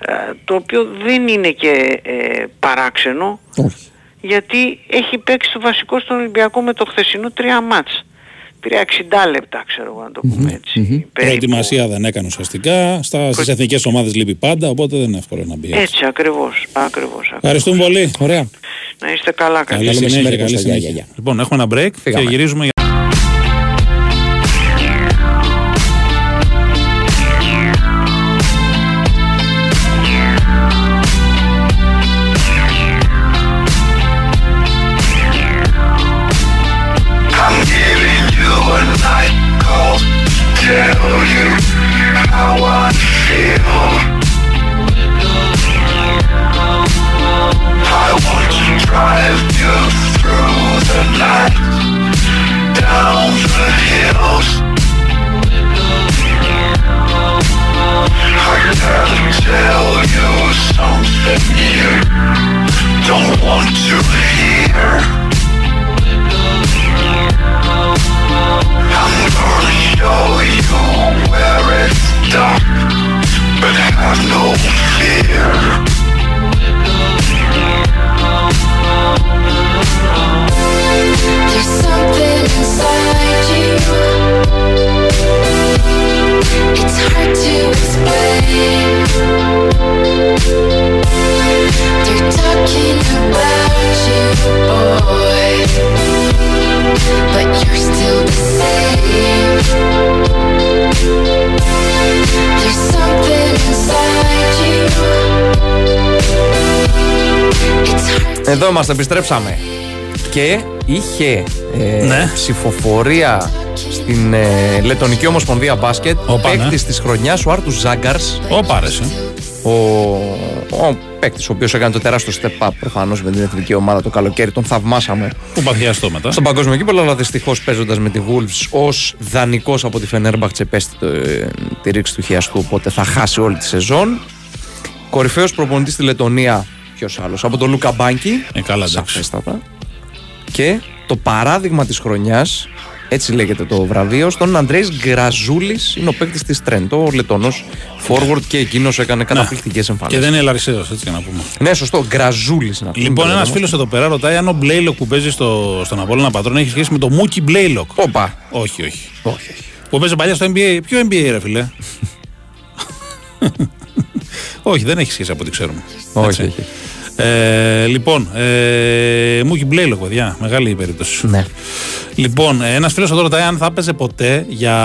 ε, το οποίο δεν είναι και ε, παράξενο γιατί έχει παίξει το βασικό στον Ολυμπιακό με το χθεσινό τρία μάτς. Τρία 60 λεπτά ξέρω εγώ να το πούμε έτσι. Προετοιμασία δεν έκανε ουσιαστικά. Στα, στις εθνικές ομάδες λείπει πάντα, οπότε δεν είναι εύκολο να μπει. έτσι. Έτσι ακριβώς, ακριβώς. ακριβώς. Ευχαριστούμε πολύ. Ωραία. Να είστε καλά Καλή καλή. συνέχεια. μεσημέρι, Καλή Κώστα. Γεια, συνέχεια. γεια, γεια. Λοιπόν, έχουμε ένα break Φύγαμε. και γυρίζουμε no fear. There's something inside you. It's hard to explain. They're talking about you, boy. Εδώ είμαστε, επιστρέψαμε. Και είχε ε, Ναι. ψηφοφορία στην ε, Λετωνική Ομοσπονδία Μπάσκετ. Ο Όπα, ναι. παίκτης της χρονιάς, ο Άρτους Ζάγκαρς. Ω, πάρεσαι. Ο, ο παίκτης, ο οποίος έκανε το τεράστιο step up προφανώς με την εθνική ομάδα το καλοκαίρι, τον θαυμάσαμε Που παθιαστώ μετά. στον παγκόσμιο κύπελο, αλλά δυστυχώς παίζοντας με τη Wolves ως δανεικός από τη Φενέρμπαχτσε πέστη το, ε, τη ρήξη του χιαστού, οπότε θα χάσει όλη τη σεζόν. Κορυφαίος προπονητής στη Λετωνία, ποιος άλλος, από τον Λούκα Μπάνκι. Ε, καλά, εντάξει. Σαφέστατα. Και το παράδειγμα της χρονιάς, έτσι λέγεται το βραβείο, στον Αντρέη Γκραζούλης, είναι ο παίκτης της Τρέντο, ο Λετωνό forward και εκείνος έκανε καταπληκτικές εμφανίσει. Ναι. Και δεν είναι Λαρισαίος, έτσι για να πούμε. Ναι, σωστό, Γκραζούλης να πούμε. Λοιπόν, το ένας λέμε. φίλος εδώ πέρα ρωτάει αν ο Μπλέιλοκ που παίζει στο, στον Απόλλωνα Πατρών έχει σχέση με το Μούκι Μπλέιλοκ. Όπα. Όχι, όχι. όχι. Που παίζει παλιά στο NBA. Ποιο NBA, ρε φιλέ. όχι, δεν έχει σχέση από ό,τι ξέρουμε. Όχι, Έτσι. όχι. Ε, λοιπόν, ε, Μούκι Μπλέιλοκ, παιδιά. Μεγάλη η περίπτωση. Ναι. Λοιπόν, ένας φίλος εδώ ρωτάει αν θα έπαιζε ποτέ για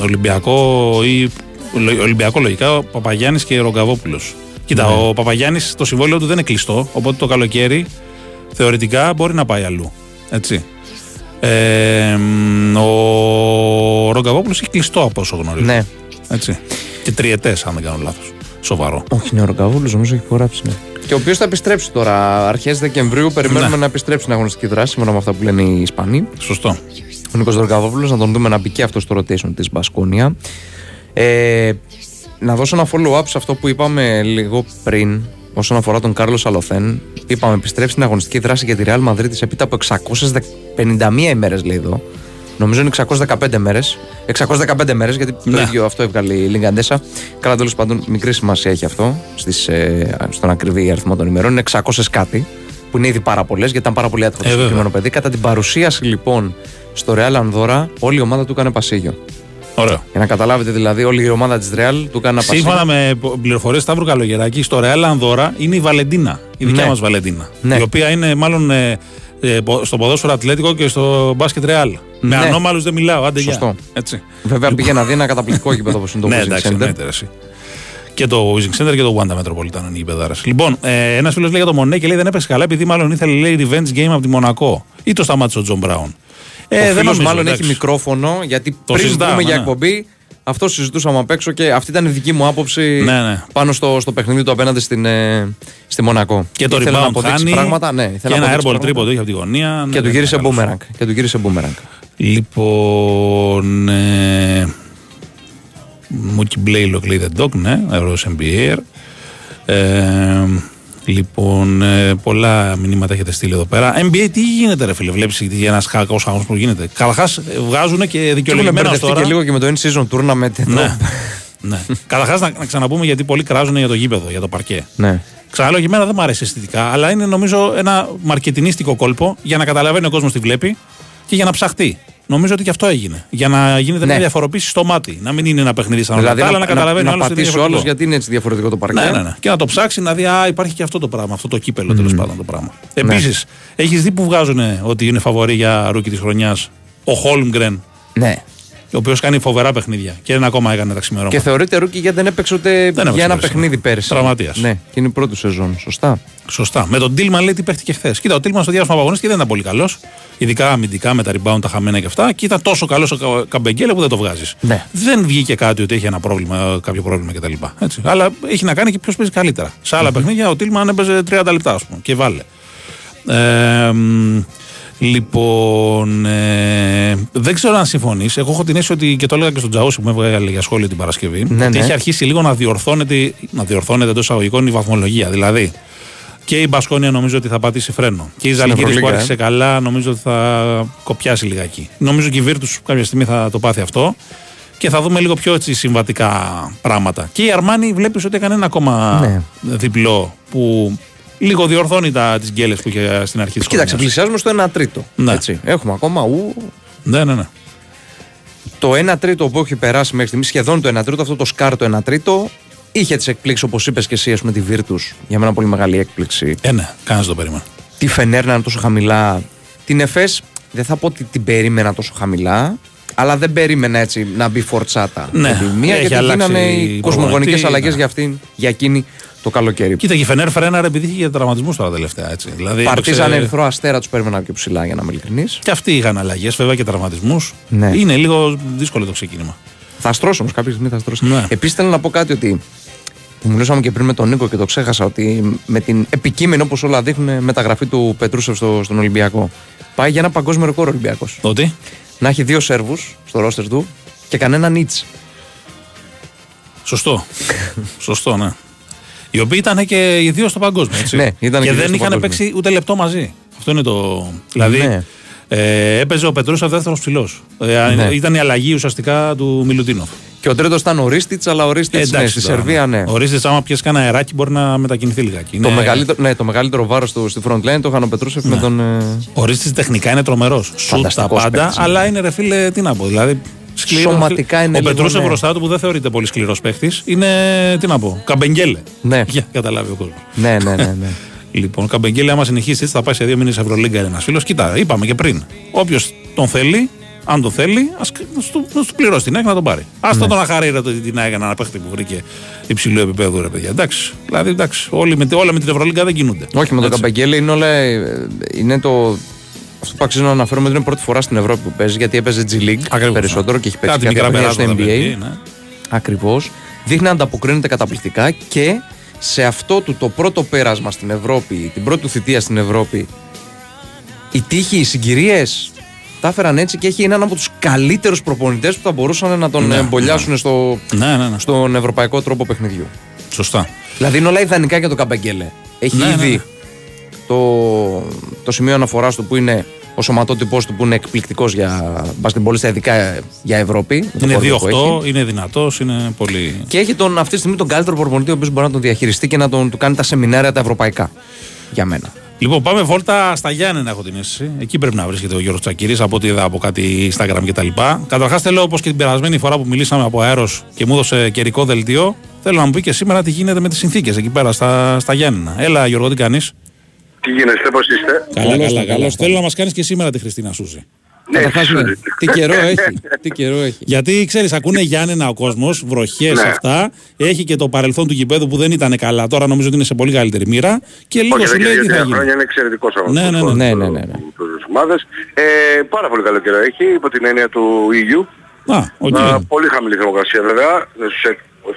Ολυμπιακό ή λο- Ολυμπιακό λογικά ο Παπαγιάννης και Ρογκαβόπουλος. Κοίτα, Ναι. ο Παπαγιάννης το συμβόλαιο του δεν είναι κλειστό, οπότε το καλοκαίρι θεωρητικά μπορεί να πάει αλλού. Έτσι. Ε, μ, ο Ρογκαβόπουλος έχει κλειστό από όσο γνωρίζω. Ναι. Έτσι. Και τριετές, αν δεν κάνω λάθος. Σοβαρό. Όχι, είναι ο Ρογκαβούλο, νομίζω έχει υπογράψει. Ναι. Και ο οποίος θα επιστρέψει τώρα. Αρχές Δεκεμβρίου περιμένουμε Ναι. να επιστρέψει στην αγωνιστική δράση, σύμφωνα με αυτά που λένε οι Ισπανοί. Σωστό. Ο Νίκος Ρογκαβόπουλο, να τον δούμε να μπει και αυτός στο rotation της Μπασκόνια. Ε, να δώσω ένα follow-up σε αυτό που είπαμε λίγο πριν όσον αφορά τον Κάρλος Αλοθέν. Είπαμε επιστρέψει στην αγωνιστική δράση για τη Real Madrid έπειτα από 651 ημέρες, λέει εδώ. Νομίζω είναι 615 μέρες. 615 μέρες, γιατί το Ναι. ίδιο αυτό έβγαλε η Λιγκαντέσα. Καλά, τέλος πάντων, μικρή σημασία έχει αυτό στις, ε, στον ακριβή αριθμό των ημερών. Είναι 600 κάτι, που είναι ήδη πάρα πολλές, γιατί ήταν πάρα πολύ άτυχο το Ε, βέβαια. συγκεκριμένο παιδί. Κατά την παρουσίαση λοιπόν στο Real Ανδώρα, όλη η ομάδα του έκανε πασίγιο. Ωραίο. Για να καταλάβετε δηλαδή, όλη η ομάδα της Real του έκανε πασίγιο. Σύμφωνα με πληροφορίες Σταύρου Καλογεράκη, στο Ρεάλ Ανδώρα είναι η Βαλεντίνα. Η δικιά Ναι. μας Βαλεντίνα. Ναι. Η οποία είναι μάλλον ε, ε, πο- στο ποδόσφαιρο Ατλέτικο και στο μπάσκετ Ρεάλ. Με Ναι. ανώμαλους δεν μιλάω. Άντε γεια. Σωστό. Έτσι. Βέβαια πήγε να δει ένα καταπληκτικό γήπεδο όπως είναι το ναι, WiZink εντάξει, Center. εννοείται, ρε, εσύ. Και το WiZink Center και το Wanda Metropolitano είναι οι παιχτάρες. Λοιπόν, ε, ένας φίλος λέει για το Μωνέ και λέει δεν έπαιξε καλά επειδή μάλλον ήθελε λέει revenge game από τη Μονακό. Ή το σταμάτησε ο Τζον Μπράουν. ο δεν φίλος νομίζω, μάλλον εντάξει. έχει μικρόφωνο, γιατί Το πριν συζητάμε, βγούμε για ναι. εκπομπή, αυτό συζητούσαμε απ' έξω και αυτή ήταν η δική μου άποψη Ναι, ναι. πάνω στο, στο παιχνίδι του απέναντι στην, ε, στη Μονακό. Και το Ήθελε να rebound αποδείξει χάνει. πράγματα. Ναι, ήθελε και να ένα αποδείξει airball πράγματα. τρίποντο είχε από τη γωνία. ναι, Και του ναι, γύρισε ναι, καλός. boomerang. Και του γύρισε boomerang. Λοιπόν. Ε, Μούκι Μπλέιλοκ λέει The Dog, ναι, Euro NBA. Ε, λοιπόν, ε, πολλά μηνύματα έχετε στείλει εδώ πέρα. NBA, τι γίνεται, ρε φίλε, βλέπεις ένας χακό αγώνα που γίνεται. Καταρχάς, βγάζουν και Και έχουν δικαιολογημένα ως μπερδευτεί τώρα. και λίγο και με το in season tournament. εδώ. Ναι. ναι. Καταρχάς, να, να ξαναπούμε γιατί πολλοί κράζουν για το γήπεδο, για το παρκέ. ναι. Ξαναλέω και εμένα δεν μου αρέσει αισθητικά, αλλά είναι νομίζω ένα μαρκετινίστικο κόλπο για να καταλαβαίνει ο κόσμος τι βλέπει και για να ψαχτεί. Νομίζω ότι και αυτό έγινε. Για να γίνεται Ναι. μια διαφοροποίηση στο μάτι. Να μην είναι ένα παιχνίδι σαν Δηλαδή όλα τα να, άλλα, να καταλαβαίνει να, ο να άλλος ότι είναι πατήσει ο άλλος διαφορετικό. γιατί είναι έτσι διαφορετικό το παρκέ. Ναι, ναι, ναι. Και να το ψάξει να δει, Α, υπάρχει και αυτό το πράγμα, αυτό το κύπελλο τέλος πάντων το πράγμα. Ναι. Επίσης, έχεις δει που βγάζουν ότι είναι φαβορή για rookie της χρονιάς ο Χόλμγκρεν, Ναι. Ο οποίος κάνει φοβερά παιχνίδια και ένα ακόμα έκανε τα ξημερώματα. Και θεωρείται rookie γιατί δεν έπαιξε ούτε έπαιξε για ένα πέρσι, παιχνίδι ναι. πέρυσι. Τραυματίας. Ναι, και είναι η πρώτη σεζόν. Σωστά. Σωστά. Με τον Τίλμαν λέει τι παίχτηκε χθες. Κοίτα, ο Τίλμαν στο διάστημα που αγωνίστηκε δεν ήταν πολύ καλός. Ειδικά αμυντικά με τα rebound, τα χαμένα και αυτά. Και ήταν τόσο καλός ο Κα- Καμπενγκέλε που δεν το βγάζεις. Ναι. Δεν βγήκε κάτι ότι έχει ένα πρόβλημα, κάποιο πρόβλημα κτλ. Έτσι. Αλλά έχει να κάνει και ποιος παίζει καλύτερα. Σε άλλα παιχνίδια ο Τίλμαν έπαιζε 30 λεπτά, ας πούμε, και βάλε. Ε, μ, λοιπόν, ε, δεν ξέρω αν συμφωνείς. Εγώ έχω την αίσθηση ότι και το έλεγα και στον Τζαούσι που με έβγαλε για σχόλιο την Παρασκευή. Ναι, ότι ναι. έχει αρχίσει λίγο να διορθώνεται, να διορθώνεται εντός εισαγωγικών η βαθμολογία. Δηλαδή, και η Μπασκόνια νομίζω ότι θα πατήσει φρένο. Και η Ζαλγκύρη που Ευρωλίγκα, άρχισε ε. καλά νομίζω ότι θα κοπιάσει λιγάκι. Νομίζω και η Βίρτους κάποια στιγμή θα το πάθει αυτό. Και θα δούμε λίγο πιο έτσι συμβατικά πράγματα. Και η Αρμάνη βλέπεις ότι έκανε ένα ακόμα Ναι. διπλό που λίγο διορθώνει τα, τις γκέλες που είχε στην αρχή της Κοίταξε, χρονιάς. πλησιάζουμε στο 1 τρίτο. Ναι. Έτσι. Έχουμε ακόμα ου, Ναι, ναι, ναι. το 1 τρίτο που έχει περάσει μέχρι στιγμής, σχεδόν το 1 τρίτο, αυτό το σκάρ το 1 τρίτο, είχε τις εκπλήξεις όπως είπες και εσύ, ας πούμε, τη Virtus. Για μένα πολύ μεγάλη έκπληξη. Ε, ναι, κανένας το περίμενε. Τη Φενέρ να είναι τόσο χαμηλά. Την Εφές δεν θα πω ότι την περίμενα τόσο χαμηλά, αλλά δεν περίμενα έτσι να μπει φορτσάτα. Ναι, με τη μία έχει γιατί αλλάξει γίνανε οι προπονητή, κοσμογονικές αλλαγές ναι. για, αυτήν, για εκείνη το καλοκαίρι. Κοίτα και η Φενέρ φρέναρε επειδή είχε και τραυματισμούς τώρα τελευταία. Έτσι. Δηλαδή, Παρτίζαν έπαιξε- ερυθρό αστέρα, τους περίμενα πιο ψηλά για να είμαι ειλικρινής. Και αυτοί είχαν αλλαγές, βέβαια και τραυματισμούς. Ναι. Είναι λίγο δύσκολο το ξεκίνημα. Θα στρώσω όμως, κάποια στιγμή θα στρώσω. Ναι. Επίσης θέλω να πω κάτι ότι. Που μιλούσαμε και πριν με τον Νίκο και το ξέχασα ότι με την επικείμενη όπως όλα δείχνουν μεταγραφή του Πετρούσεφ στο, στον Ολυμπιακό. Πάει για ένα παγκόσμιο ρεκόρ ο Ολυμπιακός. Ότι; Να έχει δύο Σέρβους στο ρόστερ του και κανένα Νίτς. Σωστό. Σωστό, ναι. Οι οποίοι ήταν και οι δύο στο παγκόσμιο. Έτσι. Ναι, ήταν και και οι δύο δεν στο είχαν παγκόσμιο. παίξει ούτε λεπτό μαζί. Αυτό είναι το. Δηλαδή. Ναι. Ε, έπαιζε ο Πετρούσεφ δεύτερος ψηλός. Ε, Ναι. Ήταν η αλλαγή ουσιαστικά του Μιλουτίνοφ. Και ο τρίτος ήταν ο Ρίστιτς, αλλά ο Ρίστιτς ναι, στη τώρα, Σερβία ναι. Ο Ρίστης, άμα πιέσει κανένα αεράκι, μπορεί να μετακινηθεί λιγάκι. Το, Είναι- μεγαλύτερο, ναι, το μεγαλύτερο βάρος του στη front line το είχαν ο Πετρούσεφ με τον. ε, Ο Ρίστης τεχνικά είναι τρομερός. Σουτ τα Φανταστικός πάντα, παίκτης, ναι. αλλά είναι ρε φίλε, τι να πω. Δηλαδή, σκληρός. Σωματικά είναι Ο λίγο, Πετρούσεφ ναι. μπροστά του που δεν θεωρείται πολύ σκληρός παίχτης είναι, τι να πω, καμπεγγέλε. Ναι. Για να καταλάβει ο κόσμος. ναι, ναι, ναι, ναι. Λοιπόν, Καμπεγγέλη, άμα συνεχίσεις έτσι, θα πάει σε δύο μήνες Ευρωλίγκα ένας φίλος. Κοίτα, είπαμε και πριν. Όποιος τον θέλει, αν τον θέλει, ας του πληρώσει την ΑΕΚ να τον πάρει. Α Ναι. τον τον αχαρεί ρε, το- την ΑΕΚ ένα παίχτη που βρήκε υψηλού επίπεδου, ρε παιδιά. Εντάξει. Δηλαδή, εντάξει. Όλοι με, όλα με την Ευρωλίγκα δεν κινούνται. Όχι, με τον Έτσι. Καμπαγγέλη είναι όλα. ε, Είναι το. Αυτό που αξίζει να αναφέρουμε ότι είναι πρώτη φορά στην Ευρώπη που παίζει γιατί έπαιζε G League Ακριβώς, περισσότερο ναι. και έχει παίξει Κάτι κάποια μικρά χρόνια στο περάσματα, NBA. παιδί, ναι. Ακριβώς. Δείχνει να ανταποκρίνεται καταπληκτικά και σε αυτό του το πρώτο πέρασμα στην Ευρώπη, την πρώτη του θητεία στην Ευρώπη, οι τύχοι, οι συγκυρίες τα έφεραν έτσι και έχει έναν από τους καλύτερους προπονητές που θα μπορούσαν να τον Ναι, εμπολιάσουν στο, Ναι, ναι, ναι. στον ευρωπαϊκό τρόπο παιχνιδιού. Σωστά. Δηλαδή είναι όλα ιδανικά για τον Καμπαγγέλε. Έχει Ναι, ναι, ήδη ναι. Το, το σημείο αναφοράς του που είναι ο σωματότυπο του που είναι εκπληκτικός για μπασκετμπολίστα, ειδικά για Ευρώπη. με το Είναι κορμί που έχει. 2-8, είναι δυνατός, είναι πολύ. Και έχει τον, αυτή τη στιγμή τον καλύτερο προπονητή ο οποίος μπορεί να τον διαχειριστεί και να τον, του κάνει τα σεμινάρια τα ευρωπαϊκά. Για μένα. Λοιπόν, πάμε βόλτα στα Γιάννενα, έχω την αίσθηση. Εκεί πρέπει να βρίσκεται ο Γιώργος Τσακύρη, από ό,τι είδα από κάτι Instagram κτλ. Καταρχάς, θέλω όπως και την περασμένη φορά που μιλήσαμε από αέρος και μου έδωσε καιρικό δελτίο, θέλω να μου πει και σήμερα τι γίνεται με τις συνθήκες εκεί πέρα στα, στα Γιάννενα. Έλα, Γιώργο, τι κάνεις; Τι γίνεστε, πώς είστε; Καλά, καλά, καλά. Θέλω να μας κάνεις και σήμερα τη Χριστίνα Σούζη. Ναι, Καταρχάς, ναι. Τι καιρό έχει. Τι καιρό έχει. Γιατί ξέρεις, ακούνε Γιάννενα ο κόσμος, βροχές Ναι. αυτά. Έχει και το παρελθόν του γηπέδου που δεν ήταν καλά. Τώρα νομίζω ότι είναι σε πολύ καλύτερη μοίρα. Και λίγο Όχι, σου εδώ λέει και τι θα δύο γίνει. χρόνια είναι εξαιρετικός αγώνας. Ναι, ναι, ναι. Ναι, ναι, ναι. ναι. Τις ομάδες. Ε, πάρα πολύ καλό καιρό έχει, υπό την έννοια του EU. Α, οκ. Α, πολύ χαμηλή θερμοκρασία βέβαια, στους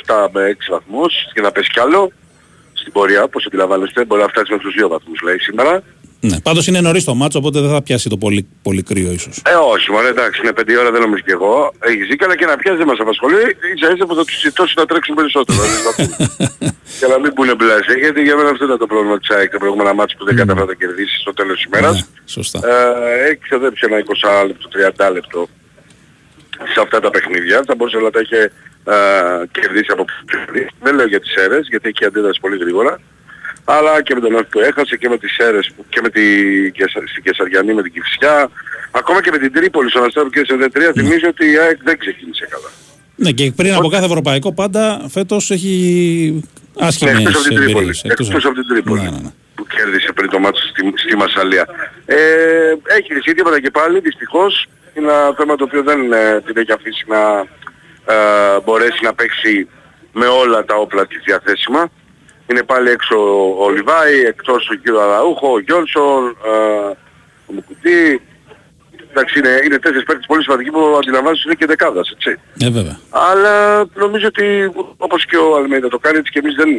7 με 6 βαθμούς και θα πέσει κι άλλο. Στην πορεία, όπως αντιλαμβάνεστε, μπορεί να φτάσει μέχρι τους 2 βαθμούς λέει σήμερα. Ναι. Πάντως είναι νωρίς το μάτσο, οπότε δεν θα πιάσει το πολύ, πολύ κρύο ίσως. Ε, όχι, μωρέ, εντάξει, είναι 5 ώρα, δεν νομίζω κι εγώ. Έχεις δίκιο, αλλά και να πιάσει δεν μας απασχολεί. Ίσα ίσα που θα τους ζητώσει να τρέξουν περισσότερο. να ζεσταθούν. και να μην πούνε μπλαζέ, γιατί για μένα αυτό ήταν το πρόβλημα της ΑΕΚ τα προηγούμενα ματς που δεν κατάφερε να τα κερδίσει στο τέλος της ημέρας. Ναι, σωστά. Ε, έχει ξοδέψει ένα 20 λεπτό, 30 λεπτό σε αυτά τα παιχνίδια. Θα μπορούσε να τα είχε ε, κερδίσει από πριν. Δεν λέω για τις αίρες, γιατί έχει αντίδραση πολύ γρήγορα. Αλλά και με τον Όφη που έχασε και με τις αίρες που- και με τη, και σα- στην Κεσαριανή με την Κυφσιά. Ακόμα και με την Τρίπολη στον Αστέρο και σε 3 θυμίζω ότι η ΑΕΚ δεν ξεκίνησε καλά. Ναι, και πριν από κάθε ευρωπαϊκό πάντα φέτος έχει άσχημες Ναι, εκτός από την Τρίπολη. εμπειρίες. Εκτός από την Τρίπολη. Ναι, ναι, ναι. που κέρδισε πριν το μάτσο στη, στη Μασαλία. Ε, έχει ζητήματα και πάλι, δυστυχώς. Είναι ένα θέμα το οποίο δεν ε, την έχει αφήσει να ε, μπορέσει να παίξει με όλα τα όπλα της διαθέσιμα. Είναι πάλι έξω ο, ο Λιβάη, εκτός ο κύριος Αραούχο, ο Γιόνσον, ε, ο Μουκουτί. Εντάξει, είναι, είναι τέσσερις παίκτες πολύ σημαντικοί που αντιλαμβάνεσαι ότι είναι και δεκάδας, έτσι. Ε, βέβαια. Αλλά νομίζω ότι όπως και ο Αλμέιδα το κάνει έτσι και εμείς δεν,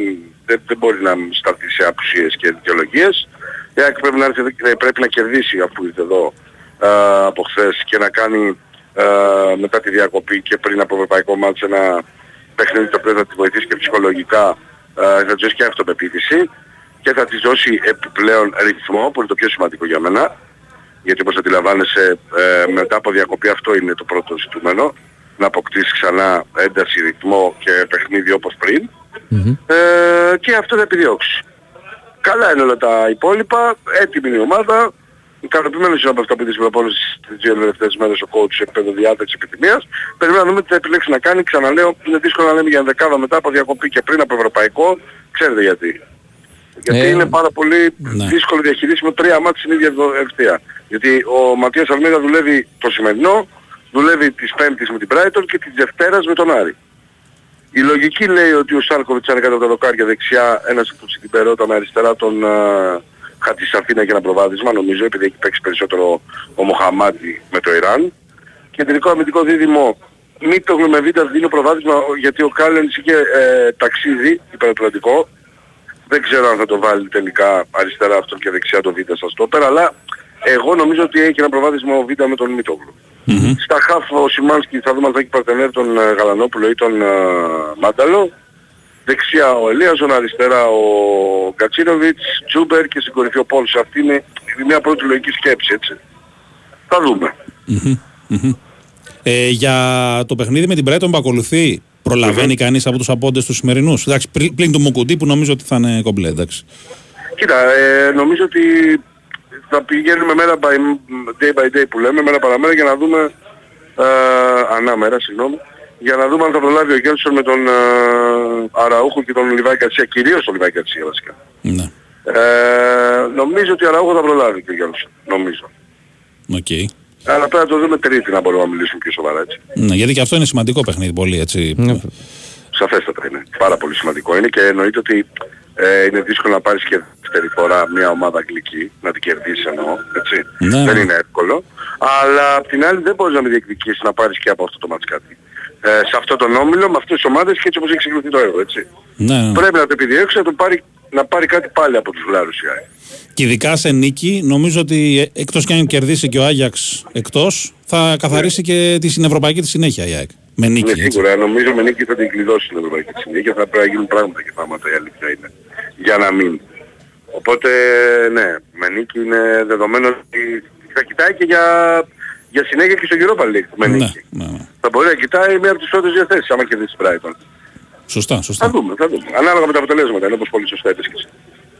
δεν, δεν μπορεί να σταθεί σε απουσίες και δικαιολογίες. Η ΑΕΚ πρέπει να, έρθει, εδώ και πρέπει να κερδίσει αφού ήρθε εδώ α, από χθες και να κάνει α, μετά τη διακοπή και πριν από ευρωπαϊκό μάτς ένα παιχνίδι το οποίο θα τη βοηθήσει και ψυχολογικά α, θα της δώσει και αυτοπεποίθηση και θα της δώσει επιπλέον ρυθμό που είναι το πιο σημαντικό για μένα γιατί όπως αντιλαμβάνεσαι ε, μετά από διακοπή αυτό είναι το πρώτο ζητούμενο να αποκτήσεις ξανά ένταση, ρυθμό και παιχνίδι όπως πριν ε, και αυτό θα επιδιώξει. Καλά είναι όλα τα υπόλοιπα, έτοιμη είναι η ομάδα, ικανοποιημένος είναι από αυτά που είδες στην προπόνηση τις δύο τελευταίες μέρες ο coach σε επίπεδο διάταξης επιθυμίας. Περιμένουμε να δούμε τι θα επιλέξει να κάνει. Ξαναλέω, είναι δύσκολο να λέμε για δεκάδα μετά από διακοπή και πριν από ευρωπαϊκό. Ξέρετε γιατί. Γιατί Ε, είναι πάρα πολύ ναι. δύσκολο διαχειρίσιμο τρία μάτια στην ίδια δο- ευθεία. Γιατί ο Ματίας Αλμίδα δουλεύει το σημερινό, δουλεύει της Πέμπτης με την Brighton και της Δευτέρας με τον Άρη. Η λογική λέει ότι ο Σάρκοβιτς είναι κάτω από τα δοκάρια δεξιά, ένας που συμπερώταν αριστερά τον uh, Χατζησαφίνα για ένα προβάδισμα, νομίζω, επειδή έχει παίξει περισσότερο ο Μοχαμάτι με το Ιράν. Κεντρικό αμυντικό δίδυμο, μη το με β' δίνει προβάδισμα γιατί ο Κάλενς είχε ε, ταξίδι υπερατλαντικό. Δεν ξέρω αν θα το βάλει τελικά αριστερά αυτόν και δεξιά το β' στα στόπερ, αλλά εγώ νομίζω ότι έχει ένα προβάδισμα ο β' με τον Μίτογλου. Στα χαφ ο Σιμάνσκι θα δούμε αν θα έχει παρτενέρ τον ε, Γαλανόπουλο ή τον ε, Μάνταλο. Δεξιά ο Ελίαζον, αριστερά ο Γκατσίνοβιτς, Τζούμπερ και στην κορυφή ο Πόλς. Αυτή είναι μια πρώτη λογική σκέψη, έτσι. Θα δούμε. Ε, για το παιχνίδι με την Brighton που ακολουθεί, προλαβαίνει κανείς από τους απόντες τους σημερινούς; Εντάξει, πλην, πλην του Μουκουντή που νομίζω ότι θα είναι κομπλέ, εντάξει. Κοίτα, ε, νομίζω ότι θα πηγαίνουμε μέρα by, day by day που λέμε, μέρα παραμέρα για να δούμε, ε, ανά μέρα, συγγνώμη, για να δούμε αν θα προλάβει ο Γένσον με τον ε, Αραούχο και τον Λιβάι Γκαρσία, κυρίως τον Λιβάι Γκαρσία βασικά. Ναι. Ε, νομίζω ότι ο Αραούχο θα προλάβει και ο Γένσον, νομίζω. Οκ. Αλλά πρέπει να το δούμε τρίτη να μπορούμε να μιλήσουμε πιο σοβαρά έτσι. Ναι, γιατί και αυτό είναι σημαντικό παιχνίδι πολύ, έτσι. Σαφέστατα είναι. Πάρα πολύ σημαντικό είναι και εννοείται ότι ε, είναι δύσκολο να πάρεις και δεύτερη φορά μια ομάδα αγγλική, να την κερδίσεις εννοώ, έτσι. Ναι, δεν ναι. είναι εύκολο. Αλλά απ' την άλλη δεν μπορείς να μην διεκδικήσεις να πάρεις και από αυτό το μάτς κάτι. Ε, σε αυτό τον όμιλο, με αυτές τις ομάδες και έτσι όπως έχει ξεκινήσει το έργο, έτσι. Ναι, ναι. Πρέπει να το επιδιώξει να, το πάρει, να πάρει κάτι πάλι από τους Βλάρους η ΑΕΚ. Και ειδικά σε νίκη, νομίζω ότι εκτός και αν κερδίσει και ο Άγιαξ εκτός, θα καθαρίσει και τη συνευρωπαϊκή τη συνέχεια η ΑΕΚ. Με νίκη. Ναι, έτσι. σίγουρα. Νομίζω με νίκη θα την κλειδώσει την Ευρωπαϊκή Συνήθεια. Θα πρέπει να γίνουν πράγματα και πράγματα η αλήθεια είναι. Για να μην. Οπότε ναι, με νίκη είναι δεδομένο ότι θα κοιτάει και για, για συνέχεια και στο Europa League με Ναι, νίκη. ναι, ναι. Θα μπορεί να κοιτάει μία από τις πρώτες δύο θέσεις άμα κερδίσει Brighton. Σωστά, Θα σωστά. δούμε, θα δούμε. Ανάλογα με τα αποτελέσματα, είναι όπως πολύ σωστά είπες και εσύ.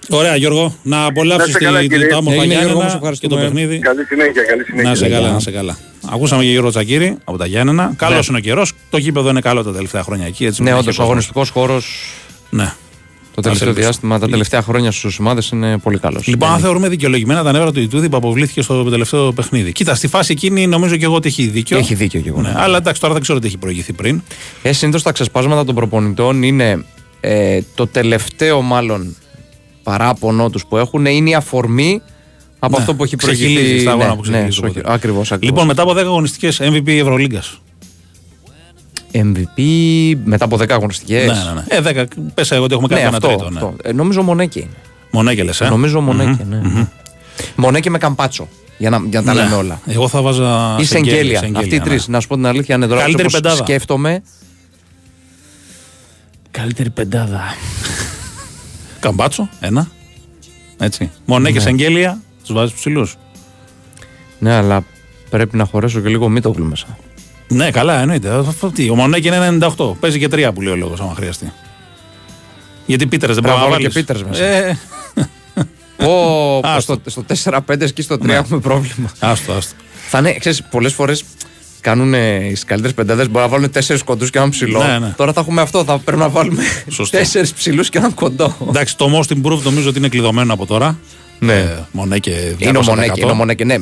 Ωραία, Γιώργο, να Να απολαύσει είστε καλά, κύριε. τα όμορφα Έγινε, Γιώργο, μας Γιάννενα και το ευχαριστούμε. παιχνίδι. Καλή συνέχεια, καλή συνέχεια. Να σε καλά, να σε καλά. Ακούσαμε και Γιώργο Τσακύρη από τα Γιάννενα. Καλός είναι ο καιρός. Το γήπεδο είναι καλό τα τελευταία χρόνια εκεί. Έτσι, Ναι, μην όντω έχει ο κόσμο. αγωνιστικός χώρος Ναι. Το τελευταίο ελπίσω. διάστημα, τα τελευταία χρόνια στους ομάδες είναι πολύ καλός. Λοιπόν, αν θεωρούμε δικαιολογημένα τα νεύρα του Ιτούδη που αποβλήθηκε στο τελευταίο παιχνίδι. Κοίτα, στη φάση εκείνη νομίζω και εγώ ότι έχει δίκιο. Έχει δίκιο και εγώ. Ναι, αλλά εντάξει, τώρα δεν ξέρω τι έχει προηγηθεί πριν. Ε, Συνήθως τα ξεσπάσματα των προπονητών είναι ε, το τελευταίο μάλλον παράπονο τους που έχουν είναι η αφορμή από Ναι, αυτό που έχει ξεχυλίζει προηγηθεί. στα αγώνα ναι, που ξεχυλίζει, ναι, οπότε. Ακριβώς. Λοιπόν, μετά από 10 αγωνιστικές MVP Ευρωλίγκα. MVP μετά από 10 αγωνιστικές. Ναι, ναι, ναι. Ε, 10, πες εγώ ότι έχουμε κάνει ναι, ένα αυτό, τρίτο. Ναι. αυτό. Ε, νομίζω Μονέκε είναι. Μονέκε λες, ε; Νομίζω Μονέκε, ναι. ναι. Μονέκε με Καμπάτσο. Για να, για να τα Ναι. λέμε όλα. Εγώ θα βάζα. Ή Σεγγέλια, Σεγγέλια. Σεγγέλια, Αυτοί οι ναι. τρεις. Να σου πω την αλήθεια, είναι τώρα Καλύτερη όπως πεντάδα. σκέφτομαι. Καλύτερη πεντάδα. Καμπάτσο, ένα. Έτσι. Μονέκε Ναι. Σεγγέλια, τους βάζεις ψηλούς. Ναι, αλλά πρέπει να χωρέσω και λίγο μήτοκλου μέσα. Ναι, καλά, εννοείται. Αυτό τι, Ο Μονέκε είναι 98. Παίζει και τρία που λέει ο λόγος, άμα χρειαστεί. Γιατί Πίτερς δεν Πρέπει μπορεί να να βάλω βάλεις. και Peters μέσα. Ε, Πω, πω, Άστο. στο, στο 4-5 και στο 3 Ναι. έχουμε πρόβλημα. άστο, άστο. Θα είναι, ξέρεις, πολλές φορές κάνουν οι καλύτερες πεντάδες μπορεί να βάλουν τέσσερις κοντούς και έναν ψηλό. Ναι, ναι. Τώρα θα έχουμε αυτό. Θα πρέπει να βάλουμε Σωστό. τέσσερις ψηλούς και έναν κοντό. Εντάξει, το most improved νομίζω ότι είναι κλειδωμένο από τώρα. Ναι. Ε, Μονέκε 200%. Είναι ο Μονέκε, είναι ο Μονέκε, ναι.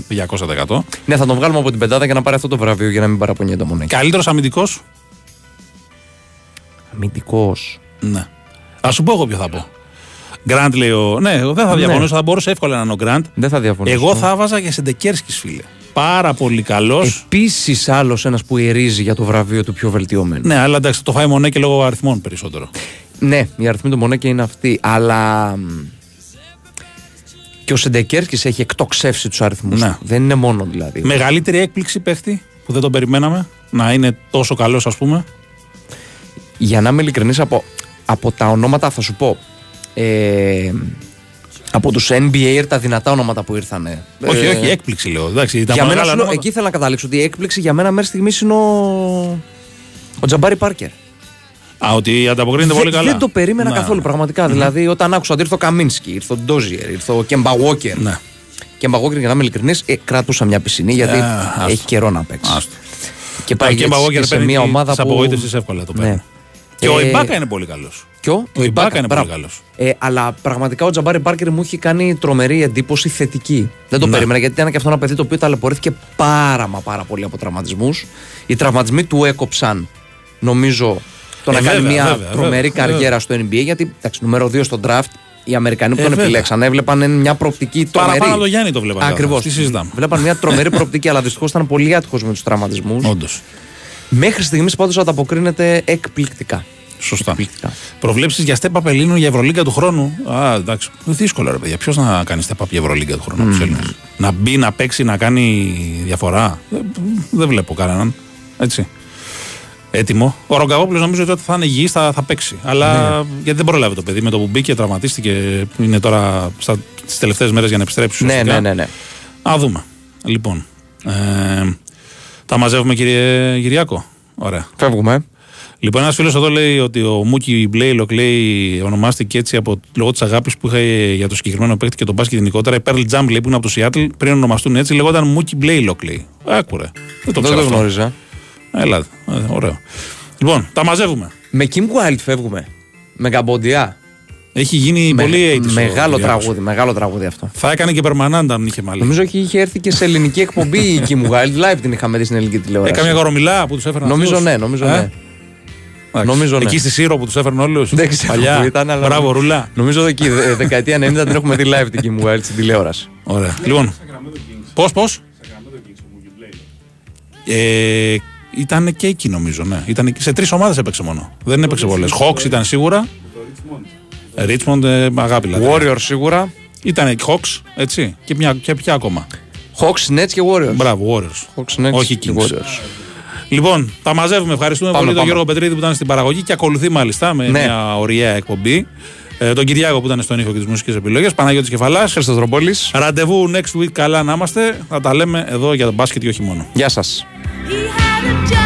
200%. Ναι, θα τον βγάλουμε από την πεντάδα για να πάρει αυτό το βραβείο για να μην παραπονιέται ο Μονέκε. Καλύτερος αμυντικός; Αμυντικός. Ναι. Α σου πω εγώ ποιο θα πω. Γκραντ λέει ο. Ναι, εγώ δεν θα Ναι. διαφωνήσω, θα μπορούσε εύκολα να είναι ο Γκραντ. Δεν θα διαφωνήσω. Εγώ θα βάζα και Σεντεκέρσκι, φίλε. Πάρα πολύ καλός. Επίσης άλλος ένας που ερίζει για το βραβείο του πιο βελτιωμένου. Ναι, αλλά εντάξει, το φάει Μονέκε λόγω αριθμών περισσότερο. Ναι, η αριθμή του Μονέκε είναι αυτή. Αλλά. Μ, Και ο Σεντεκέρσκη έχει εκτοξεύσει τους αριθμούς. Ναι. Δεν είναι μόνο δηλαδή. Μεγαλύτερη έκπληξη παίχτη που δεν τον περιμέναμε να είναι τόσο καλός, ας πούμε. Για να είμαι ειλικρινής, από, από τα ονόματα θα σου πω. Ε, από τους NBA τα δυνατά ονόματα που ήρθαν. όχι, όχι, έκπληξη λέω. Εντάξει, τα για μένα μεγάλα σου λέω, ονόματα- εκεί ήθελα να καταλήξω ότι η έκπληξη για μένα μέχρι στιγμής είναι ο, Ο Τζαμπάρι Πάρκερ. Α, ότι ανταποκρίνεται Δεν- πολύ καλά. Δεν το περίμενα Να. καθόλου πραγματικά. Δηλαδή, όταν άκουσα ότι ήρθε ο Καμίνσκι, ήρθε ο Ντόζιερ, ήρθε ο Κέμπα Walker. Ναι. Κέμπα Walker, για να είμαι ειλικρινής, κρατούσα μια πισινή γιατί Ε, άστο. έχει καιρό να παίξει. Άστο. Και Το πάει Κέμπα έτσι Walker και σε παίρνει μια ομάδα της που. απογοήτευσης εύκολα το παίρνει. Ναι. Και ο Ε, Ιμπάκα είναι πολύ καλός. Ποιο; Ο Ιμπάκα είναι πολύ μπράβο. καλός. Ε, αλλά πραγματικά ο Τζαμπάρι Πάρκερ μου έχει κάνει τρομερή εντύπωση θετική. Δεν το Ναι. περίμενα γιατί ήταν και αυτό ένα παιδί το οποίο ταλαιπωρήθηκε πάρα μα πάρα πολύ από τραυματισμούς. Οι τραυματισμοί του έκοψαν, νομίζω, το Ε, να κάνει βέβαια, μια βέβαια, τρομερή βέβαια, καριέρα στο NBA. Γιατί εντάξει, νούμερο 2 στο draft, οι Αμερικανοί που Ε, τον βέβαια. επιλέξαν έβλεπαν μια προοπτική τρομερή. Παραπάνω από το Γιάννη το βλέπανε. Ακριβώ. Τι συζητάμε. Βλέπαν μια τρομερή προοπτική, αλλά δυστυχώς ήταν πολύ άτυχος με τους τραυματισμούς. Όντως. Μέχρι στιγμής πάντως ανταποκρίνεται εκπληκτικά. Σωστά. Προβλέψεις για step up Ελλήνων για Ευρωλίγκα του χρόνου; Α, εντάξει. Δύσκολο ρε παιδιά. Ποιος να κάνει step up για Ευρωλίγκα του χρόνου από τους Έλληνες; Να μπει, να παίξει, να κάνει διαφορά; Δεν, δεν βλέπω κανέναν. Έτσι. Έτοιμο. Ο Ρογκαβόπουλο νομίζω ότι όταν θα είναι υγιή θα, θα παίξει. Αλλά γιατί δεν προλάβει το παιδί με το που μπήκε, τραυματίστηκε. Είναι τώρα στι τελευταίες μέρες για να επιστρέψει. Ναι, ουσιαστικά. ναι, ναι, ναι. Α δούμε. Λοιπόν. Ε, τα μαζεύουμε κύριε Γυριάκο. Ωραία. Φεύγουμε. Λοιπόν, ένας φίλος εδώ λέει ότι ο Μούκι Μπλέιλοκ λέει ονομάστηκε έτσι από, λόγω της αγάπης που είχε για το συγκεκριμένο παίκτη και τον μπάσκετ γενικότερα. Η Pearl Jam λέει που είναι από το Seattle πριν ονομαστούν έτσι λέγονταν Μούκι Μπλέιλοκ λέει. Άκουρε. Δεν το, Δεν ξέρω το αυτό. γνώριζα. Έλα, ε, ωραίο. Λοιπόν, τα μαζεύουμε. Με Kim Wild φεύγουμε. Με Καμποντιά. Έχει γίνει Με- πολύ AIDS ο Μεγάλο Κυριάκος. τραγούδι, μεγάλο τραγούδι αυτό. Θα έκανε και περμανάντα αν είχε μάλλον. Νομίζω ότι είχε έρθει και σε ελληνική εκπομπή η Kim Wild. Live την είχαμε δει στην ελληνική τηλεόραση. Έκανε μια γορομιλά που τους έφεραν Νομίζω αυτούς; ναι, νομίζω Ε; ναι. Εντάξει. Νομίζω ναι. Εκεί στη Σύρο που τους έφεραν όλους; Δεν ξέρω Παλιά. που ήταν, αλλά. Μπράβο, ρουλά. Νομίζω εκεί, δε- δεκαετία 90 την έχουμε δει live την Kim Wild στην τηλεόραση. Ωραία. Λοιπόν, πώς, πώς; Ε, ήταν και εκεί νομίζω, ναι. Ήταν εκεί. σε τρεις ομάδες έπαιξε μόνο. Δεν έπαιξε πολλέ. Hawks ήταν σίγουρα. Richmond, ε, αγάπη δηλαδή. Warriors σίγουρα. Ήταν Hawks, έτσι. Και, μια, και ποια ακόμα. Hawks, Nets και Warriors. Μπράβο, Warriors. Hawks, Nets Όχι και Kings. Warriors. Λοιπόν, τα μαζεύουμε. Ευχαριστούμε Πάμε, πολύ τον πάμε. Γιώργο Πετρίδη που ήταν στην παραγωγή και ακολουθεί μάλιστα με Ναι. μια ωραία εκπομπή. Ε, τον Κυριάκο που ήταν στον ήχο και τις μουσικές επιλογές. Παναγιώτης Κεφαλάς. Χρήστος Δρομπόλη. Ραντεβού next week. Καλά να είμαστε. Θα τα λέμε εδώ για τον μπάσκετ και όχι μόνο. Γεια σας. Just.